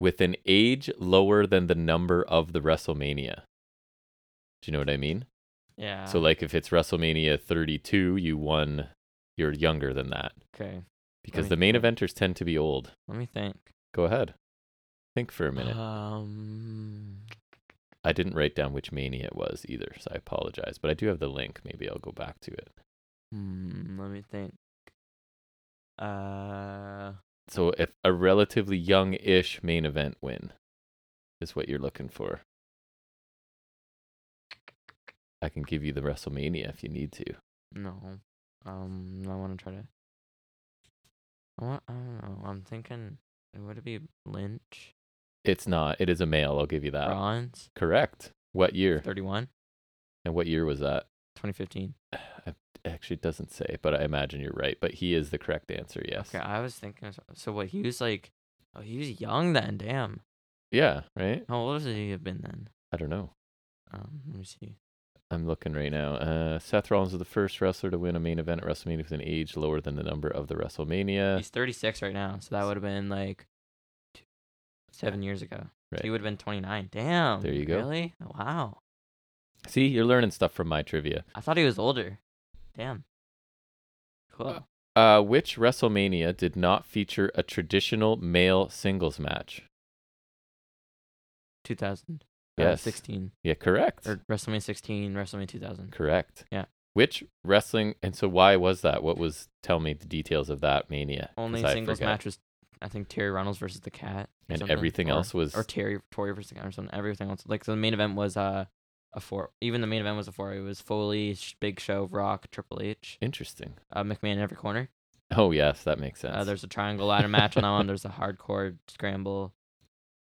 with an age lower than the number of the WrestleMania. Do you know what I mean? Yeah. So like if it's WrestleMania 32, you won you're younger than that okay, because the main think. eventers tend to be old. let me think. Go ahead. Think for a minute. Um, I didn't write down which mania it was either, so I apologize, but I do have the link. Maybe I'll go back to it. hmm, let me think. Uh, So if a relatively young-ish main event win is what you're looking for. I can give you the WrestleMania if you need to. no. Um, I want to try to. I want. I don't know. I'm thinking. It would it be Lynch? It's not. It is a male. I'll give you that. Rollins? Correct. What year? 31? And what year was that? 2015. It actually doesn't say, but I imagine you're right. But he is the correct answer. Yes. Okay, I was thinking. So, so what? He was like. Oh, he was young then. Damn. Yeah. Right. How old would he have been then? I don't know. Um, let me see. I'm looking right now. Uh, Seth Rollins is the first wrestler to win a main event at WrestleMania with an age lower than the number of the WrestleMania. He's 36 right now, so that would have been like two, seven years ago. Right. He would have been 29. Damn. There you go. Really? Wow. See, you're learning stuff from my trivia. I thought he was older. Damn. Cool. Uh, which WrestleMania did not feature a traditional male singles match? 2000. Yes. 16. Yeah, correct. Or WrestleMania 16, WrestleMania 2000. correct. Yeah. Which wrestling and so why was that? What was? Tell me the details of that mania. Only singles match was, I think, Terry Reynolds versus the Cat. And something, everything or- else was- Or Terry Tori versus the Cat or something. Everything else. Like, so the main event was uh, a four. Even the main event was a four. It was Foley, Big Show, Rock, Triple H, Interesting. uh, McMahon in every corner. Oh yes, that makes sense. Uh, there's a triangle ladder match on that one. There's a hardcore scramble,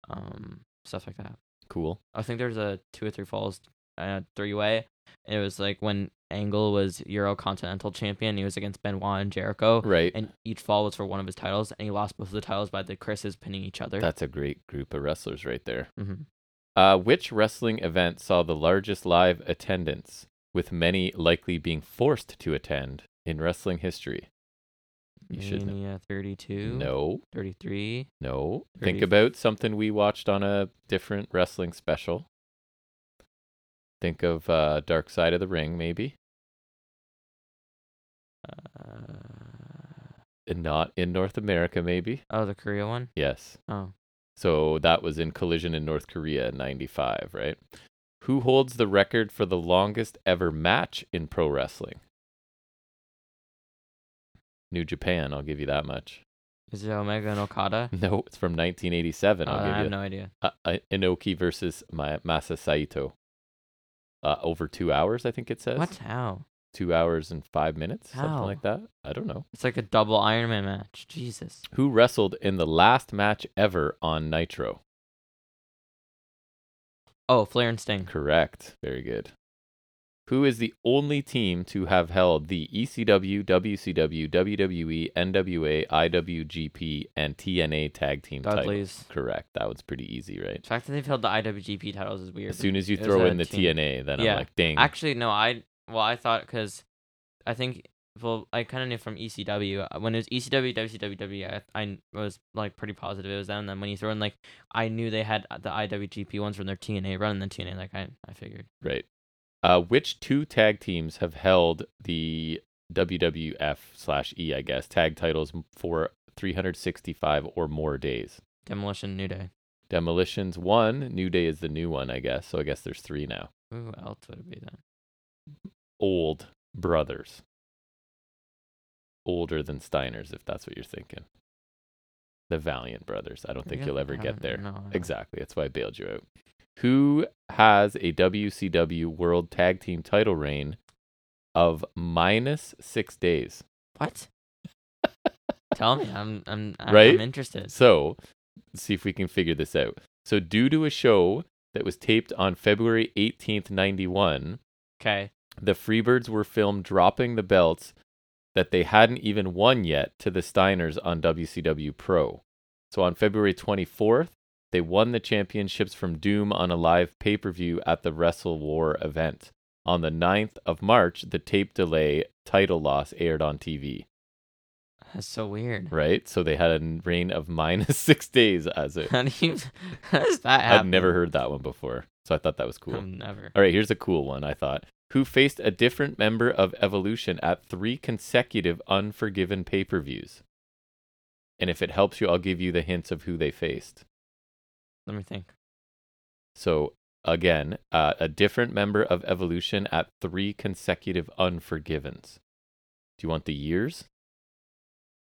um, stuff like that. cool. I think there's a two or three falls, uh, three way. It was like when Angle was Euro Continental Champion. He was against Benoit and Jericho, Right. and each fall was for one of his titles, and he lost both of the titles by the Chris's pinning each other. That's a great group of wrestlers right there. hmm Uh, which wrestling event saw the largest live attendance, with many likely being forced to attend in wrestling history? You should. Mania 32, No, 33. no. Think about something we watched on a different wrestling special. Think of uh, Dark Side of the Ring, maybe. Uh, not in North America, maybe. oh, the Korea one. Yes. Oh, So that was in Collision in North Korea in 95, right? Who holds the record for the longest ever match in pro wrestling? New Japan, I'll give you that much. is it Omega and Okada? No, it's from 1987. Oh, I'll I give have you no idea. uh, uh, Inoki versus Ma- Masa Saito. Uh, over two hours, I think it says. What? How? Two hours and five minutes, something like that. I don't know. It's like a double Ironman match. Jesus. Who wrestled in the last match ever on Nitro? Oh, Flair and Sting. Correct. Very good. Who is the only team to have held the ECW, WCW, WWE, NWA, IWGP, and TNA tag team titles? Correct. That was pretty easy, right? The fact that they've held the IWGP titles is weird. As soon as you throw in the team. TNA, then Yeah. I'm like, dang. Actually, no. I well, I thought because I think well, I kind of knew from ECW uh, when it was ECW, WCW, WWE. I, I was like pretty positive it was them. And Then when you throw in like, I knew they had the IWGP ones from their TNA run, and then TNA like I I figured. Right. Uh, which two tag teams have held the WWF slash E, I guess, tag titles for 365 or more days? Demolition New Day. Demolitions one, New Day is the new one, I guess. So I guess there's three now. Who else would it be then? Old brothers. Older than Steiners, if that's what you're thinking. The Valiant brothers. I don't think you'll ever get there. Exactly. That's why I bailed you out. Who has a WCW World Tag Team title reign of minus six days? What? Tell me. I'm I'm I'm, Right? I'm interested. So, see if we can figure this out. So, due to a show that was taped on February 18th, 91, Okay. The Freebirds were filmed dropping the belts that they hadn't even won yet to the Steiners on WCW Pro. So, on February 24th, they won the championships from Doom on a live pay per view at the Wrestle War event. On the 9th of March, the tape delay title loss aired on TV, That's so weird. right? So they had a reign of minus six days as it. How do you? How does that I've never heard that one before. So I thought that was cool. I've never. All right, here's a cool one, I thought. Who faced a different member of Evolution at three consecutive Unforgiven pay per views? And if it helps you, I'll give you the hints of who they faced. Let me think. So, again, uh, a different member of Evolution at three consecutive Unforgivens. Do you want the years?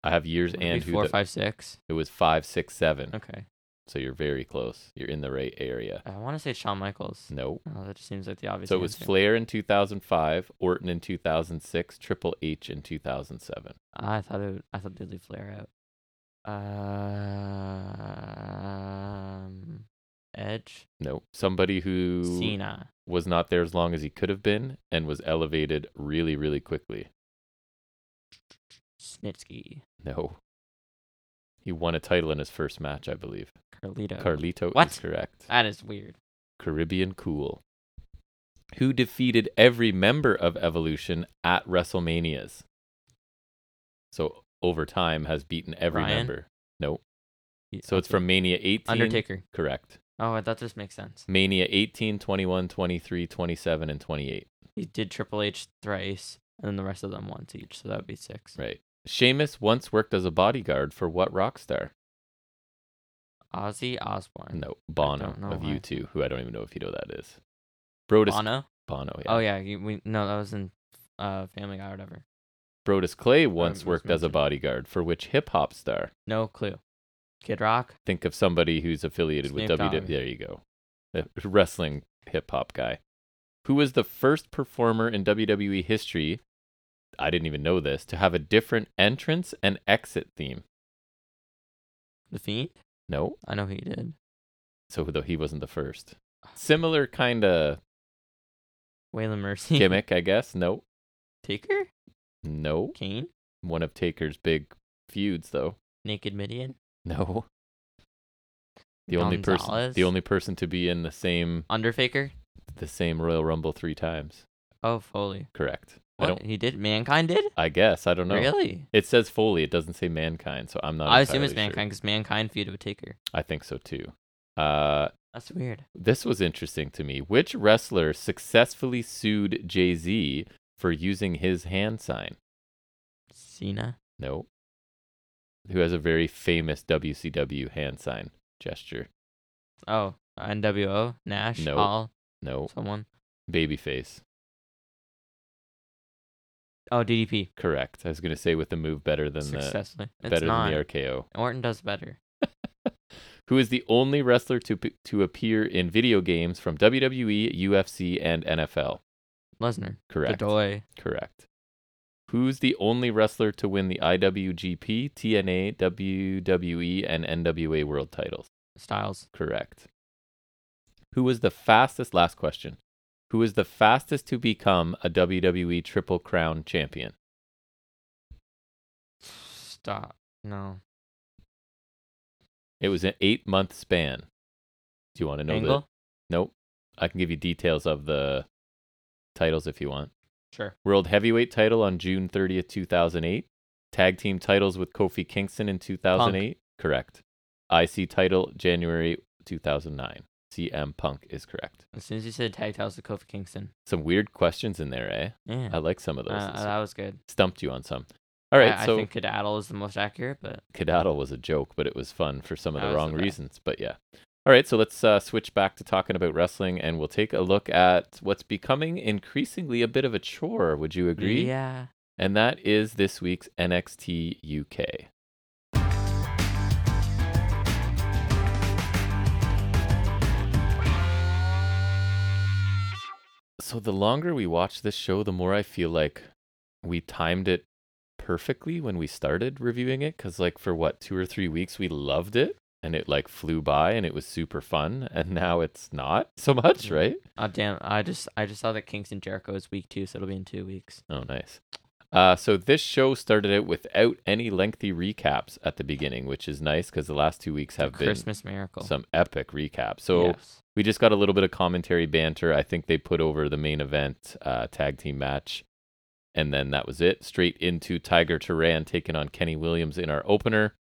I have years and who four, the- five, six. it was five, six, seven. Okay. So you're very close. You're in the right area. I want to say Shawn Michaels. No. Oh, that just seems like the obvious. So it was answer. Flair in 2005, Orton in 2006, Triple H in 2007. I thought it. I thought they'd leave Flair out. Um, Edge, No, somebody who Cena, was not there as long as he could have been and was elevated really, really quickly. Snitsky, No. He won a title in his first match, I believe. Carlito. Carlito What? is correct. That is weird. Caribbean Cool. Who defeated every member of Evolution at WrestleManias? So over time has beaten every Ryan? member. No. He- So it's okay. from Mania 18. Undertaker. Correct. Oh, that just makes sense. Mania 18, 21, 23, 27, and 28. He did Triple H thrice, and then the rest of them once each, so that would be six. Right. Sheamus once worked as a bodyguard for what rock star? Ozzy Osbourne. No, Bono of why. U2, who I don't even know if you know who that is. Brodus Bono. Bono, yeah. Oh yeah, you, we no, that was in uh Family Guy or whatever. Brodus Clay once worked as a bodyguard for which hip hop star? No clue. Kid Rock. Think of somebody who's affiliated with WWE. There you go. Wrestling hip hop guy. Who was the first performer in WWE history? I didn't even know this to have a different entrance and exit theme. The Fiend. No, I know who he did. so though he wasn't the first. Similar kind of Waylon Mercy. gimmick, I guess. No, Taker. no. Kane. One of Taker's big feuds, though. Naked Mideon. No. The only person, the only person to be in the same Undertaker. the same Royal Rumble three times. Oh, Foley. Correct. What he did? Mankind did. I guess I don't know. Really? It says Foley. It doesn't say Mankind, so I'm not. I assume it's sure. Mankind because Mankind feuded with Taker. I think so too. Uh, That's weird. this was interesting to me. Which wrestler successfully sued Jay Z for using his hand sign? Cena. No. Who has a very famous WCW hand sign gesture? Oh, NWO. Nash. No. Hall. No. Someone. Babyface. Oh, DDP. Correct. I was gonna say with the move better than Successfully. the It's better not. than the RKO. Orton does better. Who is the only wrestler to to appear in video games from WWE, UFC, and NFL? Lesnar. Correct. Godoy. Correct. Who's the only wrestler to win the IWGP, TNA, WWE, and NWA world titles? Styles. Correct. Who was the fastest? Last question. Who was the fastest to become a WWE Triple Crown champion? Stop. No. It was an eight month span. Do you want to know Angle. the? Nope. I can give you details of the titles if you want. Sure. World Heavyweight title on June 30th, 2008. Tag team titles with Kofi Kingston in 2008. Correct. IC title January 2009. CM Punk is correct. As soon as you said tag titles to Kofi Kingston. Some weird questions in there, eh? Yeah. I like some of those. Uh, that was good. Stumped you on some. All right, I, so I think Cadaddle is the most accurate, but Kedaddle was a joke, but it was fun for some of the wrong reasons. But yeah. All right, so let's uh, switch back to talking about wrestling, and we'll take a look at what's becoming increasingly a bit of a chore. Would you agree? Yeah. And that is this week's NXT UK. So the longer we watch this show, the more I feel like we timed it perfectly when we started reviewing it. Cause like for what, two or three weeks, we loved it and it like flew by and it was super fun. And now it's not so much, right? Oh damn! I just I just saw that Kingston Jericho is week two, so it'll be in two weeks. Oh, nice. Uh, so this show started out without any lengthy recaps at the beginning, which is nice because the last two weeks The have been Christmas miracle. some epic recaps. So yes. we just got a little bit of commentary banter. I think they put over the main event uh, tag team match, and then that was it. Straight into Tiger Turan taking on Kenny Williams in our opener.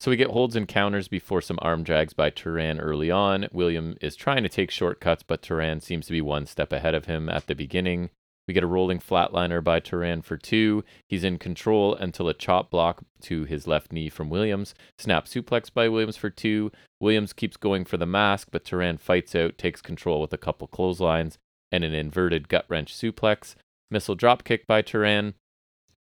So we get holds and counters before some arm drags by Turan early on. William is trying to take shortcuts, but Turan seems to be one step ahead of him at the beginning. We get a rolling flatliner by Turan for two. He's in control until a chop block to his left knee from Williams. Snap suplex by Williams for two. Williams keeps going for the mask, but Turan fights out, takes control with a couple clotheslines and an inverted gut wrench suplex. Missile drop kick by Turan.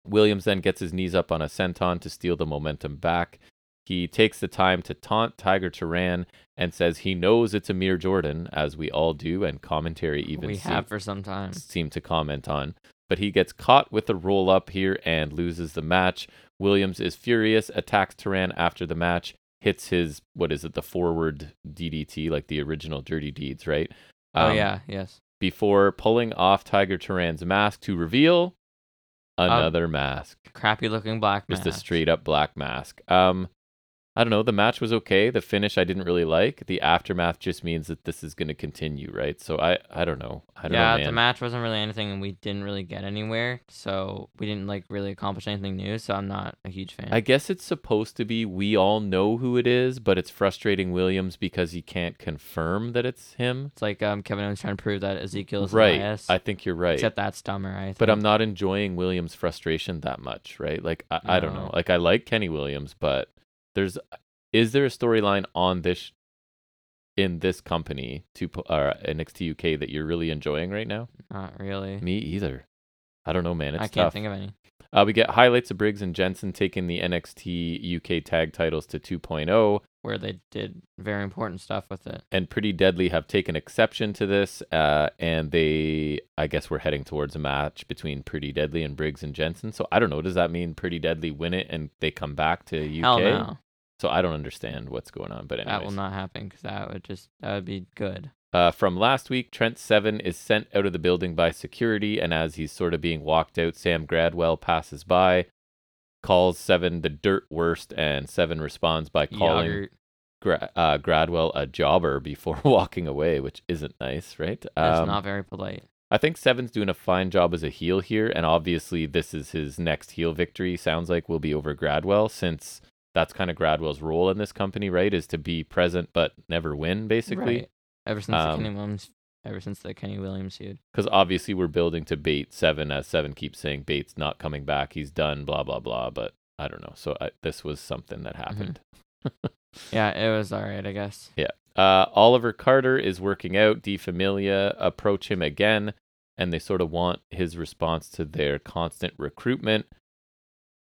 Williams then gets his knees up on a senton to steal the momentum back. He takes the time to taunt Tiger Turan and says he knows it's Amir Jordan, as we all do, and commentary even we seem- have for some time. seem to comment on. But he gets caught with a roll up here and loses the match. Williams is furious, attacks Turan after the match, hits his, what is it, the forward DDT, like the original Dirty Deeds, right? oh Um, yeah, yes. Before pulling off Tiger Turan's mask to reveal another mask. Crappy looking black mask. Just a straight up black mask. Um, I don't know. The match was okay. The finish I didn't really like. The aftermath just means that this is going to continue, right? So I, I don't know. I don't yeah, know, man. the match wasn't really anything, and we didn't really get anywhere. So we didn't like really accomplish anything new. So I'm not a huge fan. I guess it's supposed to be we all know who it is, but it's frustrating Williams because he can't confirm that it's him. it's like um Kevin Owens trying to prove that Ezekiel is right. Elias. I think you're right. Except that's dumber. I think. but I'm not enjoying Williams' frustration that much, right? Like I, I don't know. Like I like Kenny Williams, but there's is there a storyline on this in this company to uh, NXT UK that you're really enjoying right now? not really. Me either. I don't know, man. It's I can't tough. think of any. Uh, we get highlights of Briggs and Jensen taking the NXT UK tag titles to 2.0. Where they did very important stuff with it. and Pretty Deadly have taken exception to this, uh, and they, I guess, we're heading towards a match between Pretty Deadly and Briggs and Jensen. So I don't know. Does that mean Pretty Deadly win it and they come back to UK? Hell no, So I don't understand what's going on. But anyways, that will not happen because that would just that would be good. Uh, from last week, Trent Seven is sent out of the building by security, and as he's sort of being walked out, Sam Gradwell passes by, calls Seven the dirt worst, and Seven responds by calling Gra- uh, Gradwell a jobber before walking away, which isn't nice, right? That's Um, not very polite. I think Seven's doing a fine job as a heel here, and obviously this is his next heel victory. Sounds like will be over Gradwell, since that's kind of Gradwell's role in this company, right? Is to be present but never win, basically. Right. Ever since Um, the Kenny Williams, ever since the Kenny Williams feud. Because obviously we're building to Bate Seven, as Seven keeps saying Bate's not coming back, he's done, blah blah blah. But I don't know. So I, this was something that happened. Yeah, it was all right, I guess. Yeah. Uh, Oliver Carter is working out. Die Familie approach him again, and they sort of want his response to their constant recruitment.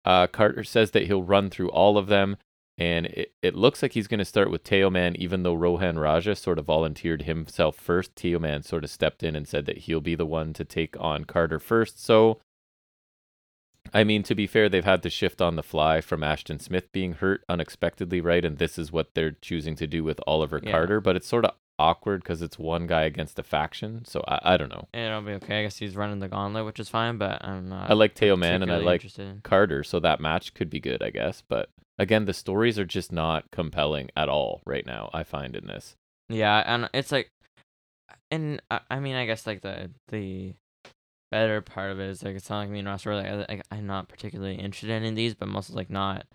Uh, Carter says that he'll run through all of them, and it, it looks like he's going to start with Teoman, even though Rohan Raja sort of volunteered himself first. Teoman sort of stepped in and said that he'll be the one to take on Carter first. So, I mean, to be fair, they've had to shift on the fly from Ashton Smith being hurt unexpectedly, right? And this is what they're choosing to do with Oliver Yeah. Carter, but it's sort of awkward because it's one guy against a faction. So I, I don't know. It'll be okay. I guess he's running the gauntlet, which is fine, but I'm not. I like Teoman and I like interested Carter, so that match could be good, I guess. But again, the stories are just not compelling at all right now. I find in this. Yeah, and it's like, and I, I mean, I guess like the the better part of it is like it's not like me and Ross were like, I- like I'm not particularly interested in these, but I'm also like not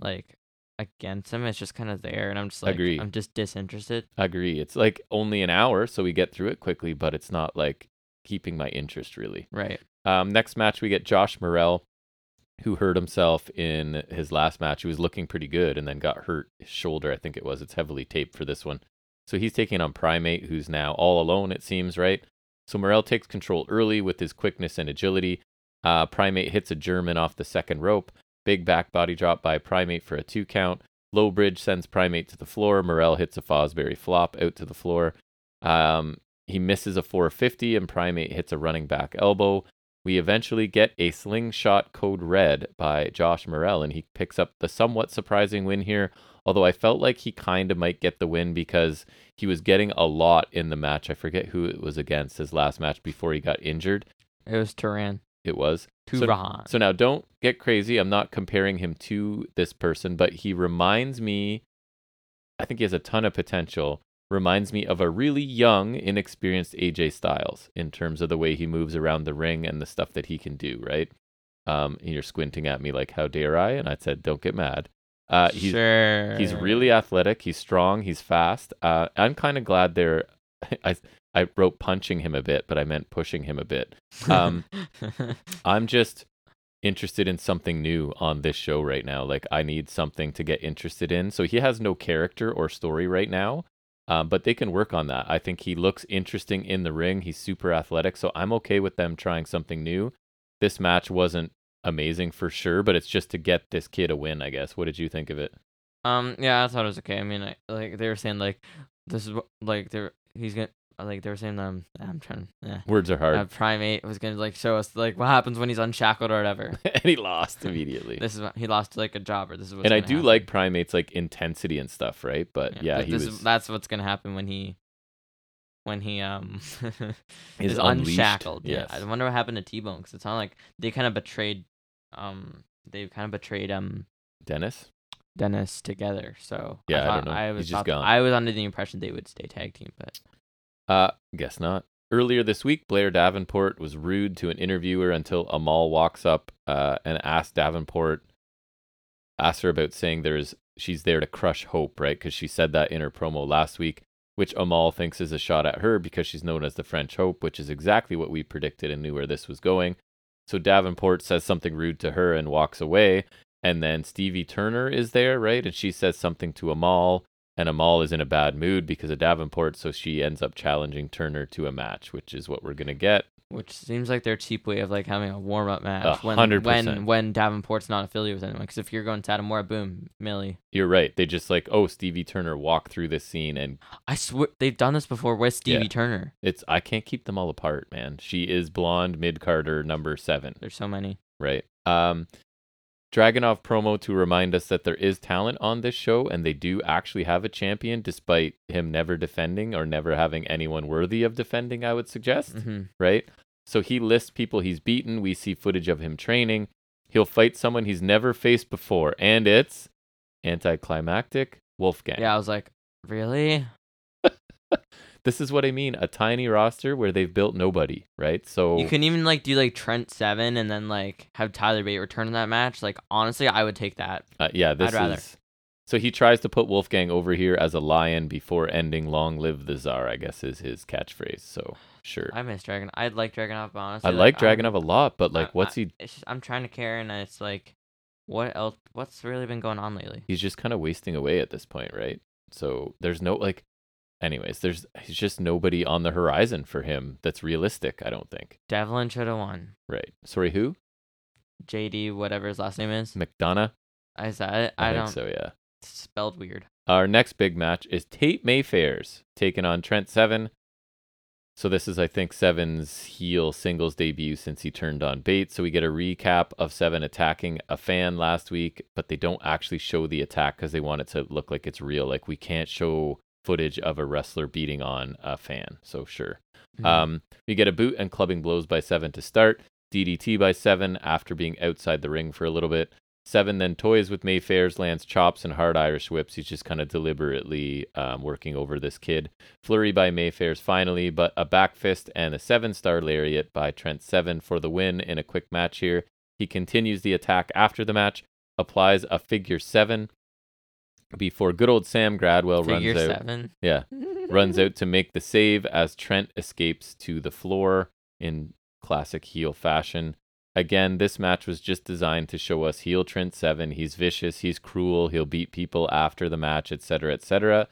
like against him. It's just kind of there, and I'm just like Agree. I'm just disinterested. I agree. It's like only an hour, so we get through it quickly, but it's not like keeping my interest really. Right. Um, next match, we get Josh Morrell who hurt himself in his last match. He was looking pretty good and then got hurt his shoulder, I think it was. It's heavily taped for this one. So he's taking on Primate, who's now all alone, it seems, right? So Morrell takes control early with his quickness and agility. Uh, Primate hits a German off the second rope. Big back body drop by Primate for a two count. Low bridge sends Primate to the floor. Morrell hits a Fosbury flop out to the floor. Um, he misses a 450 and Primate hits a running back elbow. We eventually get a slingshot code red by Josh Morrell, and he picks up the somewhat surprising win here. Although I felt like he kind of might get the win because he was getting a lot in the match. I forget who it was against his last match before he got injured. It was Turan. It was. Turan. So now don't get crazy. I'm not comparing him to this person, but he reminds me, I think he has a ton of potential. Reminds me of a really young, inexperienced AJ Styles in terms of the way he moves around the ring and the stuff that he can do, right? Um, and you're squinting at me like, how dare I? And I said, don't get mad. Uh, he's, sure. he's really athletic. He's strong. He's fast. Uh, I'm kind of glad they're. I I wrote punching him a bit, but I meant pushing him a bit. Um, I'm just interested in something new on this show right now. Like I need something to get interested in. So he has no character or story right now, um, but they can work on that. I think he looks interesting in the ring. He's super athletic, so I'm okay with them trying something new. This match wasn't amazing for sure, but it's just to get this kid a win. I guess. What did you think of it? um. Yeah, I thought it was okay. I mean, I, like they were saying, like this is what- like they're he's gonna like they were saying um I'm trying yeah. Words are hard, Uh, Primate was gonna like show us like what happens when he's unshackled or whatever. and he lost immediately. this is what he lost like a job or this is what's and I do happen. like primates like intensity and stuff, right? But yeah, but he this was is, that's what's gonna happen when he when he um Is is, unshackled. yes. Yeah, I wonder what happened to T Bone because it sounded like they kind of betrayed um they kind of betrayed um Dennis. Dennis together. So Yeah, I thought, don't know. I He's was thought- gone. I was under the impression they would stay tag team, but Uh, guess not. Earlier this week, Blair Davenport was rude to an interviewer until Amale walks up uh, and asks Davenport, asks her about saying there's she's there to crush hope, right? Because she said that in her promo last week, which Amale thinks is a shot at her because she's known as the French Hope, which is exactly what we predicted and knew where this was going. So Davenport says something rude to her and walks away. And then Stevie Turner is there, right? And she says something to Amale and Amale is in a bad mood because of Davenport, so she ends up challenging Turner to a match, which is what we're gonna get. which seems like their cheap way of like having a warm up match A when hundred when when Davenport's not affiliated with anyone. Because if you're going Satomura, boom, Millie. You're right. They just like, oh, Stevie Turner walk through this scene, and I swear they've done this before with Stevie Yeah. Turner. it's I can't keep them all apart, man. She is blonde mid Carter number seven, There's so many. right? Um, Dragunov promo to remind us that there is talent on this show, and they do actually have a champion, despite him never defending or never having anyone worthy of defending. I would suggest. hmm right? So he lists people he's beaten. We see footage of him training. He'll fight someone he's never faced before, and it's anticlimactic Wolfgang. Yeah, I was like, really? This is what I mean. A tiny roster where they've built nobody, right? So You can even like do like Trent Seven and then like have Tyler Bate return in that match. Like honestly, I would take that. uh, yeah, this rather. is. So he tries to put Wolfgang over here as a lion before ending "Long live the czar." I guess is his catchphrase. So sure, I miss Dragon. I'd like Dragunov, but I honestly, like I'm- Dragunov a lot, but like, I- what's I- he? Just, I'm trying to care, and it's like, what else? What's really been going on lately? he's just kind of wasting away at this point, right? So there's no like anyways, there's he's just nobody on the horizon for him that's realistic, I don't think. Devlin should have won. Right. Sorry, who? JD, whatever his last name is. McDonagh? I said it. I, I, think don't. so, yeah. It's spelled weird. Our next big match is Tate Mayfairs taking on Trent Seven. So this is, I think, Seven's heel singles debut since he turned on Bates. So we get a recap of Seven attacking a fan last week, but they don't actually show the attack because they want it to look like it's real. Like we can't show footage of a wrestler beating on a fan. So sure. Mhm. Um, we get a boot and clubbing blows by seven to start. DDT by seven after being outside the ring for a little bit. Seven then toys with Mayfairs, lands chops and hard Irish whips. He's just kind of deliberately um, working over this kid. Flurry by Mayfairs finally, but a back fist and a seven star lariat by Trent Seven for the win in a quick match here. He continues the attack after the match, applies a figure seven before good old Sam Gradwell Figure runs out. seven. Yeah, runs out to make the save as Trent escapes to the floor in classic heel fashion. Again, this match was just designed to show us heel Trent Seven. He's vicious, he's cruel, he'll beat people after the match, etc., etc.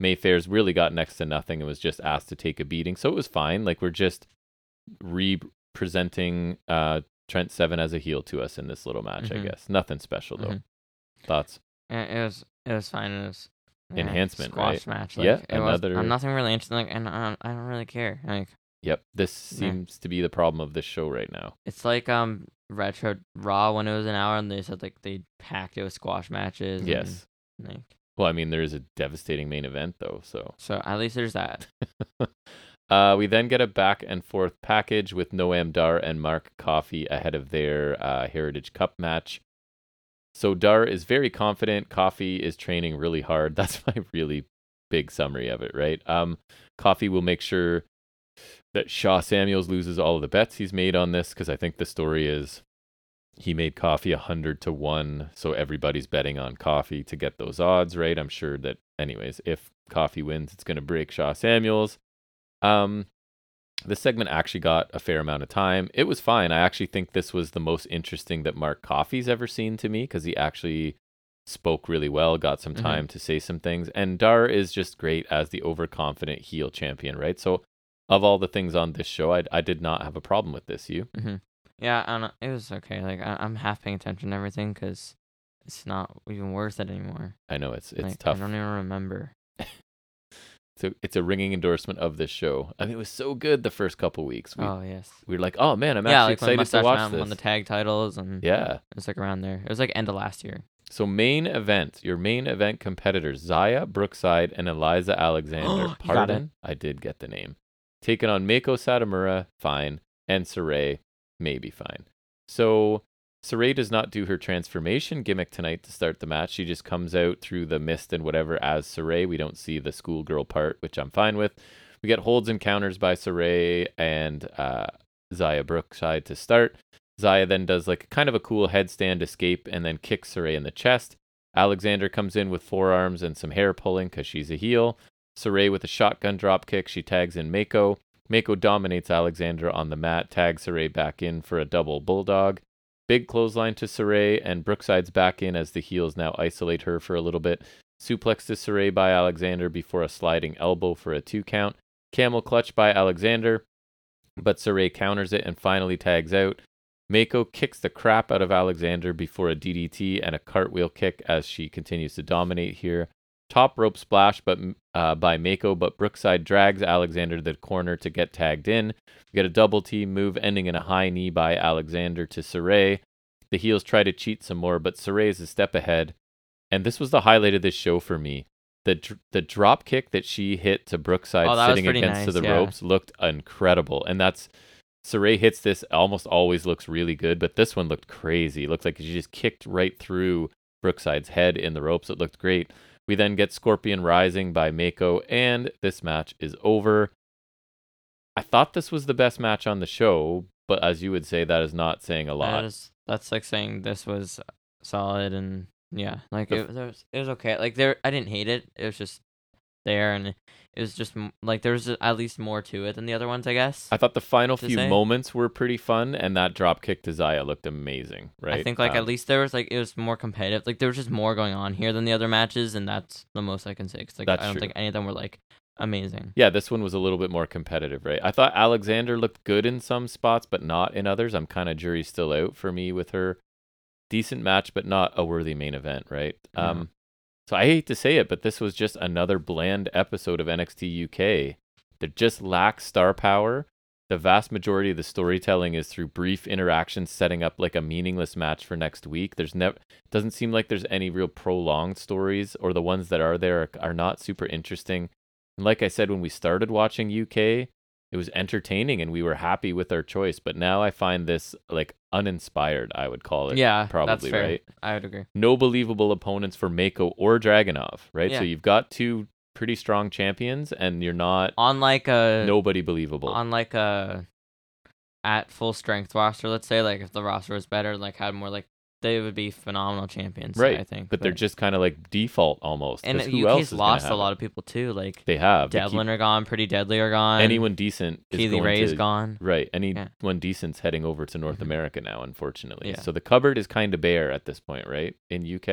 Mayfairs really got next to nothing and was just asked to take a beating, so it was fine. Like we're just representing uh, Trent Seven as a heel to us in this little match, Mhm. I guess. Nothing special though. Mhm. Thoughts? It was it was fine. It was yeah, Enhancement, squash right? match. Yeah, Like, was, another- I'm nothing really interesting. Like, and I, I don't really care. Like, Yep. This Yeah. seems to be the problem of this show right now. it's like um retro Raw when it was an hour, and they said like they packed it with squash matches. and, Yes. like Well, I mean, there is a devastating main event though, so. so at least there's that. uh, we then get a back and forth package with Noam Dar and Mark Coffey ahead of their uh, Heritage Cup match. So Dar is very confident. Coffey is training really hard. That's my really big summary of it, right? Um, Coffey will make sure that Sha Samuels loses all of the bets he's made on this because I think the story is he made Coffey a hundred to one, so everybody's betting on Coffey to get those odds, right? I'm sure that, anyways, if Coffey wins, it's going to break Sha Samuels. Um, the segment actually got a fair amount of time. It was fine. I actually think this was the most interesting that Mark Coffey's ever seen to me because he actually spoke really well, got some Mhm. time to say some things, and Dar is just great as the overconfident heel champion, right? So, of all the things on this show, I I did not have a problem with this. You? Yeah, I don't know. It was okay. Like I, I'm half paying attention to everything because it's not even worth it anymore. I know it's it's like, tough. I don't even remember. So it's a ringing endorsement of this show. I mean, it was so good the first couple weeks. We, oh yes. we were like, oh man, I'm yeah, actually like excited Mustache to watch Mountain this. won the tag titles and yeah. it was like around there. It was like end of last year. So main event, your main event competitors, Xia Brookside and Eliza Alexander. You got it. Pardon? I did get the name. Taking on Mako Satomura, fine, and Saray, maybe fine. So Saray does not do her transformation gimmick tonight to start the match. She just comes out through the mist and whatever as Saray. We don't see the schoolgirl part, which I'm fine with. We get holds and counters by Saray and uh, Xia Brookside to start. Xia then does like kind of a cool headstand escape and then kicks Saray in the chest. Alexander comes in with forearms and some hair pulling because she's a heel. Saray with a shotgun drop kick. She tags in Mako. Mako dominates Alexander on the mat, tags Saray back in for a double bulldog. Big clothesline to Saray, and Brookside's back in as the heels now isolate her for a little bit. Suplex to Saray by Alexander before a sliding elbow for a two count. Camel clutch by Alexander, but Saray counters it and finally tags out. Mako kicks the crap out of Alexander before a DDT and a cartwheel kick as she continues to dominate here. Top rope splash but uh, by Mako, but Brookside drags Alexander to the corner to get tagged in. We get a double team move ending in a high knee by Alexander to Saray. The heels try to cheat some more, but Saray is a step ahead. And this was the highlight of this show for me. The dr- the drop kick that she hit to Brookside Oh, sitting against to the yeah. ropes looked incredible. And that's Saray hits this almost always looks really good, but this one looked crazy. It looked like she just kicked right through Brookside's head in the ropes. It looked great. We then get Scorpion Rising by Mako, and this match is over. I thought this was the best match on the show, but as you would say, that is not saying a lot. That is, that's like saying this was solid and yeah, like The it, was- it was it was okay. Like there, I didn't hate it. It was just there, and it was just like there was at least more to it than the other ones, I guess. I thought the final few say. moments were pretty fun, and that drop kick to Xia looked amazing, right? I think like at Um, least there was like it was more competitive. Like there was just more going on here than the other matches, and that's the most I can say. 'cause, like I don't true. think any of them were like amazing. Yeah, this one was a little bit more competitive, right? I thought Alexander looked good in some spots, but not in others. I'm kind of jury still out for me with her. Decent match, but not a worthy main event, right? Yeah. Um, so I hate to say it, but this was just another bland episode of NXT UK that just lacks star power. The vast majority of the storytelling is through brief interactions, setting up like a meaningless match for next week. There's never doesn't seem like there's any real prolonged stories, or the ones that are there are, are not super interesting. And like I said, when we started watching UK, it was entertaining and we were happy with our choice. But now I find this like uninspired, I would call it. yeah, probably, that's fair. right? I would agree. No believable opponents for Mako or Dragunov, right? yeah. So you've got two pretty strong champions and you're not On like a nobody believable. on like a at full strength roster, let's say, like if the roster was better, like had more like they would be phenomenal champions. Right, I think. but they're just kind of like default almost. And who UK's else is gonna lost a lot of people too. Like They have. They keep- Devlin are gone, Pretty Deadly are gone. anyone decent is Kay Lee Ray is to- gone. Right. Yeah. Anyone decent's heading over to North Mhm. America now, unfortunately. Yeah. So the cupboard is kind of bare at this point, right? In UK.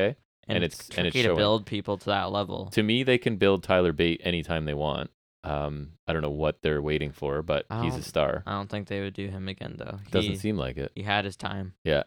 And, and it's, it's- and it's tricky to showing. build people to that level. To me, they can build Tyler Bate anytime they want. Um, I don't know what they're waiting for, but he's a star. I don't think they would do him again though. Doesn't seem like it. he had his time. Yeah.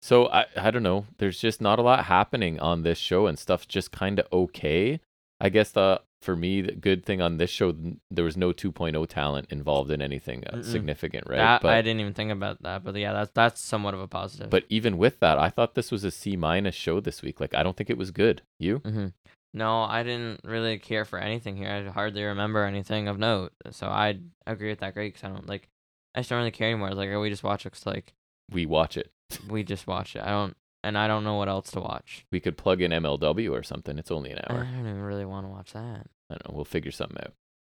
So I I don't know. There's just not a lot happening on this show, and stuff's just kind of okay. I guess the for me the good thing on this show there was no 2.0 talent involved in anything uh, Mm-mm. significant, right? That but I didn't even think about that, but yeah, that's that's somewhat of a positive. but even with that, I thought this was a C minus show this week. Like I don't think it was good. You? hmm No, I didn't really care for anything here. I hardly remember anything of note. So I agree with that great because I don't like. I just don't really care anymore. It's like oh, we just watch it 'cause, like We watch it. We just watch it. I don't, and I don't know what else to watch. We could plug in MLW or something. It's only an hour. I don't even really want to watch that. I don't know. We'll figure something out.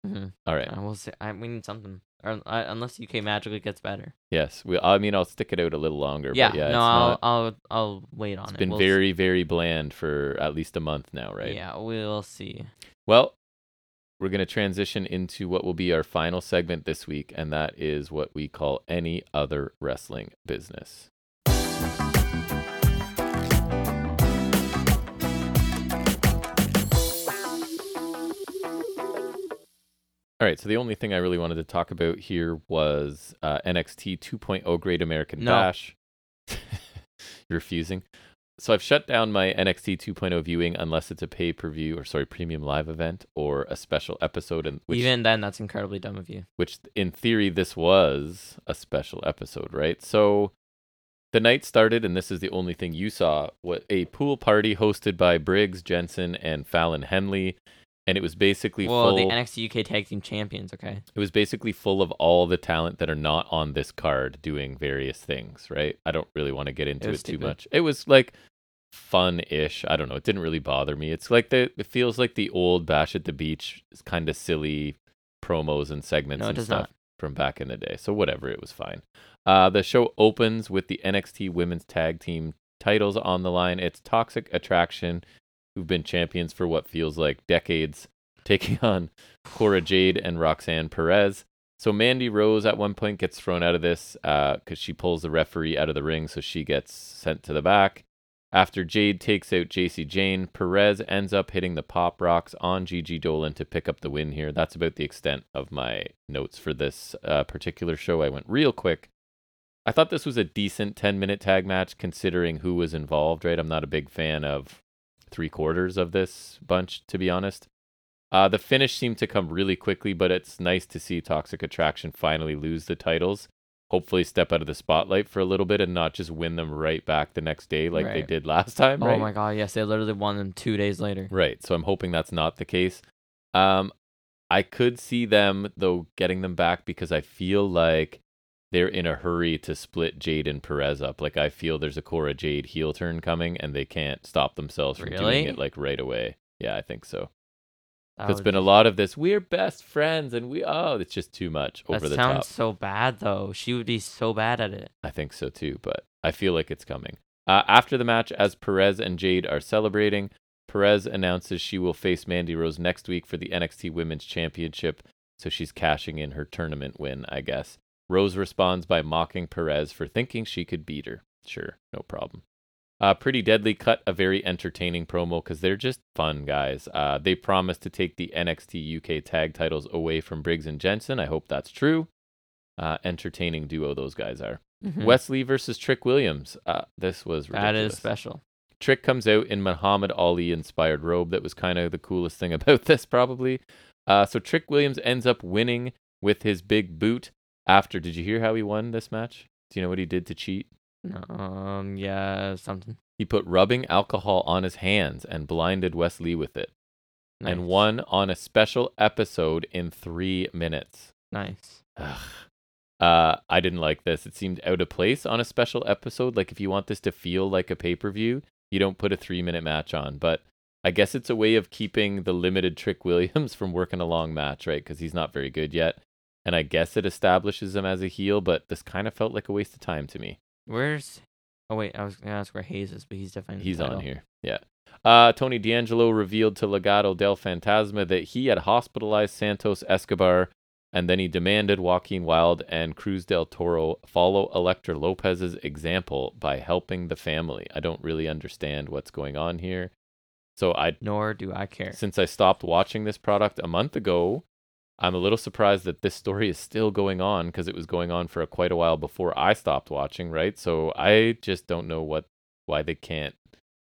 hmm All right. Uh, we'll see. I, we need something, or I, unless UK magically gets better. Yes. We. I mean, I'll stick it out a little longer. Yeah, But yeah. no, I'll, not, I'll I'll wait on it's it. It's been We'll very very bland for at least a month now, right? Yeah, we'll see. Well, we're going to transition into what will be our final segment this week, and that is what we call any other wrestling business. All right, so the only thing I really wanted to talk about here was uh, NXT 2.0 Great American No. Bash. You're refusing. So I've shut down my NXT 2.0 viewing unless it's a pay per view or sorry premium live event or a special episode, and which Even then, that's incredibly dumb of you. which in theory this was a special episode, right? So the night started, and this is the only thing you saw. What a pool party hosted by Briggs, Jensen, and Fallon Henley, and it was basically Well, full. the NXT UK Tag Team Champions. Okay. it was basically full of all the talent that are not on this card doing various things, right? I don't really want to get into it, was too much. It was like fun-ish. I don't know. It didn't really bother me. It's like the it feels like the old Bash at the Beach kind of silly promos and segments No, and stuff not. from back in the day. So whatever, it was fine. Uh, the show opens with the NXT Women's Tag Team titles on the line. It's Toxic Attraction, who've been champions for what feels like decades, taking on Cora Jade and Roxanne Perez. So Mandy Rose at one point gets thrown out of this because she pulls the referee out of the ring, so she gets sent to the back. After Jade takes out Jacy Jayne, Perez ends up hitting the pop rocks on Gigi Dolin to pick up the win here. That's about the extent of my notes for this uh, particular show. I went real quick. I thought this was a decent 10 minute tag match considering who was involved, right? I'm not a big fan of three quarters of this bunch, to be honest. Uh, the finish seemed to come really quickly, but it's nice to see Toxic Attraction finally lose the titles. Hopefully, step out of the spotlight for a little bit and not just win them right back the next day like they did last time. Oh right? my god, yes, they literally won them two days later. Right. So I'm hoping that's not the case. Um, I could see them though getting them back because I feel like they're in a hurry to split Jade and Perez up. Like I feel there's a Cora Jade heel turn coming, and they can't stop themselves from doing it like right away. Yeah, I think so. That would been a lot of this. We're best friends, and we oh, it's just too much over That the sounds top. so bad though. She would be so bad at it. I think so too, but I feel like it's coming. Uh, after the match, as Perez and Jade are celebrating, Perez announces she will face Mandy Rose next week for the NXT Women's Championship, so she's cashing in her tournament win, I guess. Rose responds by mocking Perez for thinking she could beat her. Sure, no problem. Uh, Pretty Deadly cut a very entertaining promo because they're just fun guys. Uh, they promised to take the NXT UK tag titles away from Briggs and Jensen. I hope that's true. Uh, entertaining duo those guys are. Mhm. Wes Lee versus Trick Williams. Uh, this was that ridiculous. is special. Trick comes out in Muhammad Ali inspired robe. That was kind of the coolest thing about this, probably. Uh, so Trick Williams ends up winning with his big boot. After, did you hear how he won this match? Do you know what he did to cheat? Um, yeah, something. He put rubbing alcohol on his hands and blinded Wes Lee with it, and won on a special episode in three minutes. Nice. Ugh. Uh, I didn't like this. It seemed out of place on a special episode. Like if you want this to feel like a pay per view, you don't put a three minute match on. But I guess it's a way of keeping the limited Trick Williams from working a long match, right? Because he's not very good yet. And I guess it establishes him as a heel, but this kind of felt like a waste of time to me. Where's Oh wait, I was gonna ask where Hayes is, but he's definitely He's on here. Yeah. Uh, Tony D'Angelo revealed to Legado del Fantasma that he had hospitalized Santos Escobar, and then he demanded Joaquin Wilde and Cruz del Toro follow Elektra Lopez's example by helping the family. I don't really understand what's going on here. So I, Nor do I care. since I stopped watching this product a month ago, I'm a little surprised that this story is still going on because it was going on for a, quite a while before I stopped watching, right? So I just don't know what why they can't.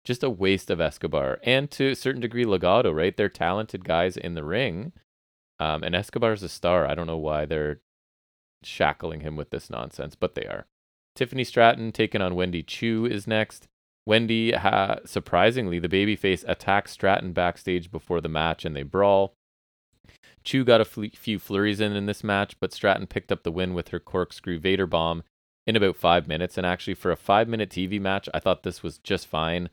Just a waste of Escobar and to a certain degree Legado, right? They're talented guys in the ring. Um, and Escobar's a star. I don't know why they're shackling him with this nonsense, but they are. Tiffany Stratton taking on Wendy Choo is next. Wendy, ha- surprisingly, the babyface attacks Stratton backstage before the match and they brawl. Choo got a fl- few flurries in in this match, but Stratton picked up the win with her corkscrew Vader bomb in about five minutes. And actually, for a five minute TV match, I thought this was just fine.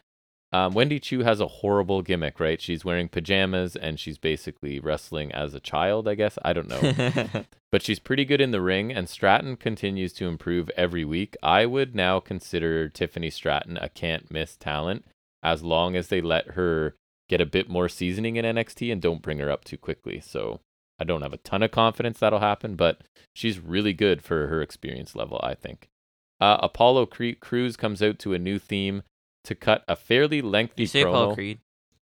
Um, Wendy Choo has a horrible gimmick, right? She's wearing pajamas and she's basically wrestling as a child, I guess. I don't know. but she's pretty good in the ring, and Stratton continues to improve every week. I would now consider Tiffany Stratton a can't miss talent as long as they let her get a bit more seasoning in NXT and don't bring her up too quickly. So I don't have a ton of confidence that'll happen, but she's really good for her experience level, I think. Uh, Apollo Cre- Crews comes out to a new theme to cut a fairly lengthy you say promo Apollo Creed?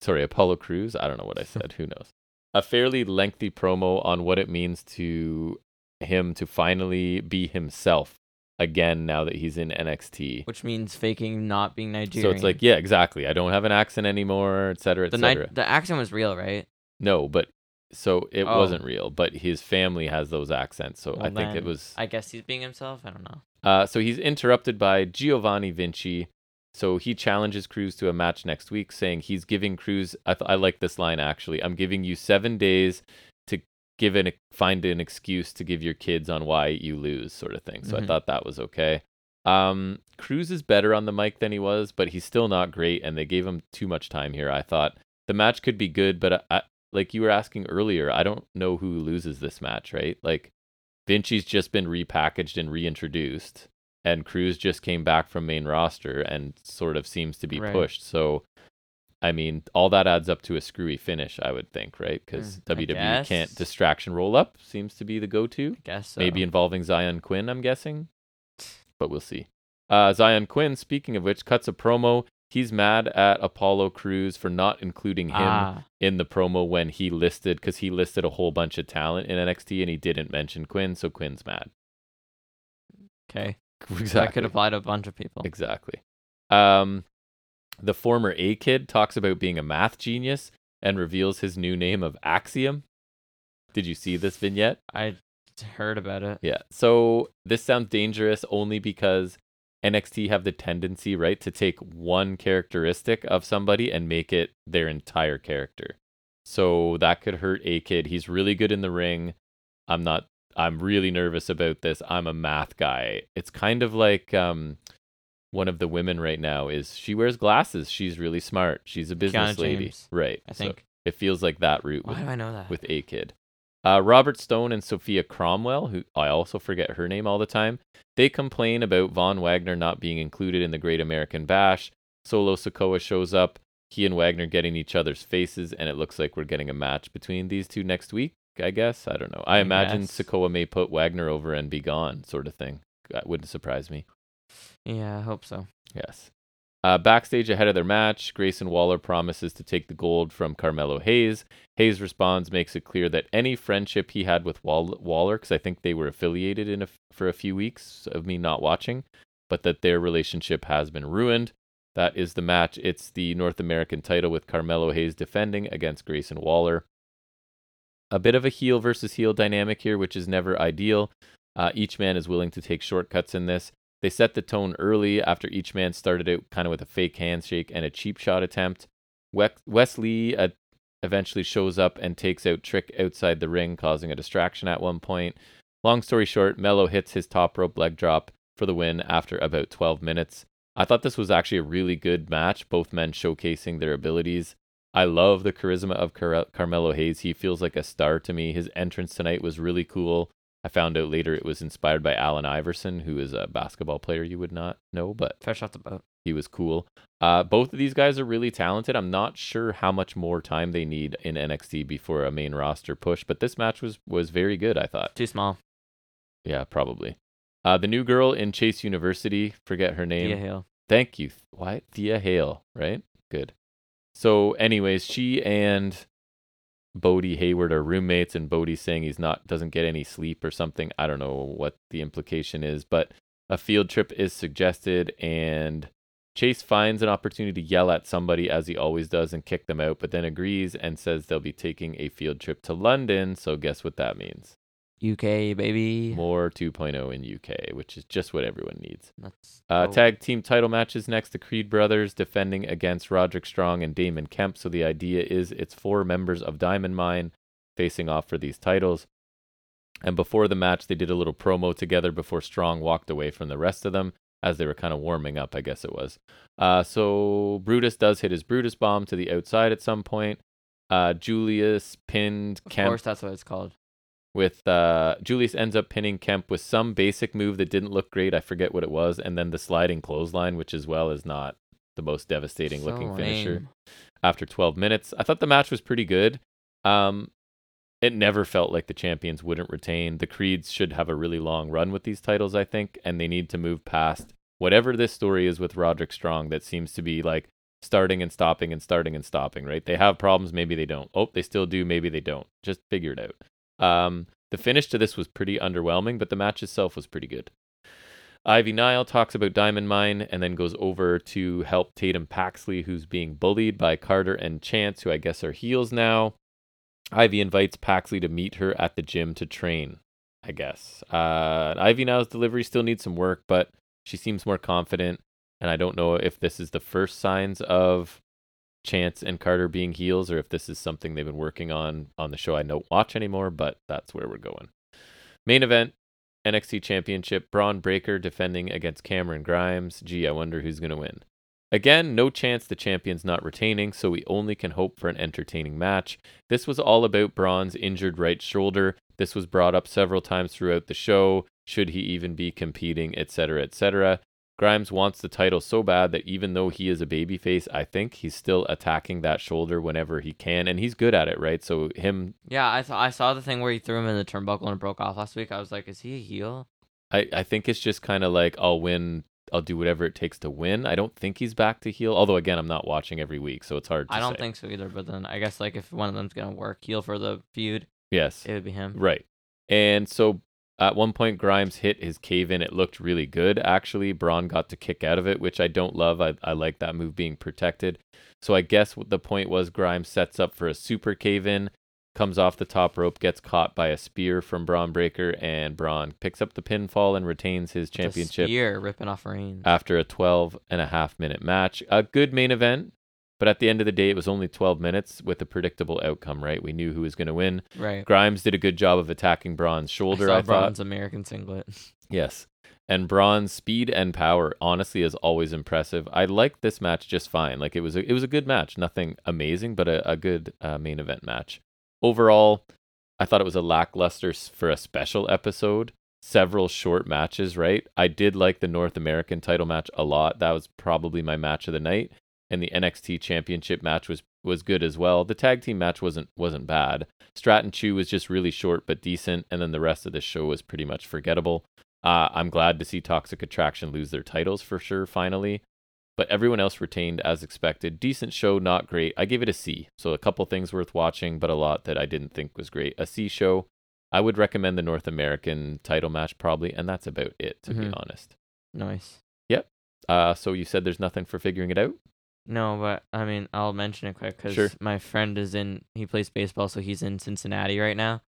sorry, Apollo Crews. I don't know what I said. Who knows? A fairly lengthy promo on what it means to him to finally be himself again now that he's in NXT. Which means faking not being Nigerian. So it's like, yeah, exactly. I don't have an accent anymore, et cetera, et the cetera. Ni- the accent was real, right? no, but so it Oh. wasn't real, but his family has those accents. So Well, I think it was. I guess he's being himself. I don't know. Uh, so he's interrupted by Giovanni Vinci. So he challenges Crews to a match next week, saying he's giving Crews. I, th- I like this line actually. I'm giving you seven days give an find an excuse to give your kids on why you lose, sort of thing. So I Mhm. thought that was okay. Um, Crews is better on the mic than he was, but he's still not great, and they gave him too much time here. I thought the match could be good, but I, like you were asking earlier, I don't know who loses this match, right? Like Vinci's just been repackaged and reintroduced, and Crews just came back from main roster and sort of seems to be Right. pushed. So, I mean, all that adds up to a screwy finish, I would think, right? Because Mm, WWE can't distraction roll up seems to be the go-to. I guess so. Maybe involving Xyon Quinn, I'm guessing, but we'll see. Uh, Xyon Quinn, speaking of which, cuts a promo. He's mad at Apollo Crews for not including him Ah, in the promo when he listed because he listed a whole bunch of talent in NXT and he didn't mention Quinn, so Quinn's mad. okay. Exactly. That could apply to a bunch of people. Exactly. Um, the former A kid talks about being a math genius and reveals his new name of Axiom. Did you see this vignette? I heard about it. Yeah. So this sounds dangerous only because NXT have the tendency, right, to take one characteristic of somebody and make it their entire character. So that could hurt A Kid. He's really good in the ring. I'm not I'm really nervous about this. I'm a math guy. It's kind of like um one of the women right now is she wears glasses. She's really smart. She's a business Kiana lady. James, right. I So think. it feels like that route Why with do I know that? with A Kid. Uh, Robert Stone and Sophia Cromwell, who I also forget her name all the time, they complain about Von Wagner not being included in the Great American Bash. Solo Sikoa shows up, he and Wagner getting each other's faces, and it looks like we're getting a match between these two next week, I guess. I don't know. I, I imagine guess. Sikoa may put Wagner over and be gone, sort of thing. That wouldn't surprise me. Yeah, I hope so. Yes. Uh, backstage ahead of their match, Grayson Waller promises to take the gold from Carmelo Hayes. Hayes responds, makes it clear that any friendship he had with Wall- Waller, because I think they were affiliated in a, for a few weeks of me not watching, but that their relationship has been ruined. That is the match. It's the North American title with Carmelo Hayes defending against Grayson Waller. A bit of a heel versus heel dynamic here, which is never ideal. Uh, each man is willing to take shortcuts in this. They set the tone early after each man started out kind of with a fake handshake and a cheap shot attempt. Wes Lee uh, eventually shows up and takes out Trick outside the ring, causing a distraction at one point. Long story short, Mello hits his top rope leg drop for the win after about 12 minutes. I thought this was actually a really good match, both men showcasing their abilities. I love the charisma of Car- Carmelo Hayes. He feels like a star to me. His entrance tonight was really cool. I found out later it was inspired by Allen Iverson, who is a basketball player you would not know, but Fresh off the boat. he was cool. Uh, both of these guys are really talented. I'm not sure how much more time they need in NXT before a main roster push, but this match was was very good. I thought. Too small. Yeah, probably. Uh, the new girl in Chase University, forget her name. Thea Hale. Thank you. Why? Thea Hale, right? Good. So, anyways, she and Bodhi Hayward are roommates, and Bodhi's saying he's not doesn't get any sleep or something. I don't know what the implication is, but a field trip is suggested, and Chase finds an opportunity to yell at somebody as he always does and kick them out, but then agrees and says they'll be taking a field trip to London. So, guess what that means? UK baby. More 2.0 in UK, which is just what everyone needs. Uh, Tag team title matches next. The Creed brothers defending against Roderick Strong and Damon Kemp. So the idea is it's four members of Diamond Mine facing off for these titles. And before the match, they did a little promo together before Strong walked away from the rest of them as they were kind of warming up, I guess it was. Uh, so Brutus does hit his Brutus bomb to the outside at some point. Uh, Julius pinned Kemp. Of course, that's what it's called. With uh Julius ends up pinning Kemp with some basic move that didn't look great. I forget what it was, and then the sliding clothesline, which as well is not the most devastating looking finisher. lame. After 12 minutes, I thought the match was pretty good. Um, it never felt like the champions wouldn't retain. The Creeds should have a really long run with these titles, I think, and they need to move past whatever this story is with Roderick Strong that seems to be like starting and stopping and starting and stopping, right? They have problems, maybe they don't. Oh, they still do, maybe they don't. Just figure it out. Um, the finish to this was pretty underwhelming, but the match itself was pretty good. Ivy Nile talks about Diamond Mine and then goes over to help Tatum Paxley, who's being bullied by Carter and Chance, who I guess are heels now. Ivy invites Paxley to meet her at the gym to train, I guess. Uh, Ivy Nile's delivery still needs some work, but she seems more confident. And I don't know if this is the first signs of Chance and Carter being heels or if this is something they've been working on on the show I don't watch anymore, but that's where we're going. Main event NXT Championship Bron Breakker defending against Cameron Grimes. Gee, I wonder who's going to win. Again, no chance the champion's not retaining, so we only can hope for an entertaining match. This was all about Bron's injured right shoulder. This was brought up several times throughout the show. Should he even be competing, etc., etc. Grimes wants the title so bad that even though he is a babyface, I think he's still attacking that shoulder whenever he can, and he's good at it, right? So him, Yeah, I thought I saw the thing where he threw him in the turnbuckle and broke off last week. I was like, is he a heel? I, I think it's just kind of like I'll win, I'll do whatever it takes to win. I don't think he's back to heel. Although again, I'm not watching every week, so it's hard. to I don't say. think so either. But then I guess like if one of them's gonna work heel for the feud, Yes, it would be him. Right. And so at one point, Grimes hit his cave in. It looked really good, actually. Bron got to kick out of it, which I don't love. I, I like that move being protected. So I guess what the point was Grimes sets up for a super cave in, comes off the top rope, gets caught by a spear from Bron Breakker, and Bron picks up the pinfall and retains his The championship spear ripping off Reigns. after a 12 and a half minute match. A good main event, but at the end of the day, it was only 12 minutes with a predictable outcome, right? We knew who was going to win. right. Grimes did a good job of attacking Bron's shoulder, I I, saw thought. Bron's American singlet. Yes. And Bron's speed and power, honestly, is always impressive. I liked this match just fine. Like it was, a, it was a good match. Nothing amazing, but a, a good uh, main event match. Overall, I thought it was a lackluster for a special episode. Several short matches, right? I did like the North American title match a lot. That was probably my match of the night. And the NXT Championship match was was good as well. The tag team match wasn't wasn't bad. Stratton Choo was just really short but decent, and then the rest of the show was pretty much forgettable. Uh, I'm glad to see Toxic Attraction lose their titles for sure, finally. But everyone else retained as expected. Decent show, not great. I gave it a C. So a couple things worth watching, but a lot that I didn't think was great. A C show. I would recommend the North American title match probably, and that's about it, to be Mhm. honest. nice. Yep. Uh, so you said there's nothing for figuring it out? No, but I mean, I'll mention it quick because Sure. my friend is in. He plays baseball, so he's in Cincinnati right now.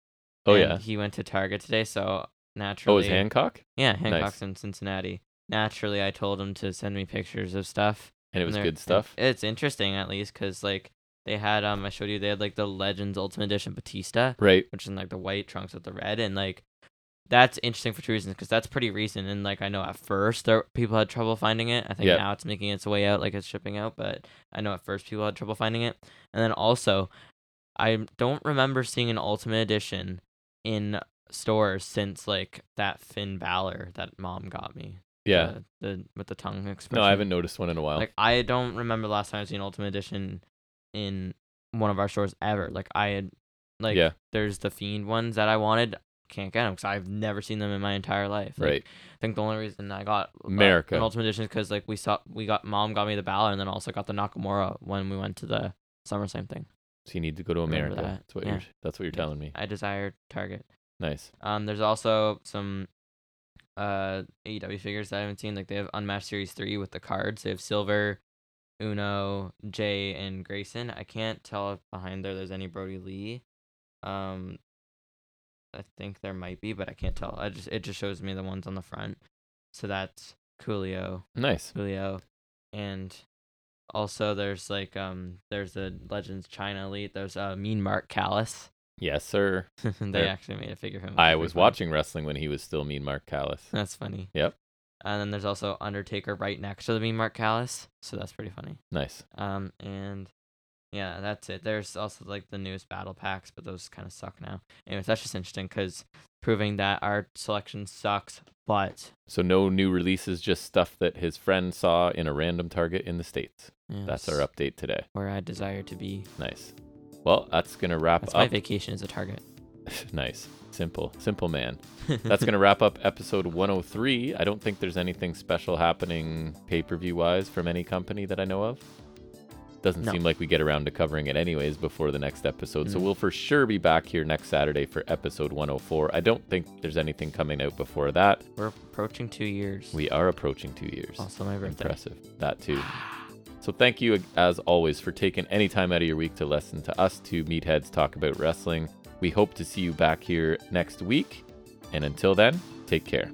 Oh, and yeah. He went to Target today, so naturally. Oh, is Hancock? Yeah, Hancock's in Cincinnati. Naturally, I told him to send me pictures of stuff. And it was and they're- good stuff? It's interesting at least because like they had um I showed you they had like the Legends Ultimate Edition Batista, Right. which is in like the white trunks with the red, and like that's interesting for two reasons because that's pretty recent and like I know at first there people had trouble finding it. I think Yeah. now it's making its way out, like it's shipping out, but I know at first people had trouble finding it. And then also, I don't remember seeing an Ultimate Edition in stores since like that Finn Balor that mom got me. Yeah. The, the with the tongue expression. No, I haven't noticed one in a while. Like I don't remember last time I've seen Ultimate Edition in one of our stores ever. Like I had, like Yeah. there's the Fiend ones that I wanted. Can't get them because I've never seen them in my entire life. Like, right. I think the only reason I got uh, America. an Ultimate Edition is because like we saw we got mom got me the Balor and then also got the Nakamura when we went to the SummerSlam thing. So you need to go to America. that. That's what Yeah. you're that's what you're telling me. I desire Target. Nice. Um, there's also some uh AEW figures that I haven't seen. Like they have Unmatched Series three with the cards. They have Silver, Uno, Jay, and Grayson. I can't tell if behind there there's any Brodie Lee. Um, I think there might be, but I can't tell. I just it just shows me the ones on the front. So that's Coolio, Nice. Coolio, and also there's like um there's the Legends China Elite. There's uh Mean Mark Callous. Yes, sir. they actually made a figure of him. I was watching wrestling when he was still Mean Mark Callous. That's funny. Yep. And then there's also Undertaker right next to the Mean Mark Callous, so that's pretty funny. Nice. Um, and yeah, that's it. There's also like the newest battle packs, but those kind of suck now. Anyways, that's just interesting because proving that our selection sucks, but So no new releases, just stuff that his friend saw in a random Target in the States. That's our update today. where I desire to be. Nice. Well, that's gonna wrap That's my vacation is a Target. nice. Simple. Simple man. That's gonna wrap up episode 103. I don't think there's anything special happening pay-per-view wise from any company that I know of. Doesn't No. seem like we get around to covering it anyways before the next episode. So Mm. we'll for sure be back here next Saturday for episode 104. I don't think there's anything coming out before that. We're approaching two years. We are approaching two years. also my birthday. Impressive. That too. So thank you as always for taking any time out of your week to listen to us two meatheads talk about wrestling. We hope to see you back here next week. And until then, take care.